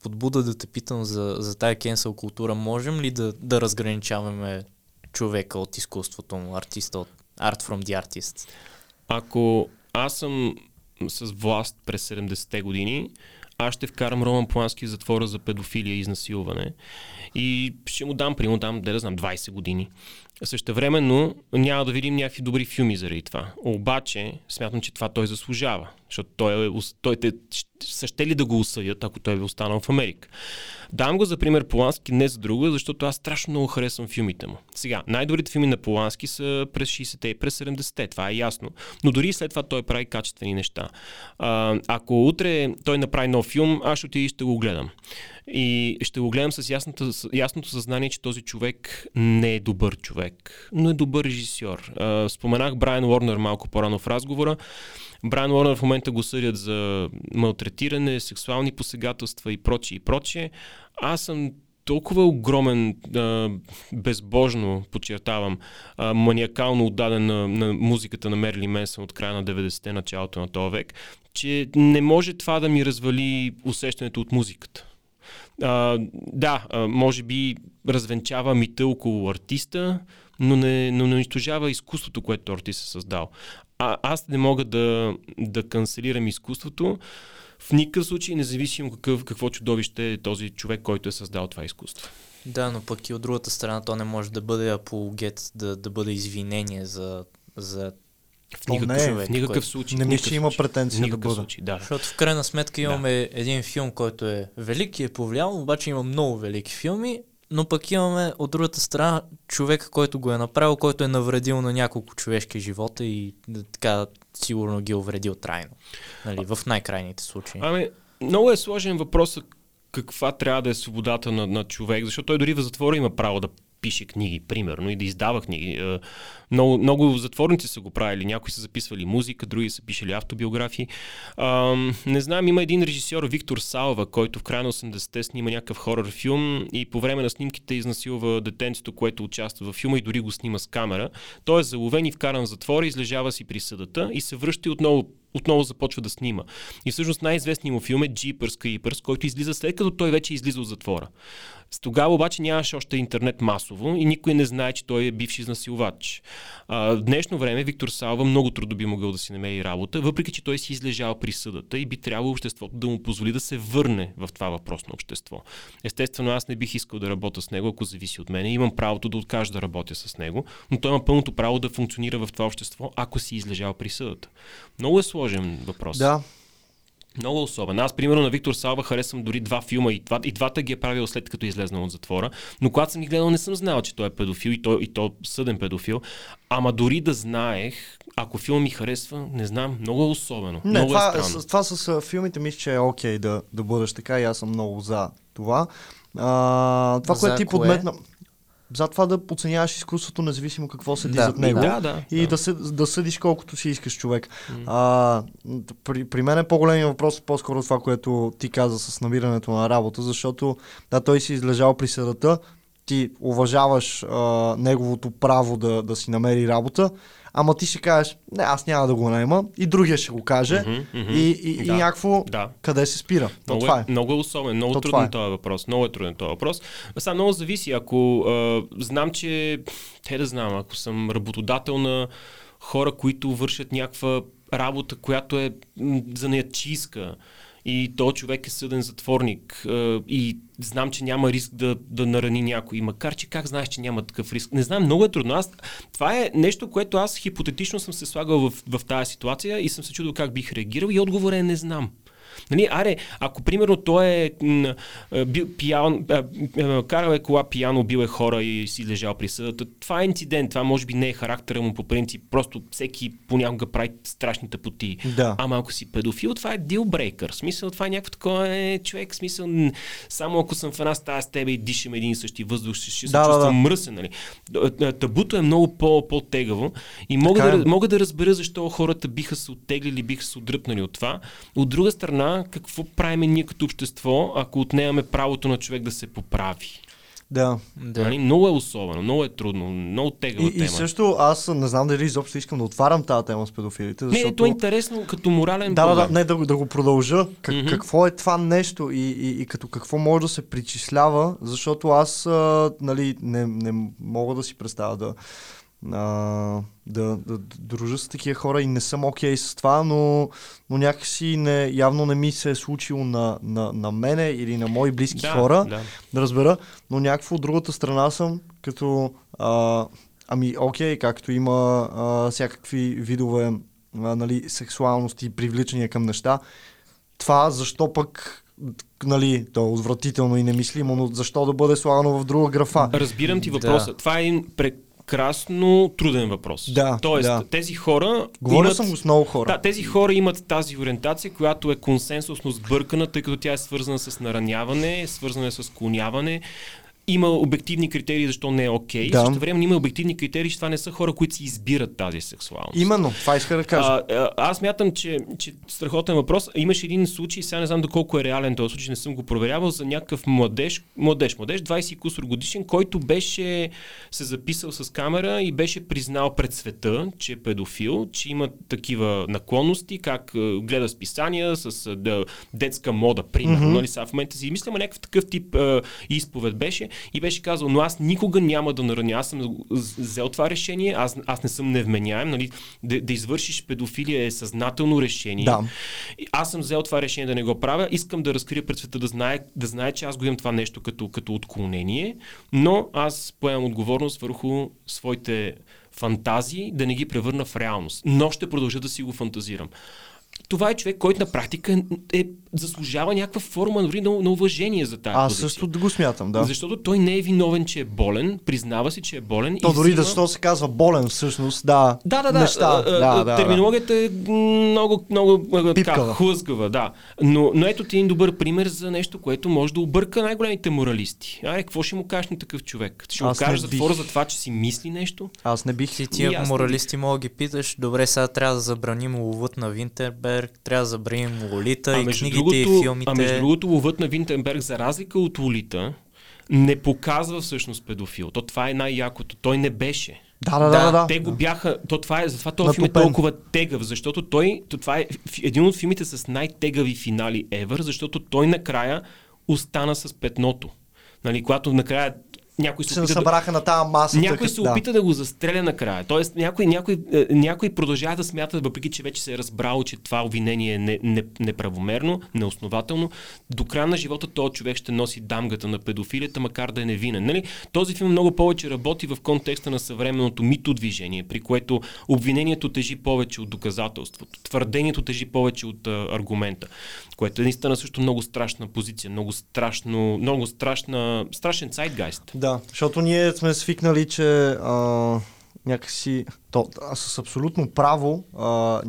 S1: подбуда да те питам за, за тая кенсъл култура. Можем ли да, да разграничаваме човека от изкуството му, артиста от Art from the Artist?
S2: Ако аз съм с власт през 70-те години, аз ще вкарам Роман Плански в затвора за педофилия и изнасилване и ще му дам, примерно дам, да, знам, 20 години. Същевременно няма да видим някакви добри филми заради това. Обаче, смятам, че това той заслужава, защото той, е, той те, са ще ли да го осъдят, ако той е останал в Америка. Давам го за пример Полански не за друго, защото аз страшно много харесвам филмите му. Сега, най-добрите филми на Полански са през 60-те и през 70-те, това е ясно. Но дори след това той прави качествени неща. А, ако утре той направи нов филм, аз ще отида и ще го гледам. И ще го гледам с ясното, с ясното съзнание, че този човек не е добър човек, но е добър режисьор. Споменах Брайан Уорнер малко по-рано в разговора. Брайан Уорнер в момента го съдят за малтретиране, сексуални посегателства и прочие и прочие. Аз съм толкова огромен, безбожно, подчертавам, а, маниакално отдаден на, на музиката на Мерли Менсън от края на 90-те, началото на този век, че не може това да ми развали усещането от музиката. А, да, а, може би развенчава мита около артиста, но не, но не унищожава изкуството, което артист е създал. А, аз не мога да, да канцелирам изкуството в никакъв случай, независимо какъв, какво чудовище е този човек, който е създал това изкуство.
S1: Да, но пък и от другата страна то не може да бъде апологет, да, да бъде извинение за, за
S2: В никакъв,
S3: не
S2: в никакъв случай.
S3: Не мисля, че има
S2: В
S3: да бъде.
S2: случай, да.
S1: Защото в крайна сметка имаме един филм, който е велик и е повлиял, обаче има много велики филми, но пък имаме от другата страна човек, който го е направил, който е навредил на няколко човешки живота и да, така сигурно ги е увредил трайно. Нали, в най-крайните случаи.
S2: Ами, много е сложен въпрос каква трябва да е свободата на, на човек, защото той дори в затвора има право да пише книги, примерно, и да издава книги. Е, Много, много затворници са го правили. Някои са записвали музика, други са пишели автобиографии. Не знам, има един режисьор, Виктор Салва, който в края на 80-те снима някакъв хорър филм и по време на снимките изнасилва детенцето, което участва във филма и дори го снима с камера. Той е заловен и вкаран в затвора, излежава си присъдата и се връща и отново отново започва да снима. И всъщност най-известният му филм е Jeepers Creepers, който излиза след като той вече излиза от затвора. С тогава обаче нямаше още интернет масово и никой не знае, че той е бивши изнасилвач. А, в днешно време Виктор Салва много трудно би могъл да си намери работа, въпреки че той си излежал присъдата и би трябвало обществото да му позволи да се върне в това въпросно общество. Естествено, аз не бих искал да работя с него, ако зависи от мен. Имам правото да откажа да работя с него, но той има пълното право да функционира в това общество, ако си излежал присъдата. Много е сложен въпрос.
S3: Да,
S2: Много особен. Аз, примерно, на Виктор Салва харесвам дори два филма и, два, и двата ги е правил след като е излезнал от затвора. Но когато съм ги гледал, не съм знал, че той е педофил и то, и то съден педофил. Ама дори да знаех, ако филм ми харесва, не знам, много е особено.
S3: Не,
S2: много
S3: това,
S2: е странно.
S3: с, това с филмите мисля, че е окей да, да бъдеш така и аз съм много за това. А, това,
S1: За
S3: което ти
S1: кое?
S3: подметна... За това да подценяваш изкуството, независимо какво седи
S1: Да,
S3: зад него.
S2: Да, да.
S3: И да, съ, да съдиш колкото си искаш човек. А, при, при мен е по-големия въпрос по-скоро това, което ти каза с намирането на работа, защото да, той си излежал при съдата, ти уважаваш а, неговото право да, да си намери работа, ама ти ще кажеш, не, аз няма да го наема, и другия ще го каже,
S2: Мгм, мгм.
S3: и, и, и
S2: Да.
S3: някакво
S2: Да.
S3: къде се спира. То
S2: Много,
S3: това
S2: е,
S3: е.
S2: много е особен, много
S3: То
S2: труден
S3: е.
S2: този въпрос. Много е труден този въпрос. Сега много зависи. Ако а, знам, че те да знам, ако съм работодател на хора, които вършат някаква работа, която е занаятчийска и то човек е съден затворник и знам, че няма риск да, да нарани някой, макар че как знаеш, че няма такъв риск? Не знам, много е трудно. Аз, това е нещо, което аз хипотетично съм се слагал в, в тази ситуация и съм се чудил как бих реагирал и отговорът е не знам. Нали, аре, ако примерно той е м, а, бил пиян, а, а, карал е кола пияно, бил е хора и си лежал при съдата, това е инцидент, това може би не е характера му по принцип, просто всеки понякога прави страшни тъпоти.
S3: Да.
S2: Ама ако си педофил, това е дилбрейкър. Смисъл, това е някакво такова е, човек. Смисъл, само ако съм в една стая с тебе и дишам един и същи въздух, ще, ще се
S3: Да,
S2: чувствам
S3: да.
S2: мръсен. Нали? Табуто е много по- по-тегаво и мога
S3: Така
S2: да,
S3: е.
S2: мога да разбера защо хората биха се оттеглили, биха се отдръпнали от това. От друга страна, какво правим ние като общество, ако отнемаме правото на човек да се поправи?
S3: Да.
S1: Да.
S2: Нали? Много е особено, много е трудно, много тегава
S3: И,
S2: тема.
S3: и също аз не знам дали изобщо искам да отварям тази тема с педофилите,
S2: Не,
S3: защото...
S2: то е интересно като морален
S3: Да, да, да,
S2: проблем.
S3: не, да, го- да го продължа. Как,
S2: Мгм.
S3: Какво е това нещо и, и, и като какво може да се причислява, защото аз а, нали, не, не мога да си представя да, а, да, да, да дружа с такива хора и не съм окей с това, но, но някакси не, явно не ми се е случило на, на, на мене или на мои близки
S2: да,
S3: хора
S2: Да.
S3: да разбера, но някакво от другата страна съм, като а, ами окей, както има а, всякакви видове а, нали, сексуалност и привличания към неща, това защо пък нали, то е отвратително и немислимо, но защо да бъде слагано в друга графа?
S2: Разбирам ти
S1: Да.
S2: въпроса. Това е един прекрасно труден въпрос.
S3: Да,
S2: Тоест,
S3: да.
S2: тези хора.
S3: Говоря
S2: имат...
S3: съм с много хора.
S2: Да, тези хора имат тази ориентация, която е консенсусно сбъркана, тъй като тя е свързана с нараняване, свързана е с склоняване. Има обективни критерии, защо не е окей.
S3: Да.
S2: Да. Също време има обективни критерии, че това не са хора, които си избират тази сексуалност.
S3: Именно, това иска да кажа.
S2: А, а, аз мятам, че, че страхотен въпрос. Имаше един случай, сега не знам доколко е реален този случай, не съм го проверявал, за някакъв младеж, младеж, младеж, 20 и кусор годишен, който беше се записал с камера и беше признал пред света, че е педофил, че има такива наклонности, как гледа списания с да, детска мода, примерно. Mm-hmm. Нали, сега в момента си мисля, някакъв такъв тип а, изповед беше и беше казал, но аз никога няма да нараня. Аз съм взел това решение, аз, аз не съм невменяем, нали, да, да извършиш педофилия е съзнателно решение.
S3: Да.
S2: Аз съм взел това решение да не го правя. Искам да разкрия пред света да знае, да знае, че аз го имам това нещо като, като отклонение, но аз поемам отговорност върху своите фантазии да не ги превърна в реалност. Но ще продължа да си го фантазирам. Това е човек, който на практика е, заслужава някаква форма дори на, на уважение за тази
S3: Аз
S2: позиция.
S3: също да го смятам, да.
S2: Защото той не е виновен, че е болен, признава си, че е болен.
S3: То
S2: и
S3: дори
S2: взима...
S3: да защо се казва болен всъщност, да.
S2: Да, да, да.
S3: Неща.
S2: а, а,
S3: да, да,
S2: терминологията е много, много така, хлъзгава, да. Но, но ето ти един добър пример за нещо, което може да обърка най-големите моралисти. Аре, какво ще му кажеш на такъв човек? Ще
S3: не
S2: кажеш затвора за това, че си мисли нещо?
S3: да. Аз не бих...
S1: Ти тия моралисти мога да ги питаш, добре, сега трябва да забраним ловът на Винтерберг, трябва да забраним Лолита и книгите и филмите.
S2: а между другото, ловът на Винтенберг, за разлика от Лолита, не показва всъщност педофил. То това е най-якото. Той не беше.
S3: Да, да, да, да. да.
S2: Те го бяха. То това е, затова този филм е толкова тегъв, защото той. То това е един от филмите с най-тегави финали ever, защото той накрая остана с петното. Нали, когато накрая някой се,
S3: се
S2: опита да,
S3: събраха на тази маса.
S2: някой се
S3: да.
S2: опита да го застреля накрая. Тоест, някой, някой, е, някой продължава да смята, въпреки че вече се е разбрал, че това обвинение е не, не, неправомерно, неоснователно, до края на живота този човек ще носи дамгата на педофилията, макар да е невинен. Нали? Този филм много повече работи в контекста на съвременното мито движение, при което обвинението тежи повече от доказателството, твърдението тежи повече от а, аргумента, което е наистина също много страшна позиция, много страшно, много страшна, страшен сайдгайст.
S3: Да, защото ние сме свикнали, че а, някакси, то, с абсолютно право а,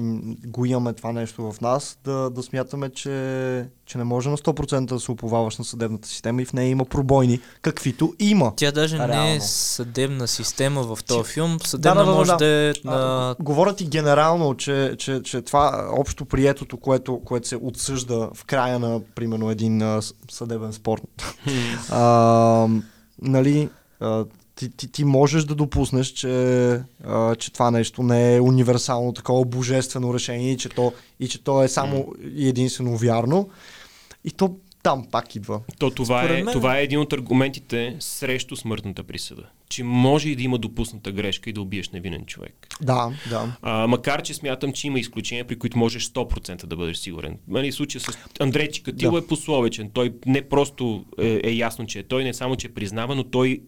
S3: го имаме това нещо в нас, да, да смятаме, че, че не може на 100% да се уповаваш на съдебната система и в нея има пробойни, каквито има.
S1: Тя даже не е
S3: Реално.
S1: съдебна система в този филм. Съдебна
S3: да, да, да,
S1: може
S3: да.
S1: да е
S3: А,
S1: на...
S3: Говоря ти генерално, че, че, че това общо приетото, което, което се отсъжда в края на, примерно, един съдебен спор, а, нали, а, ти, ти, ти можеш да допуснеш, че, а, че това нещо не е универсално такова божествено решение и че то, и че то е само и единствено вярно. И то там пак идва.
S2: То това
S1: Според
S2: е,
S1: мен-
S2: това е един от аргументите срещу смъртната присъда. Че може и да има допусната грешка и да убиеш невинен човек.
S3: Да, да.
S2: А, макар, че смятам, че има изключения, при които можеш 100% да бъдеш сигурен. Нали, случая с Андрей Чикатило
S3: Да.
S2: е пословичен. Той не просто е, е ясно, че е той, не само, че признава, но той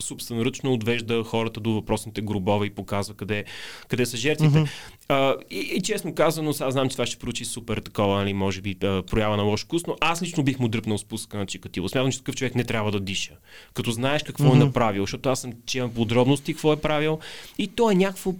S2: собственоръчно отвежда хората до въпросните гробове и показва къде, къде са жертвите. Mm-hmm. А, и, и честно казано, аз знам, че това ще проучи супер такова, нали, може би а, проява на лош вкус, но аз лично бих му дръпнал спуска на Чикатило. Смятам, че такъв човек не трябва да диша. Като знаеш какво mm-hmm. е направил, защото аз съм чел подробности какво е правил и то е някакво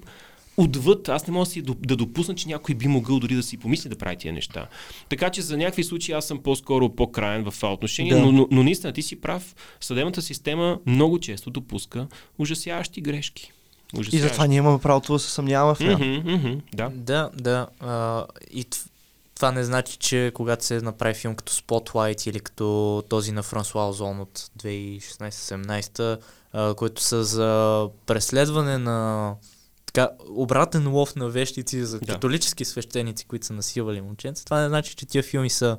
S2: отвъд, аз не мога да си да допусна, че някой би могъл дори да си помисли да прави тия неща. Така че за някакви случаи аз съм по-скоро по-краен в това отношение,
S3: Да.
S2: но, но, но наистина ти си прав. Съдебната система много често допуска ужасяващи грешки.
S3: И
S2: Ужасяващи.
S3: затова ние имаме правото да се съмняваме в нея.
S2: Мгм, мгм, да.
S1: Да, да. А, и това не значи, че когато се направи филм като Spotlight или като този на Франсуа Озон от 2016-17, а, които са за преследване на така, обратен лов на вещици за
S2: Да.
S1: католически свещеници, които са насилвали момченца. Това не значи, че тия филми са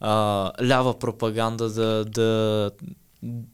S1: а, лява пропаганда да, да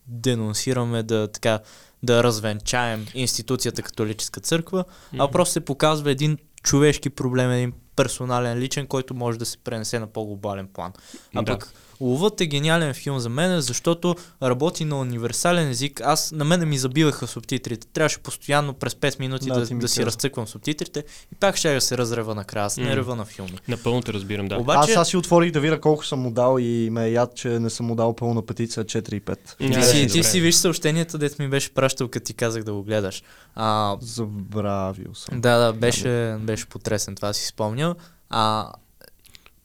S1: денонсираме, да така да развенчаем институцията католическа църква, а просто се показва един човешки проблем, един персонален, личен, който може да се пренесе на по-глобален план. А
S2: Да.
S1: пък Ловът е гениален филм за мен, защото работи на универсален език. Аз на мене ми забиваха субтитрите. Трябваше постоянно през 5 минути
S3: Да,
S1: да, да си разцъквам субтитрите и пак ще да се разрева накрая. Аз не
S2: Мгм.
S1: рева на филми.
S2: Напълно те разбирам, да.
S1: Обаче,
S3: Аз, аз си отворих да видя колко съм му дал и ме е яд, че не съм му дал пълна петиция 4 и 5.
S2: М,
S1: ти, си, ти си виж съобщението, дет ми беше пращал, като ти казах да го гледаш. А,
S3: Забравил съм.
S1: Да, да, беше, беше потресен, това си спомня. А,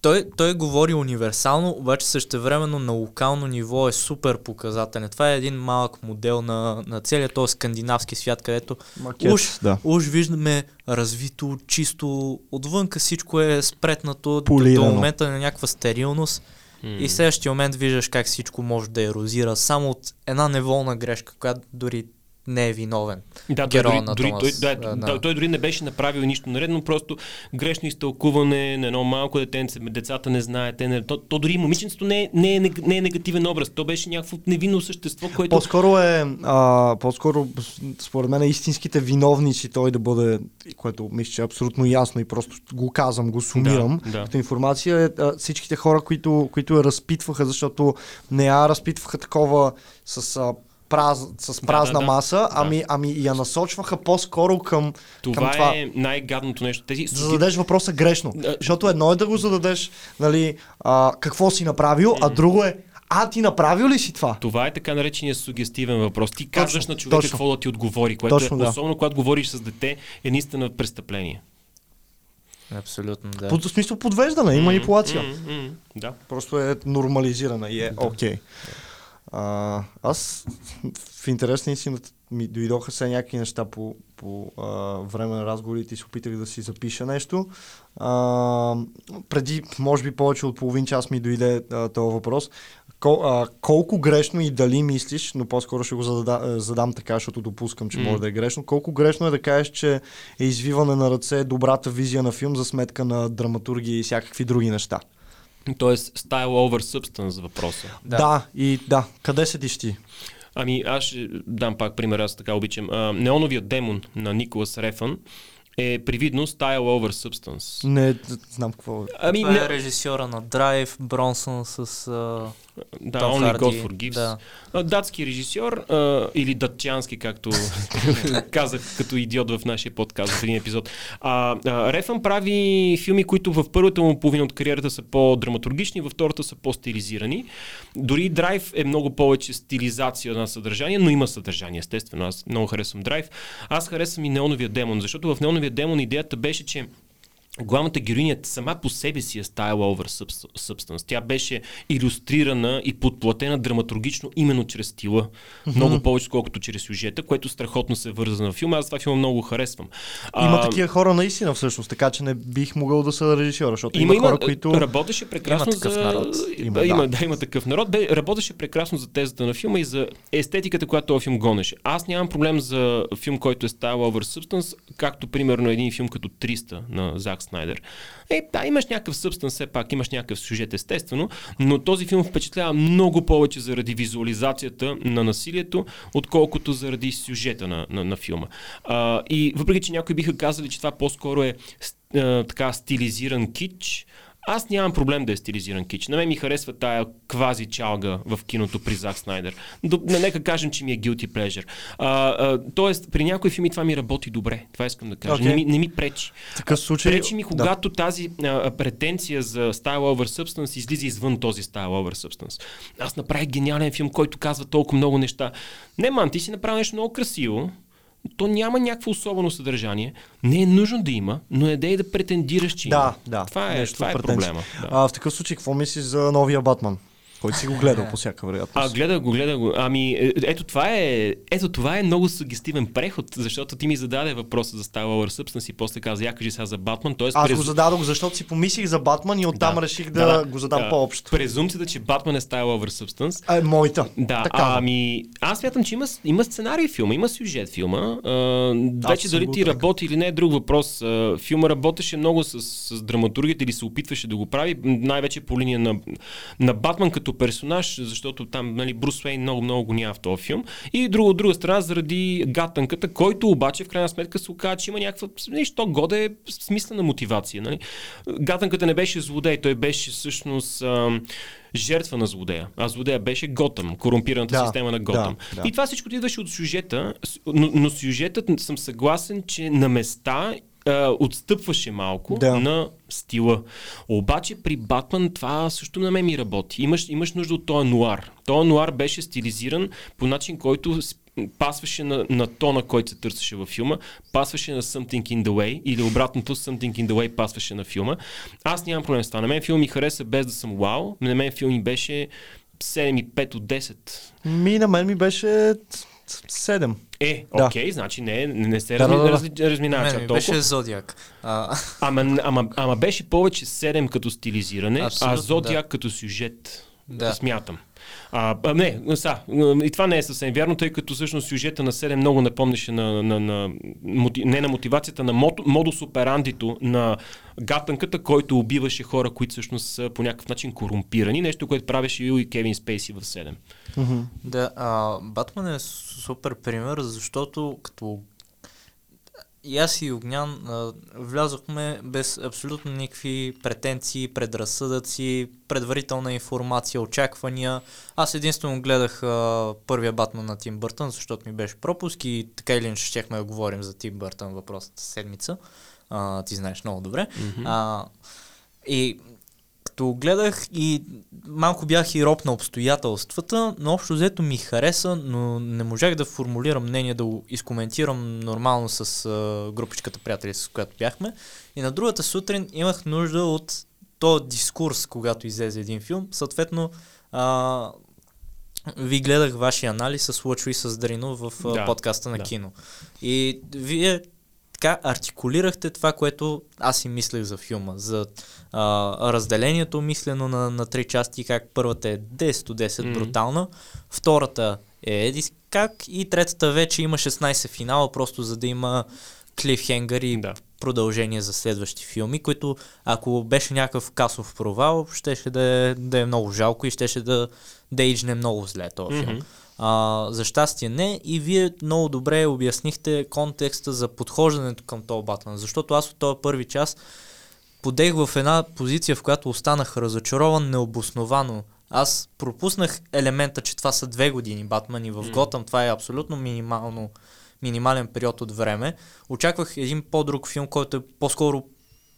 S1: той, той говори универсално, обаче същевременно на локално ниво е супер показателен. Това е един малък модел на, на целият този скандинавски свят, където
S3: Макет,
S1: Уж,
S3: да.
S1: уж виждаме развито, чисто, отвънка всичко е спретнато до,
S3: Полирано.
S1: до момента на някаква стерилност
S2: М.
S1: и в следващия момент виждаш как всичко може да ерозира само от една неволна грешка, която дори не е виновен.
S2: Да, той
S1: героя
S2: дори,
S1: на
S2: дори,
S1: Томас,
S2: той, да, да. той дори не беше направил нищо наредно, просто грешно изтълкуване на едно малко детенце, децата не знаят, те не, то, то дори момиченцето не е, не, е, не е негативен образ, то беше някакво невинно същество, което...
S3: По-скоро е, а, по-скоро според мен истинските виновници той да бъде, което мисля, че е абсолютно ясно и просто го казвам, го сумирам.
S2: Да, да.
S3: Като информация е а, всичките хора, които, които я разпитваха, защото не я разпитваха такова с, а, праз, с празна
S2: да, да.
S3: маса, ами, ами я насочваха по-скоро към,
S2: това,
S3: към това.
S2: е най-гадното нещо. Тези
S3: да зададеш въпроса грешно.
S2: Да.
S3: Защото едно е да го зададеш, нали, а, какво си направил, а друго е, а ти направил ли си това?
S2: Това е така наречения сугестивен въпрос. Ти казваш на човека
S3: точно.
S2: какво да ти отговори, което
S3: Точно,
S2: е,
S3: да.
S2: особено когато говориш с дете, е наистина престъпление.
S1: Абсолютно, да.
S3: Под, в смисъл подвеждане и манипулация.
S2: М, м, да.
S3: Просто е нормализирана и е окей. Okay. Аз в интерес на истината ми дойдоха се някакви неща по, по а, време на разговорите и се опитах да си запиша нещо. А, преди, може би, повече от половин час ми дойде а, този въпрос. Кол, а, колко грешно и дали мислиш, но по-скоро ще го задада, а, задам така, защото допускам, че
S2: М.
S3: може да е грешно. Колко грешно е да кажеш, че е извиване на ръце добрата визия на филм за сметка на драматургия и всякакви други неща?
S2: Тоест, style over substance въпроса.
S3: Да. да, и да. Къде седиш ти?
S2: Ами аз ще дам пак пример, аз така обичам. А, неоновият демон на Николас Рефън е привидно Style over Substance.
S3: Не знам какво е.
S1: Ами, Това е не... режисьора на Драйв, Бронсън с... Uh...
S2: Да, Tom Only Hardy. God Forgives. Да. Датски режисьор а, или датчански, както казах като идиот в нашия подкаст в един епизод. А, а, Рефън прави филми, които в първата му половина от кариерата са по-драматургични, във втората са по-стилизирани. Дори Драйв е много повече стилизация на съдържание, но има съдържание, естествено. Аз много харесвам Драйв. Аз харесвам и Неоновия демон, защото в Неоновия демон идеята беше, че главната героиня сама по себе си е style over substance. Тя беше иллюстрирана и подплатена драматургично именно чрез стила. Mm-hmm. Много повече, колкото чрез сюжета, което страхотно се върза на филма. Аз това филма много харесвам.
S3: Има а, такива хора наистина всъщност, така че не бих могъл да са режисьора, защото има, има хора, които...
S2: Работеше прекрасно
S1: има за... Народ.
S2: Има, има, да. да, има такъв народ. Бе, работеше прекрасно за тезата на филма и за естетиката, която този филм гонеше. Аз нямам проблем за филм, който е style over substance, както примерно един филм като 300 на Зак Снайдер. Е, да, имаш някакъв събстан, все пак имаш някакъв сюжет, естествено, но този филм впечатлява много повече заради визуализацията на насилието, отколкото заради сюжета на, на, на филма. А, и въпреки, че някои биха казали, че това по-скоро е а, така стилизиран кич, аз нямам проблем да е стилизиран кич. На мен ми харесва тая квази чалга в киното при Зак Снайдер. До, не, нека кажем, че ми е guilty pleasure. А, а, тоест, при някои филми това ми работи добре. Това искам да кажа. Okay. Не, ми, не ми пречи.
S3: Такъв случай...
S2: Пречи ми, когато да. тази а, претенция за style over substance излиза извън този style over substance. Аз направих гениален филм, който казва толкова много неща. Не, ман, ти си направил нещо много красиво, то няма някакво особено съдържание. Не е нужно да има, но е да и да претендираш, че
S3: да, има. Да,
S2: това е, това е проблема. Да.
S3: А, в такъв случай, какво мислиш за новия Батман? Който си го гледал по всяка вероятност.
S2: А, гледа го, гледа го. Ами, е, ето това е, ето това е много сугестивен преход, защото ти ми зададе въпроса за Star Wars Substance и после каза, я кажи сега за Батман. Тоест,
S3: Аз през... го зададох, защото си помислих за Батман и оттам да, реших да, да го задам да, по-общо.
S2: Презумцията, че Батман е Star Wars Substance.
S3: Е, моята.
S2: Да, така. ами, аз смятам, че има, има сценарий в филма, има сюжет филма. А, вече дали ти работи или не е друг въпрос. А, филма работеше много с, с драматургията или се опитваше да го прави, най-вече по линия на, на Батман като персонаж, защото там нали, Брус Уейн много, много го няма в този филм. И друга, от друга страна, заради гатанката, който обаче в крайна сметка се оказа, че има някаква нещо годе смислена мотивация. Нали. Гатанката не беше злодей, той беше всъщност ам, жертва на злодея. А злодея беше Готъм, корумпираната да, система на Готъм. Да, да. И това всичко идваше от сюжета, но, но сюжетът съм съгласен, че на места а, отстъпваше малко да. на стила. Обаче при Батман това също на мен ми работи. Имаш, имаш нужда от този нуар. Този нуар беше стилизиран по начин, който пасваше на, на тона, който се търсеше във филма, пасваше на Something in the Way или обратното Something in the Way пасваше на филма. Аз нямам проблем с това. На мен филм ми хареса без да съм вау. На мен филм ми беше 7,5 от 10.
S3: Ми на мен ми беше 7.
S2: Е, да. окей, значи не, не се да, разми, да, да. Разминава
S1: не, толкова. Беше Зодиак. А...
S2: Ама, ама, ама беше повече 7 като стилизиране, Абсолютно, а Зодиак да. като сюжет. Да. Смятам. А, а, не, са, и това не е съвсем вярно, тъй като всъщност сюжета на 7 много напомняше на, на, на, на не на мотивацията, на мод, модус операндито на гатанката, който убиваше хора, които всъщност са по някакъв начин корумпирани. Нещо, което правеше и Кевин Спейси в 7.
S1: Mm-hmm. Да, а, Батман е супер пример, защото като и аз и Огнян а, влязохме без абсолютно никакви претенции, предразсъдъци, предварителна информация, очаквания. Аз единствено гледах а, първия Батман на Тим Бъртън, защото ми беше пропуск и така или иначе щехме да говорим за Тим Бъртън въпросната седмица. А, ти знаеш много добре. Mm-hmm. А, и като гледах и малко бях и роб на обстоятелствата, но общо взето ми хареса, но не можах да формулирам мнение, да го изкоментирам нормално с а, групичката приятели, с която бяхме. И на другата сутрин имах нужда от този дискурс, когато излезе един филм. Съответно, а, ви гледах вашия анализ с Лъчо и с Дрино в да, подкаста на да. кино. И вие така артикулирахте това, което аз си мислех за филма, за а, разделението мислено на, на три части, как първата е 10 до 10 mm-hmm. брутална, втората е Едис как и третата вече има 16 финала, просто за да има клифхенгър и да. продължение за следващи филми, които ако беше някакъв касов провал, щеше да е, да е много жалко и щеше да, да ейджне много зле този филм.
S2: Мгм.
S1: А, за щастие не и вие много добре обяснихте контекста за подхождането към този Батман, защото аз от този първи час подех в една позиция, в която останах разочарован необосновано. Аз пропуснах елемента, че това са две години Батман и в. Готъм това е абсолютно минимално, минимален период от време. Очаквах един по-друг филм, който е по-скоро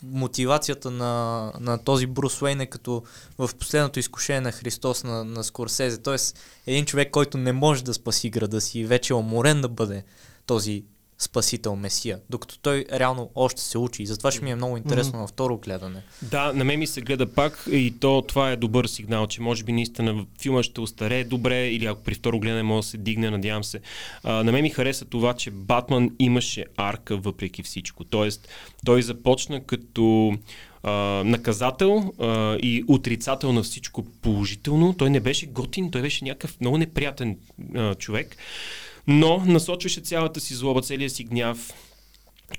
S1: мотивацията на, на този Брус Уейн е като в последното изкушение на Христос на, на Скорсезе. Тоест, един човек, който не може да спаси града си и вече е уморен да бъде този спасител, месия, докато той реално още се учи. И затова ще ми е много интересно на второ гледане.
S2: Да, на мен ми се гледа пак и то това е добър сигнал, че може би наистина филма ще остарее добре или ако при второ гледане може да се дигне, надявам се. А, на мен ми хареса това, че Батман имаше арка въпреки всичко. Тоест, той започна като а, наказател а, и отрицател на всичко положително. Той не беше готин, той беше някакъв много неприятен а, човек, но насочваше цялата си злоба, целия си гняв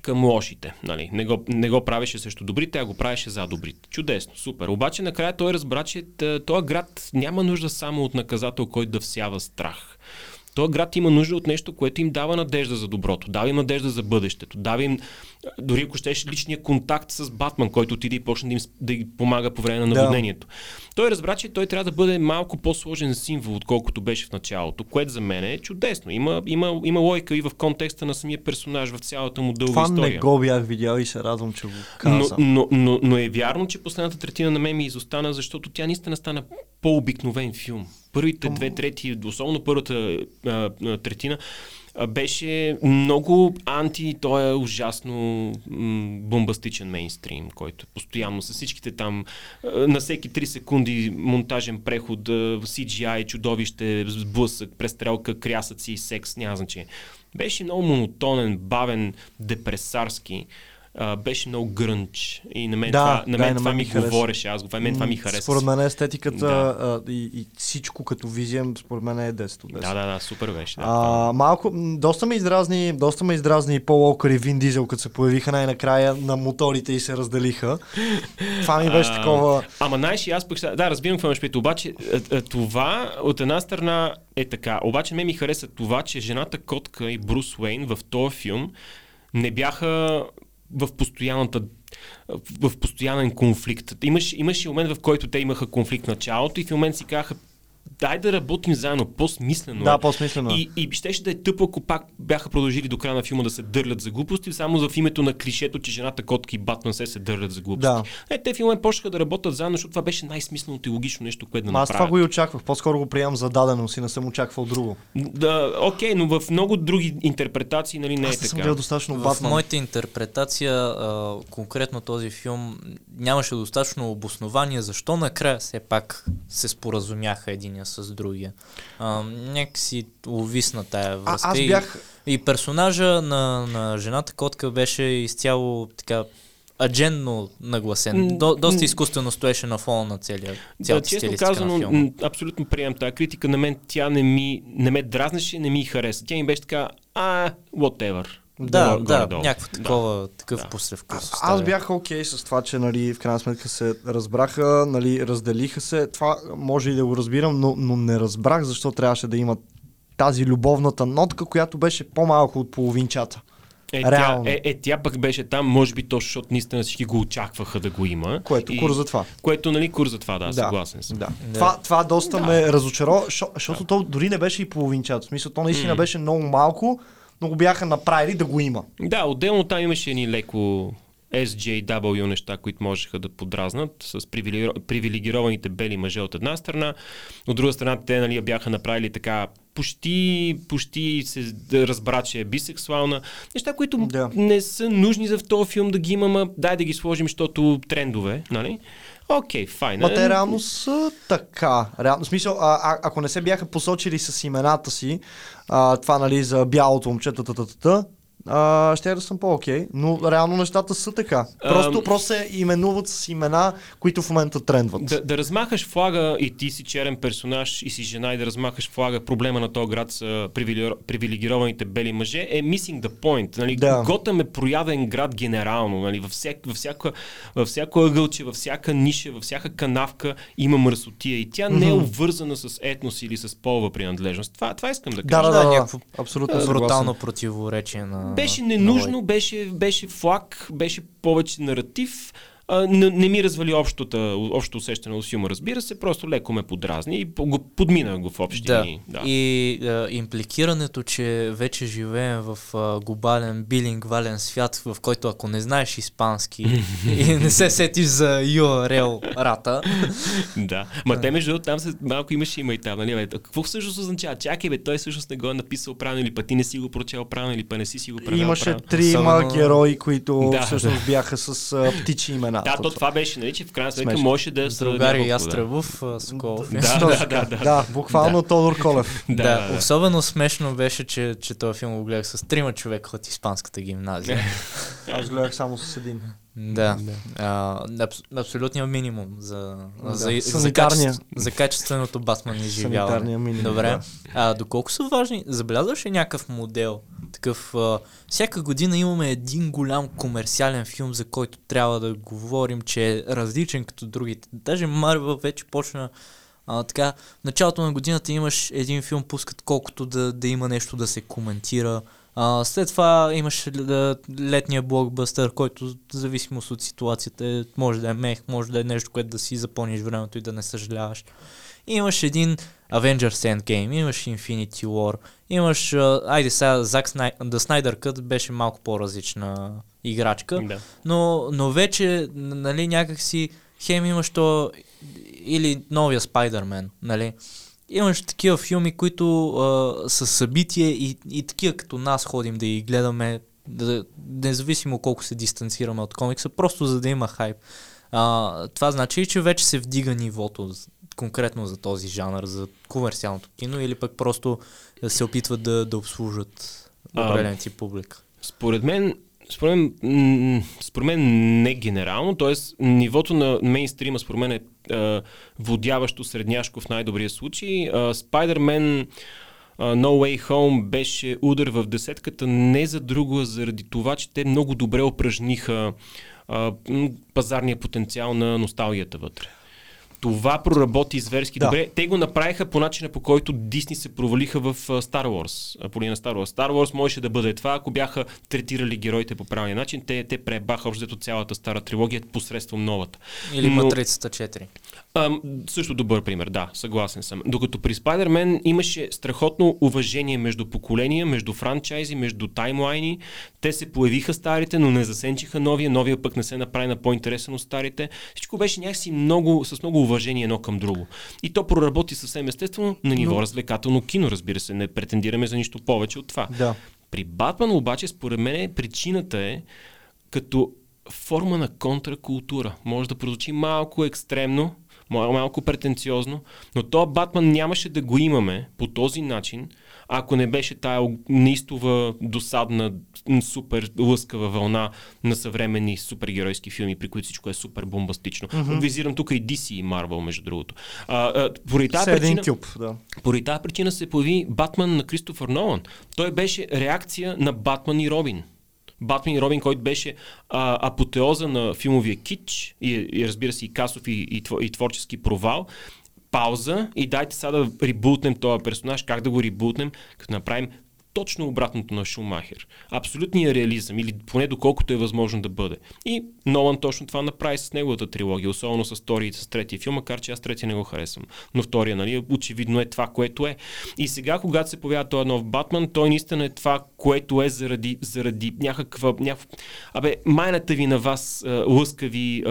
S2: към лошите. Нали? Не, го, не го правеше срещу добрите, а го правеше за добрите. Чудесно, супер. Обаче накрая той разбра, че този град няма нужда само от наказател, който да всява страх. Този град има нужда от нещо, което им дава надежда за доброто, дава им надежда за бъдещето, дава им, дори ако щеш, личния контакт с Батман, който отиде и почна да им да ги помага по време на
S3: Да.
S2: наводнението. Той разбра, че той трябва да бъде малко по-сложен символ, отколкото беше в началото, което за мен е чудесно. Има, има, има лойка и в контекста на самия персонаж, в цялата му дълга
S3: Това
S2: история.
S3: не го бях видял и се радвам, че го
S2: Но,
S3: каза.
S2: но, но, но е вярно, че последната третина на мен ми изостана, защото тя наистина стана по-обикновен филм. Първите две трети, особено първата а, третина, беше много анти, той е ужасно м- бомбастичен мейнстрим, който постоянно с всичките там на всеки 3 секунди монтажен преход, CGI, чудовище, сблъсък, престрелка, крясъци, секс, няма значение. Беше много монотонен, бавен, депресарски. А, беше много грънч. И на мен
S3: Да,
S2: това, на
S3: да,
S2: мен
S3: на
S2: това
S3: мен
S2: ми
S3: хареса.
S2: говореше. Аз, го- мен това ми хареса.
S3: Според мен естетиката
S2: Да.
S3: а, и, и всичко като визия, според мен е 10 от 10.
S2: Да, да, да, супер беше. Да,
S3: А, малко, доста ме издразни, доста ме издразни Пол Уокър и Вин Дизел, като се появиха най-накрая на моторите и се разделиха. Това ми беше
S2: А,
S3: такова...
S2: Ама знаеш, и аз пък да, разбирам какво имаш предвид, обаче това от една страна е така. Обаче ме ми хареса това, че жената Котка и Брус Уейн в този филм не бяха в постоянната в постоянен конфликт. Имаш, имаше момент, в който те имаха конфликт в началото и в момент си казаха дай да работим заедно, по-смислено.
S3: Да,
S2: е.
S3: по-смислено. е.
S2: И, и щеше да е тъпо, ако пак бяха продължили до края на филма да се дърлят за глупости, само в името на клишето, че жената Котка и Батман се се дърлят за глупости.
S3: Да.
S2: Е, те момент почнаха да работят заедно, защото това беше най-смисленото и логично нещо, което да
S3: Ма аз това
S2: направят.
S3: го и очаквах. По-скоро го приемам за даденост и не съм очаквал друго.
S2: Да, окей, но в много други интерпретации нали, не
S3: аз
S2: е
S3: не съм
S2: така.
S3: гледал достатъчно
S1: В
S3: Батман.
S1: моята интерпретация, а, конкретно този филм, нямаше достатъчно обоснование защо накрая все пак се споразумяха единия с другия. А, някакси увисна тая
S3: А,
S1: връзка.
S3: аз
S1: и-
S3: бях...
S1: И персонажа на, на жената котка беше изцяло така адженно нагласен. До, доста изкуствено стоеше на фона на целия,
S2: Да,
S1: цялата
S2: честно казано,
S1: на филма.
S2: м, абсолютно приемам тази критика. На мен тя не, ми, не ме дразнеше, не ми хареса. Тя ми беше така, а, whatever.
S1: Да,
S2: Горе-
S1: да,
S2: горе-долу.
S1: някакво такова, такъв
S2: Да.
S1: послевкус.
S3: Аз бях окей с това, че нали, в крайна сметка се разбраха, нали, разделиха се. Това може и да го разбирам, но, но не разбрах защо трябваше да има тази любовната нотка, която беше по-малко от половинчата.
S2: Е, тя,
S3: Реално.
S2: е, е, тя пък беше там, може би точно, защото наистина всички го очакваха да го има.
S3: Което
S2: И-
S3: кур за това.
S2: Което, нали, кур за това, да,
S3: Да.
S2: съгласен съм.
S3: Да.
S1: Да.
S3: Това, това доста
S2: Да.
S3: ме разочарова, шо- защото то дори не беше и половинчата. В смисъл, то наистина
S2: М.
S3: беше много малко, но го бяха направили да го има.
S2: Да, отделно там имаше едни леко SJW неща, които можеха да подразнат с привилегиро- привилегированите бели мъже от една страна. От друга страна, те нали, бяха направили така почти, почти се разбра, че е бисексуална. Неща, които
S3: Да.
S2: не са нужни за в този филм да ги има, ма дай да ги сложим, защото трендове, нали? Окей, файн.
S3: Ма те реално са така. Реално, смисъл, а, а, ако не се бяха посочили с имената си, а, това нали за бялото момче, а, ще да съм по-окей, но реално нещата са така. Просто,
S2: Ам.
S3: просто се именуват с имена, които в момента трендват.
S2: Да, да размахаш флага и ти си черен персонаж и си жена и да размахаш флага, проблема на този град са привилегиро- привилегированите бели мъже е missing the point. Нали?
S3: Да.
S2: Готъм е проявен град генерално. Нали? Във, всяк, във, всяка, във всяко ъгълче, във всяка ниша, във всяка канавка има мръсотия и тя не е обвързана с етнос или с полова принадлежност. Това, това искам да
S3: Да,
S2: кажа.
S3: да, да, да,
S1: някакво
S3: абсолютно съгласен.
S1: Брутално противоречие на...
S2: Беше ненужно, беше, беше флаг, беше повече наратив. А, не, не ми развали общото, общо усещане от филма, разбира се, просто леко ме подразни и го подмина го в общи
S1: Да.
S2: Да.
S1: И а, импликирането, че вече живеем в а, глобален билингвален свят, в който ако не знаеш испански и не се сетиш за URL рата,
S2: да. Ма те между другото, там се, малко имаше има и там, нали? Бе, какво всъщност означава? Чакай, бе, той всъщност не го е написал правилно или пък ти не си го прочел правилно или пък не си си го правил
S3: Имаше
S2: правилно.
S3: трима
S1: Особено-
S3: герои, които
S2: Да.
S3: всъщност бяха с а, птичи имена.
S2: Да, то това беше, нали, че в крайна сметка можеше да са
S1: другари Ястребов, а, Соколов.
S2: Да, да, да, да.
S3: да, буквално Тодор Колев.
S2: Да,
S1: Да,
S2: да, да.
S1: особено смешно беше, че, че този филм го гледах с трима човека от испанската гимназия.
S3: Аз гледах само с един.
S1: Да. А, абс, абсолютният минимум за,
S3: Да.
S1: за, за,
S3: Санитарния.
S1: качеств, за качественото Батман изживяване.
S3: Минимум,
S1: Добре.
S3: да.
S1: А, доколко са важни? Забелязваш ли някакъв модел? Такъв, а, всяка година имаме един голям комерциален филм, за който трябва да говорим, че е различен като другите. Даже Марвел вече почна а, така, в началото на годината имаш един филм, пускат колкото да, да има нещо да се коментира. А, след това имаш летния блокбъстър, който зависимост от ситуацията е, може да е мех, може да е нещо, което да си запълниш времето и да не съжаляваш. Имаш един Avengers Endgame, имаш Infinity War, имаш, а, айде сега, Зак Снай... The Snyder Cut беше малко по-различна играчка,
S2: Да.
S1: но, но вече, нали, някакси, хем имаш то, или новия Spider-Man, нали, имаш такива филми, които а, са събитие и, и такива като нас ходим да ги гледаме, да, независимо колко се дистанцираме от комикса, просто за да има хайп. А, това значи ли, че вече се вдига нивото конкретно за този жанр, за комерциалното кино или пък просто се опитват да, да обслужат определен тип публика?
S2: Според мен, според мен, според мен не генерално, т.е. нивото на мейнстрима според мен е водяващо средняшко в най-добрия случай. А, No Way Home беше удар в десетката не за друго, а заради това, че те много добре упражниха пазарния потенциал на носталгията вътре. Това проработи зверски
S3: Да.
S2: добре. Те го направиха по начина по който Дисни се провалиха в Star Wars. По линия на Star Wars. Star Wars можеше да бъде това, ако бяха третирали героите по правилния начин. Те, те пребаха общо цялата стара трилогия посредством новата.
S1: Или
S2: Но-
S1: Матрицата 4?
S2: Ам, също добър пример, да, съгласен съм. Докато при Spider-Man имаше страхотно уважение между поколения, между франчайзи, между таймлайни. Те се появиха старите, но не засенчиха новия, новия пък не се направи на по-интересен от старите. Всичко беше някакси много, с много уважение едно към друго. И то проработи съвсем естествено на ниво
S3: Но-
S2: развлекателно кино, разбира се. Не претендираме за нищо повече от това.
S3: Да.
S2: При Батман обаче, според мен, причината е като форма на контракултура. Може да прозвучи малко екстремно, малко претенциозно, но то Батман нямаше да го имаме по този начин, ако не беше тая неистова, досадна, супер лъскава вълна на съвременни супергеройски филми, при които всичко е супер бомбастично. Mm-hmm. Визирам тук и DC и Marvel, между другото. А, а, поради тази причина...
S3: кюб, да.
S2: Поради тази причина се появи Батман на Кристофър Нолан. Той беше реакция на Батман и Робин. Батман и Робин, който беше а, апотеоза на филмовия кич и, и разбира се и касов и, и, и творчески провал. Пауза и дайте сега да ребутнем този персонаж. Как да го ребутнем? Като направим точно обратното на Шумахер. Абсолютният реализъм, или поне доколкото е възможно да бъде. И Нолан точно това направи с неговата трилогия, особено с втория и с третия филм, макар че аз третия не го харесвам. Но втория, нали, очевидно е това, което е. И сега, когато се появява този нов Батман, той наистина е това, което е заради, заради някаква... Някаква... Абе, майната ви на вас, лъскави,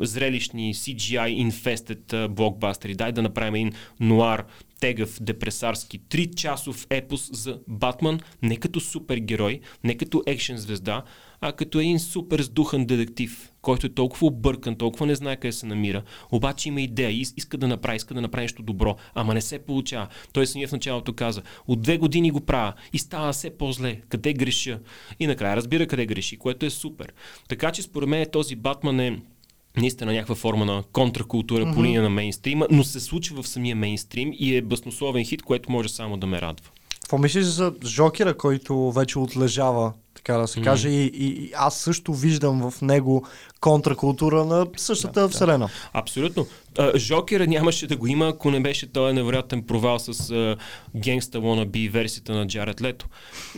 S2: зрелищни, CGI а, блокбастери. Дай да направим един нуар, тегъв, депресарски, 3 часов епос за Батман, не като супергерой, не като екшен звезда, а като един супер сдухан детектив, който е толкова объркан, толкова не знае къде се намира, обаче има идея, иска да направи, иска да направи нещо добро, ама не се получава. Той самия в началото каза, от две години го правя и става все по-зле, къде греша. И накрая разбира къде греши, което е супер. Така че според мен този Батман е наистина някаква форма на контракултура mm-hmm. по линия на мейнстрима, но се случва в самия мейнстрим и е баснословен хит, което може само да ме радва.
S3: Какво мислиш за Жокера, който вече отлежава така да се каже. Mm. И, и, аз също виждам в него контракултура на същата да, вселена. Да.
S2: Абсолютно. Жокера нямаше да го има, ако не беше този невероятен провал с uh, Gangsta Wannabe версията на Джаред Лето.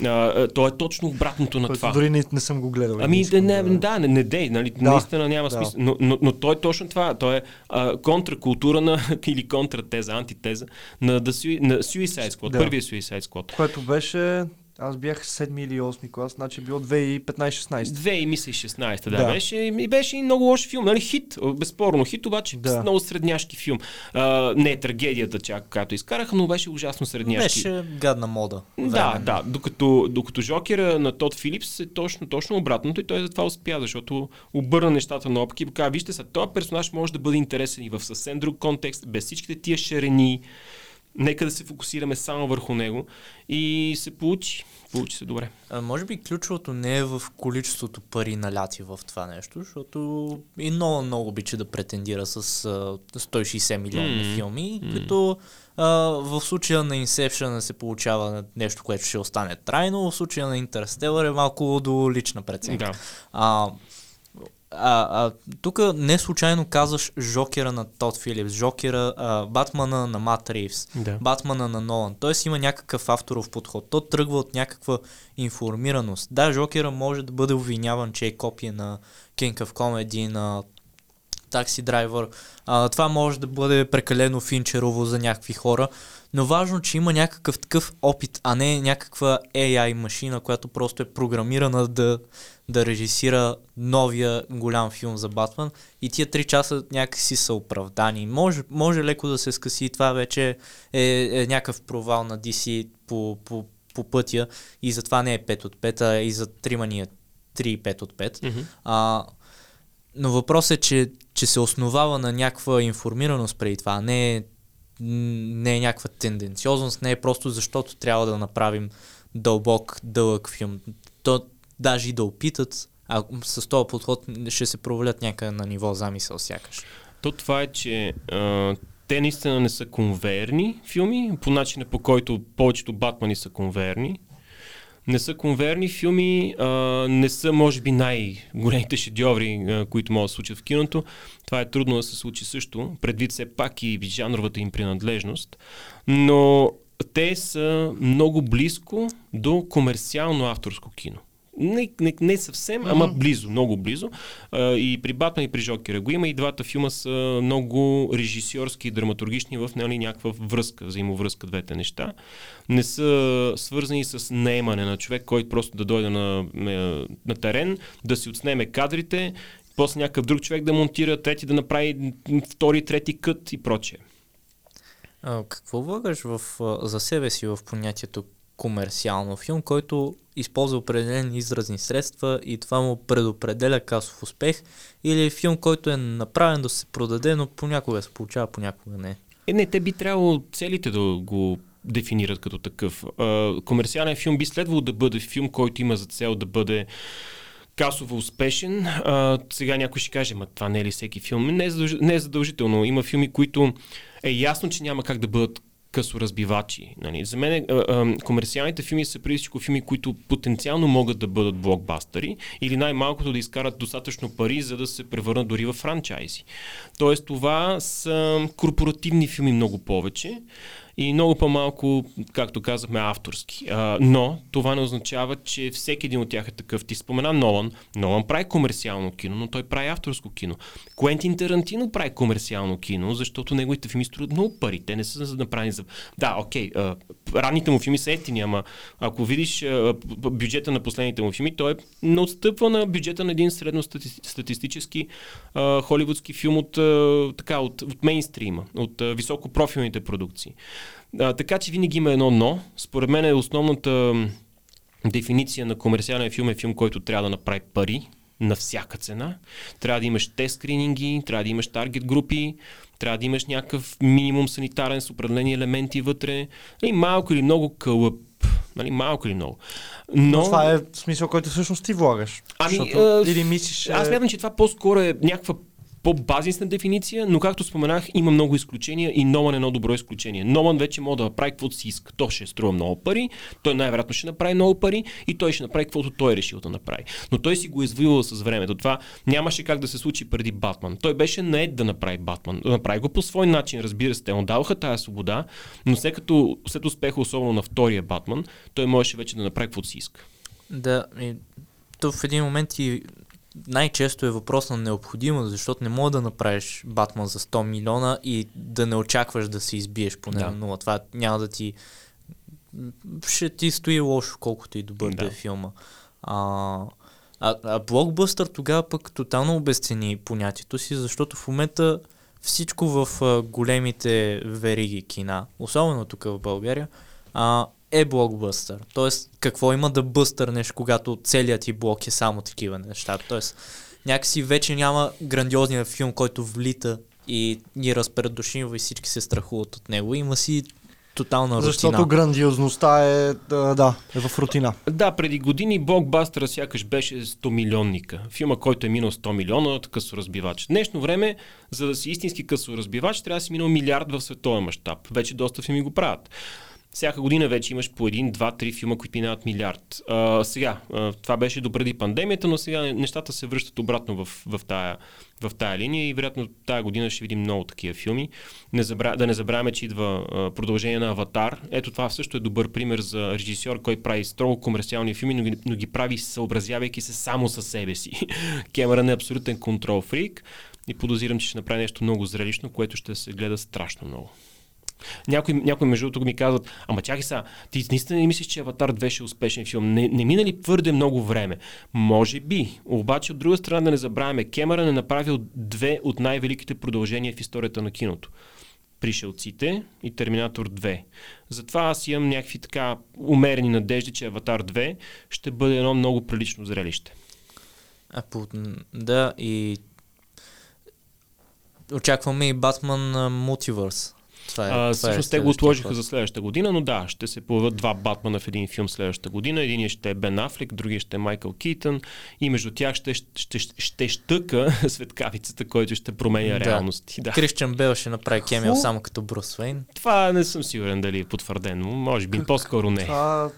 S2: Uh, то е точно обратното на това.
S3: Дори не, не съм го гледал.
S2: Ами не, не, да, да, не, не дей, нали, да, наистина няма да. смисъл. Но, но, но той е точно това. Той е uh, контракултура на, или контратеза, антитеза на, на Suicide Squad, да. първия Suicide Squad.
S3: Което беше аз бях 7 или 8 клас, значи било 2015-16.
S2: 2 и мисля 16, да, да. Беше, и беше и много лош филм, нали? Хит, безспорно хит, обаче да. много средняшки филм. А, не е трагедията чак, която изкараха, но беше ужасно средняшки.
S1: Беше гадна мода.
S2: Да, време. да. Докато, докато Жокера на Тод Филипс е точно, точно обратното и той затова успя, защото обърна нещата на опки и каза, вижте са, този персонаж може да бъде интересен и в съвсем друг контекст, без всичките тия шарени, Нека да се фокусираме само върху него и се получи. Получи се добре.
S1: А, може би ключовото не е в количеството пари наляти в това нещо, защото и много, много обича да претендира с а, 160 милионни mm-hmm. филми, mm-hmm. като а, в случая на Inception се получава нещо, което ще остане трайно, в случая на Interstellar е малко до лична преценка. Да. А, а, а тук не случайно казваш Жокера на Тод Филипс, Жокера, а, Батмана на Мат Ривс, да. Батмана на Нолан. Тоест има някакъв авторов подход. То тръгва от някаква информираност. Да, Жокера може да бъде обвиняван, че е копия на King of Comedy, на такси драйвер. А, това може да бъде прекалено финчерово за някакви хора, но важно, че има някакъв такъв опит, а не някаква AI машина, която просто е програмирана да, да режисира новия голям филм за Батман и тия три часа някакси са оправдани. Може, може леко да се скъси и това вече е, е някакъв провал на DC по, по, по пътя и затова не е 5 от 5, а и за трима ни е 3-5 от 5. Mm-hmm. А, но въпросът е, че, че се основава на някаква информираност преди това, не е, не е някаква тенденциозност, не е просто защото трябва да направим дълбок, дълъг филм. То, даже и да опитат, а с този подход ще се провалят някъде на ниво замисъл сякаш.
S2: То това е, че а, те наистина не са конверни филми, по начина по който повечето Батмани са конверни не са конверни филми, а, не са, може би, най-големите шедьоври, които могат да случат в киното. Това е трудно да се случи също, предвид все пак и жанровата им принадлежност. Но те са много близко до комерциално авторско кино не, не, не съвсем, mm-hmm. ама близо, много близо. А, и при Батман и при Жокера го има. И двата филма са много режисьорски и драматургични в нали, някаква връзка, взаимовръзка двете неща. Не са свързани с наемане на човек, който просто да дойде на, на, на терен, да си отснеме кадрите, после някакъв друг човек да монтира, трети да направи втори, трети кът и прочее.
S1: А, какво влагаш в, за себе си в понятието комерциално филм, който използва определени изразни средства и това му предопределя касов успех или филм, който е направен да се продаде, но понякога се получава, понякога не.
S2: Е, не, те би трябвало целите да го дефинират като такъв. А, комерциален филм би следвало да бъде филм, който има за цел да бъде касово успешен. А, сега някой ще каже, ма това не е ли всеки филм? Не е, задълж... не е задължително. Има филми, които е ясно, че няма как да бъдат късоразбивачи. Нали. За мен а, а, комерциалните филми са преди всичко филми, които потенциално могат да бъдат блокбастери или най-малкото да изкарат достатъчно пари, за да се превърнат дори в франчайзи. Тоест това са корпоративни филми много повече и много по-малко, както казахме, авторски. А, но това не означава, че всеки един от тях е такъв. Ти спомена Нолан. Нолан прави комерциално кино, но той прави авторско кино. Куентин Тарантино прави комерциално кино, защото неговите филми струват много пари. Те не са направени за... Да, окей, а, ранните му филми са ефтини, ама ако видиш а, бюджета на последните му филми, той е не отстъпва на бюджета на един средностатистически а, холивудски филм от, а, така, от, от мейнстрима, от а, високопрофилните продукции. А, така че винаги има едно но. Според мен е основната дефиниция на комерциален филм е филм, който трябва да направи пари на всяка цена. Трябва да имаш тест скрининги, трябва да имаш таргет групи, трябва да имаш някакъв минимум санитарен с определени елементи вътре. Нали, малко или много кълъп. Нали, малко или много. Но,
S3: Но това е смисъл, който всъщност ти влагаш.
S2: Ами,
S3: Защото,
S2: а,
S3: или мислиш...
S2: Аз
S3: е,
S2: смятам, че това по-скоро е някаква по-базисна дефиниция, но както споменах, има много изключения и Номан е едно добро изключение. Номан вече може да направи каквото си иска. То ще струва много пари, той най-вероятно ще направи много пари и той ще направи каквото той е решил да направи. Но той си го е извоювал с времето. Това нямаше как да се случи преди Батман. Той беше наед да направи Батман. Направи го по свой начин, разбира се. Те му даваха тази свобода, но след като след успеха, особено на втория Батман, той можеше вече да направи каквото си иска.
S1: Да, и то в един момент и най-често е въпрос на необходимост, защото не мога да направиш Батман за 100 милиона и да не очакваш да се избиеш поне
S2: Да.
S1: на нула. Това няма да ти... Ще ти стои лошо, колкото и добър да,
S2: Да.
S1: е филма. А, а, а блокбъстър тогава пък тотално обесцени понятието си, защото в момента всичко в а, големите вериги кина, особено тук в България, а, е блокбъстър. Тоест, какво има да бъстърнеш, когато целият ти блок е само такива неща. Тоест, някакси вече няма грандиозния филм, който влита и ни разпредушива и всички се страхуват от него. Има си тотална рутина.
S3: Защото грандиозността е, да, да, е в рутина.
S2: Да, преди години блокбастъра сякаш беше 100 милионника. Филма, който е минал 100 милиона от късоразбивач. Днешно време, за да си истински късоразбивач, трябва да си минал милиард в световен мащаб. Вече доста филми го правят. Всяка година вече имаш по един, два, три филма, които минават милиард. А, сега, а, това беше допреди пандемията, но сега нещата се връщат обратно в, в, тая, в тая линия и вероятно тая година ще видим много такива филми. Не забра... Да не забравяме, че идва а, продължение на Аватар. Ето това също е добър пример за режисьор, който прави строго комерциални филми, но ги, но ги прави съобразявайки се само със себе си. Кемерън е абсолютен контрол фрик и подозирам, че ще направи нещо много зрелищно, което ще се гледа страшно много. Някой, някой между другото ми казват, ама чакай сега, ти наистина не мислиш, че Аватар 2 ще е успешен филм? Не, не мина ли твърде много време? Може би, обаче от друга страна да не забравяме, Кемерън е направил две от най-великите продължения в историята на киното. Пришелците и Терминатор 2. Затова аз имам някакви така умерени надежди, че Аватар 2 ще бъде едно много прилично зрелище.
S1: А, по, да, и очакваме и Батман Multiverse. Това е,
S2: А,
S1: това е
S2: всъщност те го отложиха за следващата година, но да, ще се появят два Батмана в един филм следващата година. Единият ще е Бен Афлек, другият ще е Майкъл Китън и между тях ще, ще, ще, ще щъка светкавицата, който ще променя
S1: Да.
S2: реалности. Да.
S1: Кристиан Бел ще направи кемио само като Брус Уейн.
S2: Това не съм сигурен дали е потвърдено. Може би, по-скоро не.
S3: Това.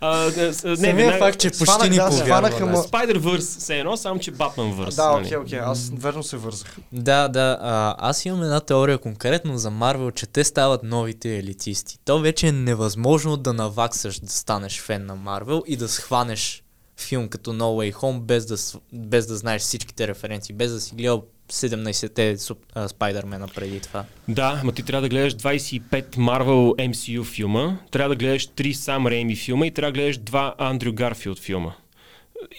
S2: А, не,
S1: Самия
S2: веднага-
S1: факт, че почти
S3: Сванах,
S1: ни
S3: да,
S1: повярва.
S3: сванаха
S1: да.
S3: ма-
S2: Spider-Verse все едно, само че Батман върс.
S3: да,
S2: нали?
S3: окей, окей, аз верно се вързах.
S1: Да, да. А, аз имам една теория конкретно за Марвел, че те стават новите елитисти. То вече е невъзможно да наваксаш да станеш фен на Марвел и да схванеш филм като No Way Home без да, без да знаеш всичките референции, без да си гледал 17-те суп- а, Спайдърмена преди това.
S2: Да, ма ти трябва да гледаш 25 Marvel MCU филма, трябва да гледаш 3 Сам Рейми филма и трябва да гледаш 2 Андрю Гарфилд филма.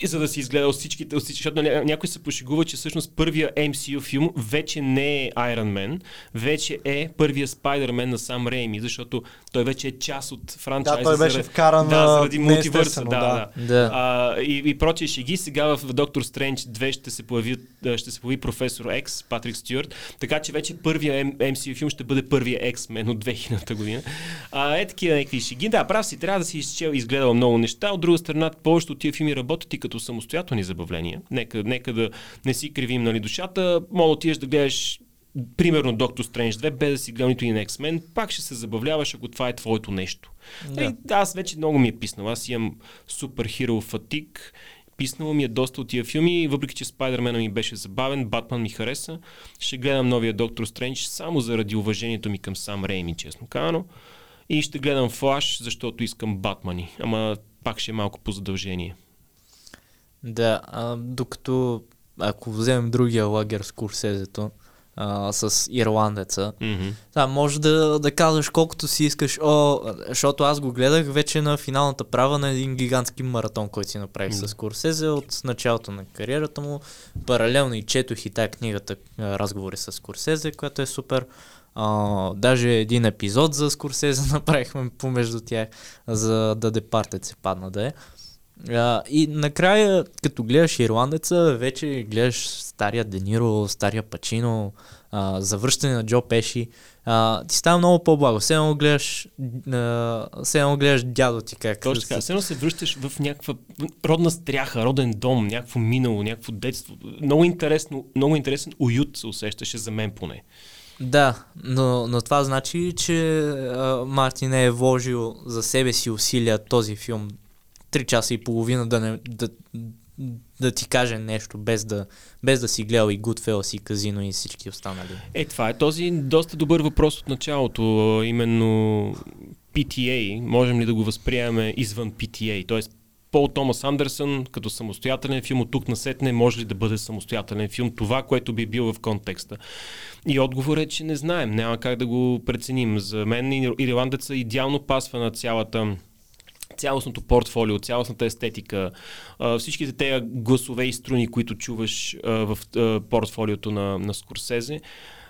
S2: И за да си изгледал всичките, от всички, защото ня- някой се пошегува, че всъщност първия MCU филм вече не е Iron Man, вече е първия Spider-Man на Сам Рейми, защото той вече е част от франчайза.
S3: Да, той беше
S2: заради-
S3: вкаран
S2: да, заради мултивърса.
S3: неестествено,
S2: Да,
S3: да.
S2: да. А, и, и прочие шеги. Сега в Доктор Стрендж 2 ще се появи, ще се появи професор Екс, Патрик Стюарт. Така че вече първия MCU филм ще бъде първия X-Men от 2000 година. А, е такива някакви шеги. Да, прав си, трябва да си изчел, изгледал много неща. От друга страна, повечето от тия филми работят и като самостоятелни забавления. Нека, нека да не си кривим нали, душата. Мога да отидеш да гледаш примерно Доктор Стрендж 2, без да си гледал нито и на X-Men, пак ще се забавляваш, ако това е твоето нещо.
S1: Да.
S2: Да. Да, аз вече много ми е писнал. Аз имам супер хиро фатик. Писнало ми е доста от тия филми, въпреки че Спайдермена ми беше забавен, Батман ми хареса. Ще гледам новия Доктор Стрендж само заради уважението ми към сам Рейми, честно казано. И ще гледам Флаш, защото искам Батмани. Ама пак ще е малко по задължение.
S1: Да, а, докато ако вземем другия лагер с Курсезето, а, с ирландеца,
S2: Mm-hmm.
S1: Да, може да, да казваш колкото си искаш, о, защото аз го гледах вече на финалната права на един гигантски маратон, който си направих
S2: Да.
S1: с Курсезе от началото на кариерата му. Паралелно и четох и тая книгата Разговори с Курсезе, която е супер. А, даже един епизод за Скорсезе направихме помежду тях, за да Департет се падна да е. А, и накрая, като гледаш Ирландеца, вече гледаш стария Дениро, стария Пачино, а, завръщане на Джо Пеши. А, ти става много по-благо. Все едно гледаш, а, все едно гледаш дядо ти как.
S2: Точно така. Все едно се връщаш в някаква родна стряха, роден дом, някакво минало, някакво детство. Много интересно, много интересен уют се усещаше за мен поне.
S1: Да, но, но това значи, че а, Мартин е вложил за себе си усилия този филм 3 часа и половина да, не, да, да ти каже нещо, без да, без да си гледал и Goodfellas и Казино и всички останали.
S2: Е, това е този доста добър въпрос от началото. Именно PTA, можем ли да го възприемем извън PTA? Тоест, Пол Томас Андерсън като самостоятелен филм от тук на сетне може ли да бъде самостоятелен филм? Това, което би бил в контекста. И отговор е, че не знаем. Няма как да го преценим. За мен Ирландеца идеално пасва на цялата цялостното портфолио, цялостната естетика, всичките тези гласове и струни, които чуваш в портфолиото на, на Скорсезе.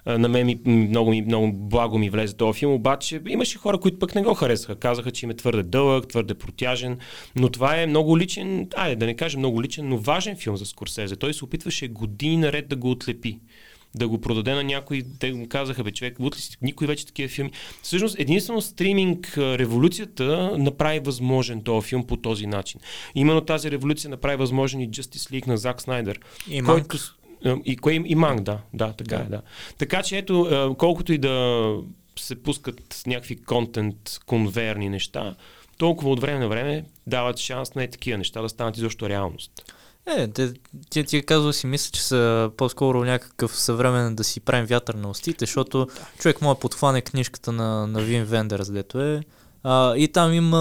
S2: На мен ми, много, много благо ми влезе този филм, обаче имаше хора, които пък не го харесаха. Казаха, че им е твърде дълъг, твърде протяжен, но това е много личен, айде да не кажа много личен, но важен филм за Скорсезе. Той се опитваше години наред да го отлепи да го продаде на някой. Те му казаха, бе, човек, ли си, никой вече такива филми. Всъщност, единствено стриминг революцията направи възможен този филм по този начин. Именно тази революция направи възможен и Justice League на Зак Снайдер.
S1: И
S2: който, и, кое, и Манг, да, да, така да. е, да. Така че ето, колкото и да се пускат някакви контент, конверни неща, толкова от време на време дават шанс на е такива неща да станат изобщо реалност.
S1: Е, те, ти, ти казва си, мисля, че са по-скоро някакъв съвременен да си правим вятър на устите, защото да. човек може подхване книжката на, на Вин Вендерс, дето е. А, и там има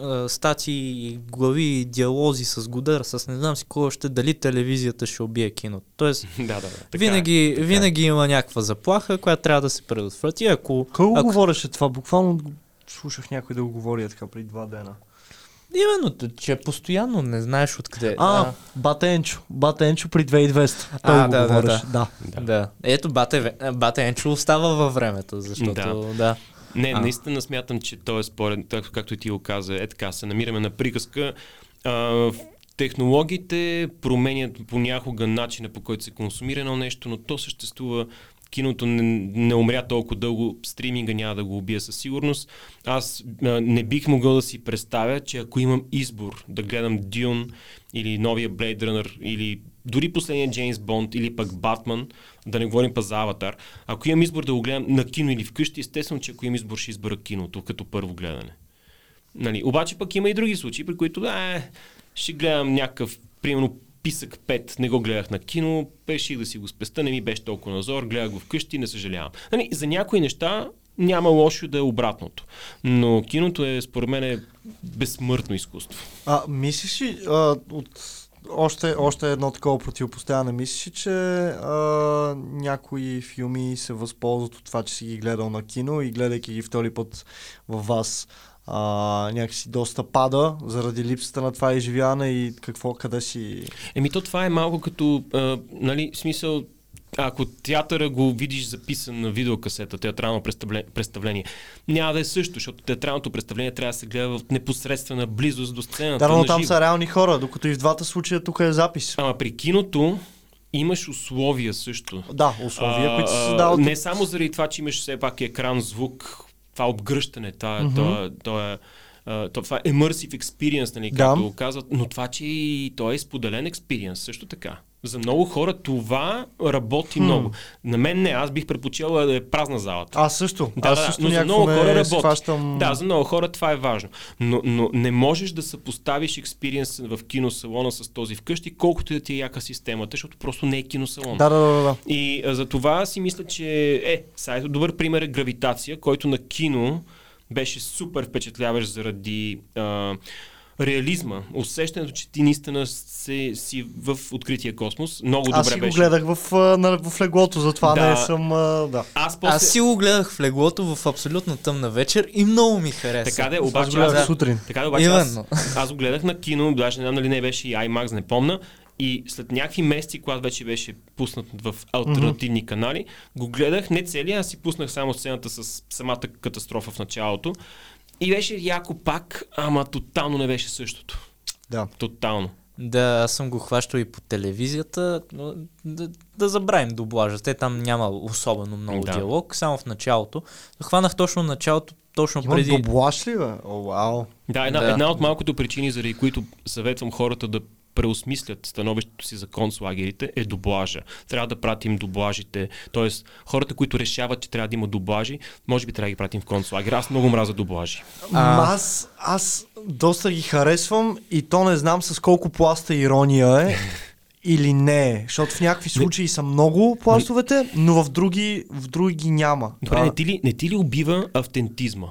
S1: а, статии, глави, диалози с Годър, с не знам си кой още, дали телевизията ще убие киното. Тоест,
S2: да, да, да. Така
S1: винаги,
S2: е, така
S1: винаги е. има някаква заплаха, която трябва да се предотврати. Ако,
S3: Кой
S1: ако...
S3: говореше това? Буквално слушах някой да го говори така преди два дена.
S1: Именно, че постоянно не знаеш откъде.
S3: А, а. Батенчо. Батенчо при 2200. Той
S1: а,
S3: го
S1: да,
S3: говориш.
S1: да, да. да. Ето, Бате, Батенчо остава във времето, защото да. да.
S2: Не, а. наистина смятам, че той е според, както и ти го каза, е така, се намираме на приказка. А, технологиите променят понякога начина по който се консумира едно нещо, но то съществува киното не, не умря толкова дълго, стриминга няма да го убия със сигурност. Аз а, не бих могъл да си представя, че ако имам избор да гледам Дюн или новия Blade Runner или дори последния Джеймс Бонд или пък Батман, да не говорим па за Аватар, ако имам избор да го гледам на кино или вкъщи, естествено, че ако имам избор ще избера киното като първо гледане. Нали? Обаче пък има и други случаи, при които да, е, ще гледам някакъв, примерно Писък 5 не го гледах на кино, пеших да си го спеста, не ми беше толкова назор, гледах го вкъщи, не съжалявам. Нали, за някои неща няма лошо да е обратното. Но киното е, според мен, е безсмъртно изкуство.
S3: А, мислиш ли от още, още едно такова противопоставяне. Мислиш, че а, някои филми се възползват от това, че си ги гледал на кино и гледайки ги втори път във вас, а, някакси доста пада заради липсата на това изживяване и какво, къде си...
S2: Еми то това е малко като, а, нали, смисъл, ако театъра го видиш записан на видеокасета, театрално представление, няма да е също, защото театралното представление трябва да се гледа в непосредствена близост до сцената.
S3: Да, но там са реални хора, докато и в двата случая тук е запис.
S2: Ама при киното имаш условия също.
S3: Да, условия, а, които се създават.
S2: Не само заради това, че имаш все пак екран, звук, това обгръщане, това, mm-hmm. това, това, това, това е immersive experience, нали, както да. казват, но това, че и то е споделен experience също така. За много хора това работи хм. много. На мен не, аз бих предпочел да е празна залата.
S3: Аз също.
S2: Да,
S3: аз
S2: да,
S3: също
S2: но за много хора работи.
S3: Схващам...
S2: Да, за много хора това е важно. Но, но не можеш да съпоставиш експириенс в киносалона с този вкъщи, колкото и да ти е яка системата, защото просто не е киносалон.
S3: Да, да, да. да.
S2: И а, за това си мисля, че е, сега добър пример е гравитация, който на кино беше супер впечатляващ заради а, реализма, усещането, че ти наистина си, си в открития космос. Много добре
S3: Аз си
S2: беше.
S3: го гледах в, на, в леглото, затова да. не съм... А, да.
S1: Аз, после... аз си го гледах в леглото в абсолютно тъмна вечер и много ми хареса.
S2: Така да, обаче
S3: аз, аз, сутрин.
S2: Така да, обаче аз, аз, го гледах на кино, даже не знам нали не беше и IMAX, не помна. И след някакви месеци, когато вече беше пуснат в альтернативни mm-hmm. канали, го гледах не целия, аз си пуснах само сцената с самата катастрофа в началото. И беше яко пак, ама тотално не беше същото.
S3: Да.
S2: Тотално.
S1: Да, аз съм го хващал и по телевизията, но да, да забравим дублажа. Те там няма особено много
S2: Да.
S1: диалог, само в началото. Хванах точно началото, точно
S3: Има
S1: преди...
S3: дублаж ли, бе? О, вау.
S2: Да, една,
S1: Да.
S2: една от малкото причини, заради които съветвам хората да преосмислят становището си за концлагерите е дублажа. Трябва да пратим дублажите. Тоест, хората, които решават, че трябва да има дублажи, може би трябва да ги пратим в концлагер. Аз много мразя дублажи.
S3: А... Аз, аз доста ги харесвам и то не знам с колко пласта ирония е или не е. Защото в някакви случаи са много пластовете, но в други, в други ги няма.
S2: Добре,
S3: А,
S2: не ти, ли, не ти ли убива автентизма?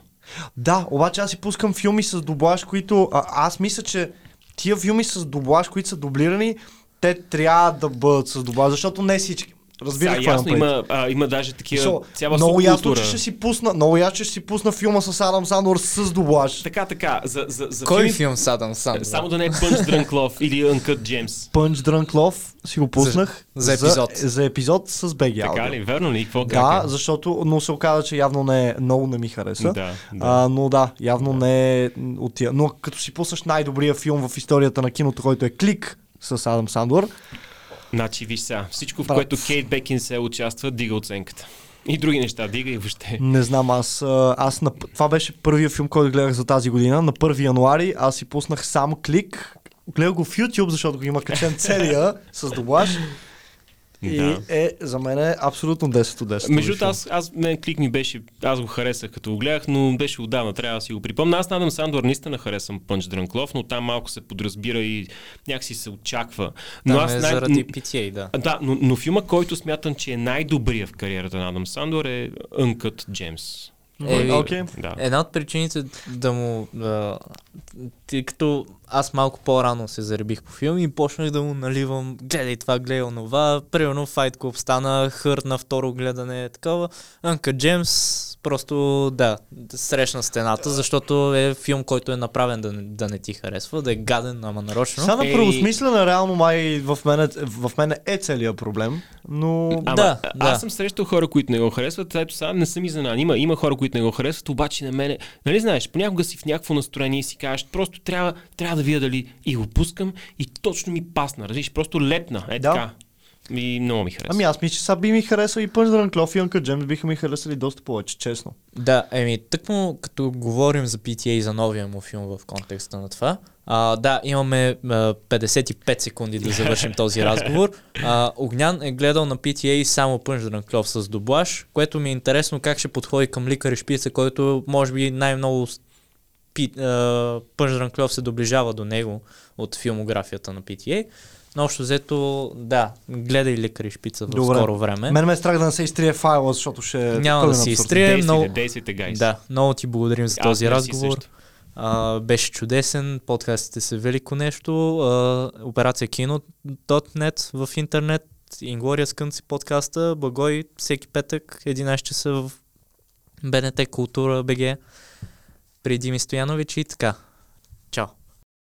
S3: Да, обаче аз си пускам филми с дублаж, които... А, аз мисля, че тия филми с дублаж, които са дублирани, те трябва да бъдат с дублаж, защото не всички. Разбира какво
S2: ясно, има, а, има даже такива
S3: Мисъл,
S2: цяла
S3: много ясно, че ще си пусна, много ясно, че ще си пусна филма с Адам Сандор с дублаж.
S2: Така, така, за, за, за
S1: Кой
S2: филми,
S1: филм с Адам Сандър?
S2: Само да не е Punch Drunk Love или Uncut.
S3: Punch Drunk Love си го пуснах
S1: за епизод.
S3: За, за епизод с BG
S2: Така ли? Верно ли? Какво
S3: Да,
S2: как е?
S3: защото, но се оказа, че явно не, много не ми хареса.
S2: Да, да.
S3: А, но да, явно не е от тия. Но като си пуснеш най-добрия филм в историята на киното, който е Клик с Адам Сандор,
S2: Значи, виж сега, всичко в
S3: Брат.
S2: което Кейт Бекин се участва, дига оценката. И други неща, дига и въобще.
S3: не знам, аз, аз на, това беше първия филм, който гледах за тази година. На 1 януари аз си пуснах сам Клик. Гледах го в YouTube, защото го има качен целия с дублаж. И
S2: Да.
S3: е, за мен е абсолютно 10 от 10.
S2: Между аз, аз мен клик ми беше, аз го харесах като го гледах, но беше отдавна, трябва да си го припомня. Аз на Адам Сандор наистина харесвам Drunk Love, но там малко се подразбира и някакси се очаква. Но
S1: Там
S2: аз
S1: е
S2: най-
S1: заради PTA, да.
S2: Да, но, но филма, който смятам, че е най-добрия в кариерата на Адам Сандор е Uncut Gems.
S1: Е,
S3: Окей.
S2: Да.
S1: Една от причините да му... А, тъй като аз малко по-рано се заребих по филми и почнах да му наливам гледай това, гледай онова. Примерно Fight Club стана хърт на второ гледане, такова. Uncut Gems просто, да, срещна стената, защото е филм, който е направен да не, да не ти харесва, да е гаден, ама нарочно.
S3: Сега на
S2: Ей.
S3: правосмислена, реално май в мене, в мене е целият проблем, но...
S2: Ама,
S1: Да,
S2: да,
S1: да.
S2: аз съм срещал хора, които не го харесват, ето сега не съм изненадан. Има, има хора, които не го харесват, обаче на мене, нали знаеш, понякога си в някакво настроение и си кажеш, просто трябва, трябва да видя дали и го пускам и точно ми пасна, разбираш, просто лепна, е
S3: Да.
S2: така. И много ми харесва.
S3: Ами аз мисля, че сега би ми харесал и Drunk Love и Uncut Gems биха ми харесали доста повече, честно.
S1: Да, еми, тъкмо като говорим за PTA и за новия му филм в контекста на това, а, да, имаме а, 55 секунди да завършим този разговор. А, Огнян е гледал на PTA само Drunk Love с дублаж, което ми е интересно как ще подходи към Ликар и Шпица, който може би най-много Drunk Love се доближава до него от филмографията на PTA. Но общо взето, да, гледай Ликар и Шпица в
S3: Добре.
S1: скоро време.
S3: Мен ме е страх да не се изтрие файла, защото ще е
S1: Няма да
S3: абсурд.
S1: изтрие.
S2: действайте,
S1: много-
S2: действайте, гайс.
S1: Да, много ти благодарим за
S2: Аз
S1: този
S2: мерси
S1: разговор. А, беше чудесен, подкастите са велико нещо. А, операция Кино.net в интернет, Inglorious Кънци подкаста, Благой, всеки петък, 11 часа в БНТ Култура БГ, при Дими Стоянович и така. Чао!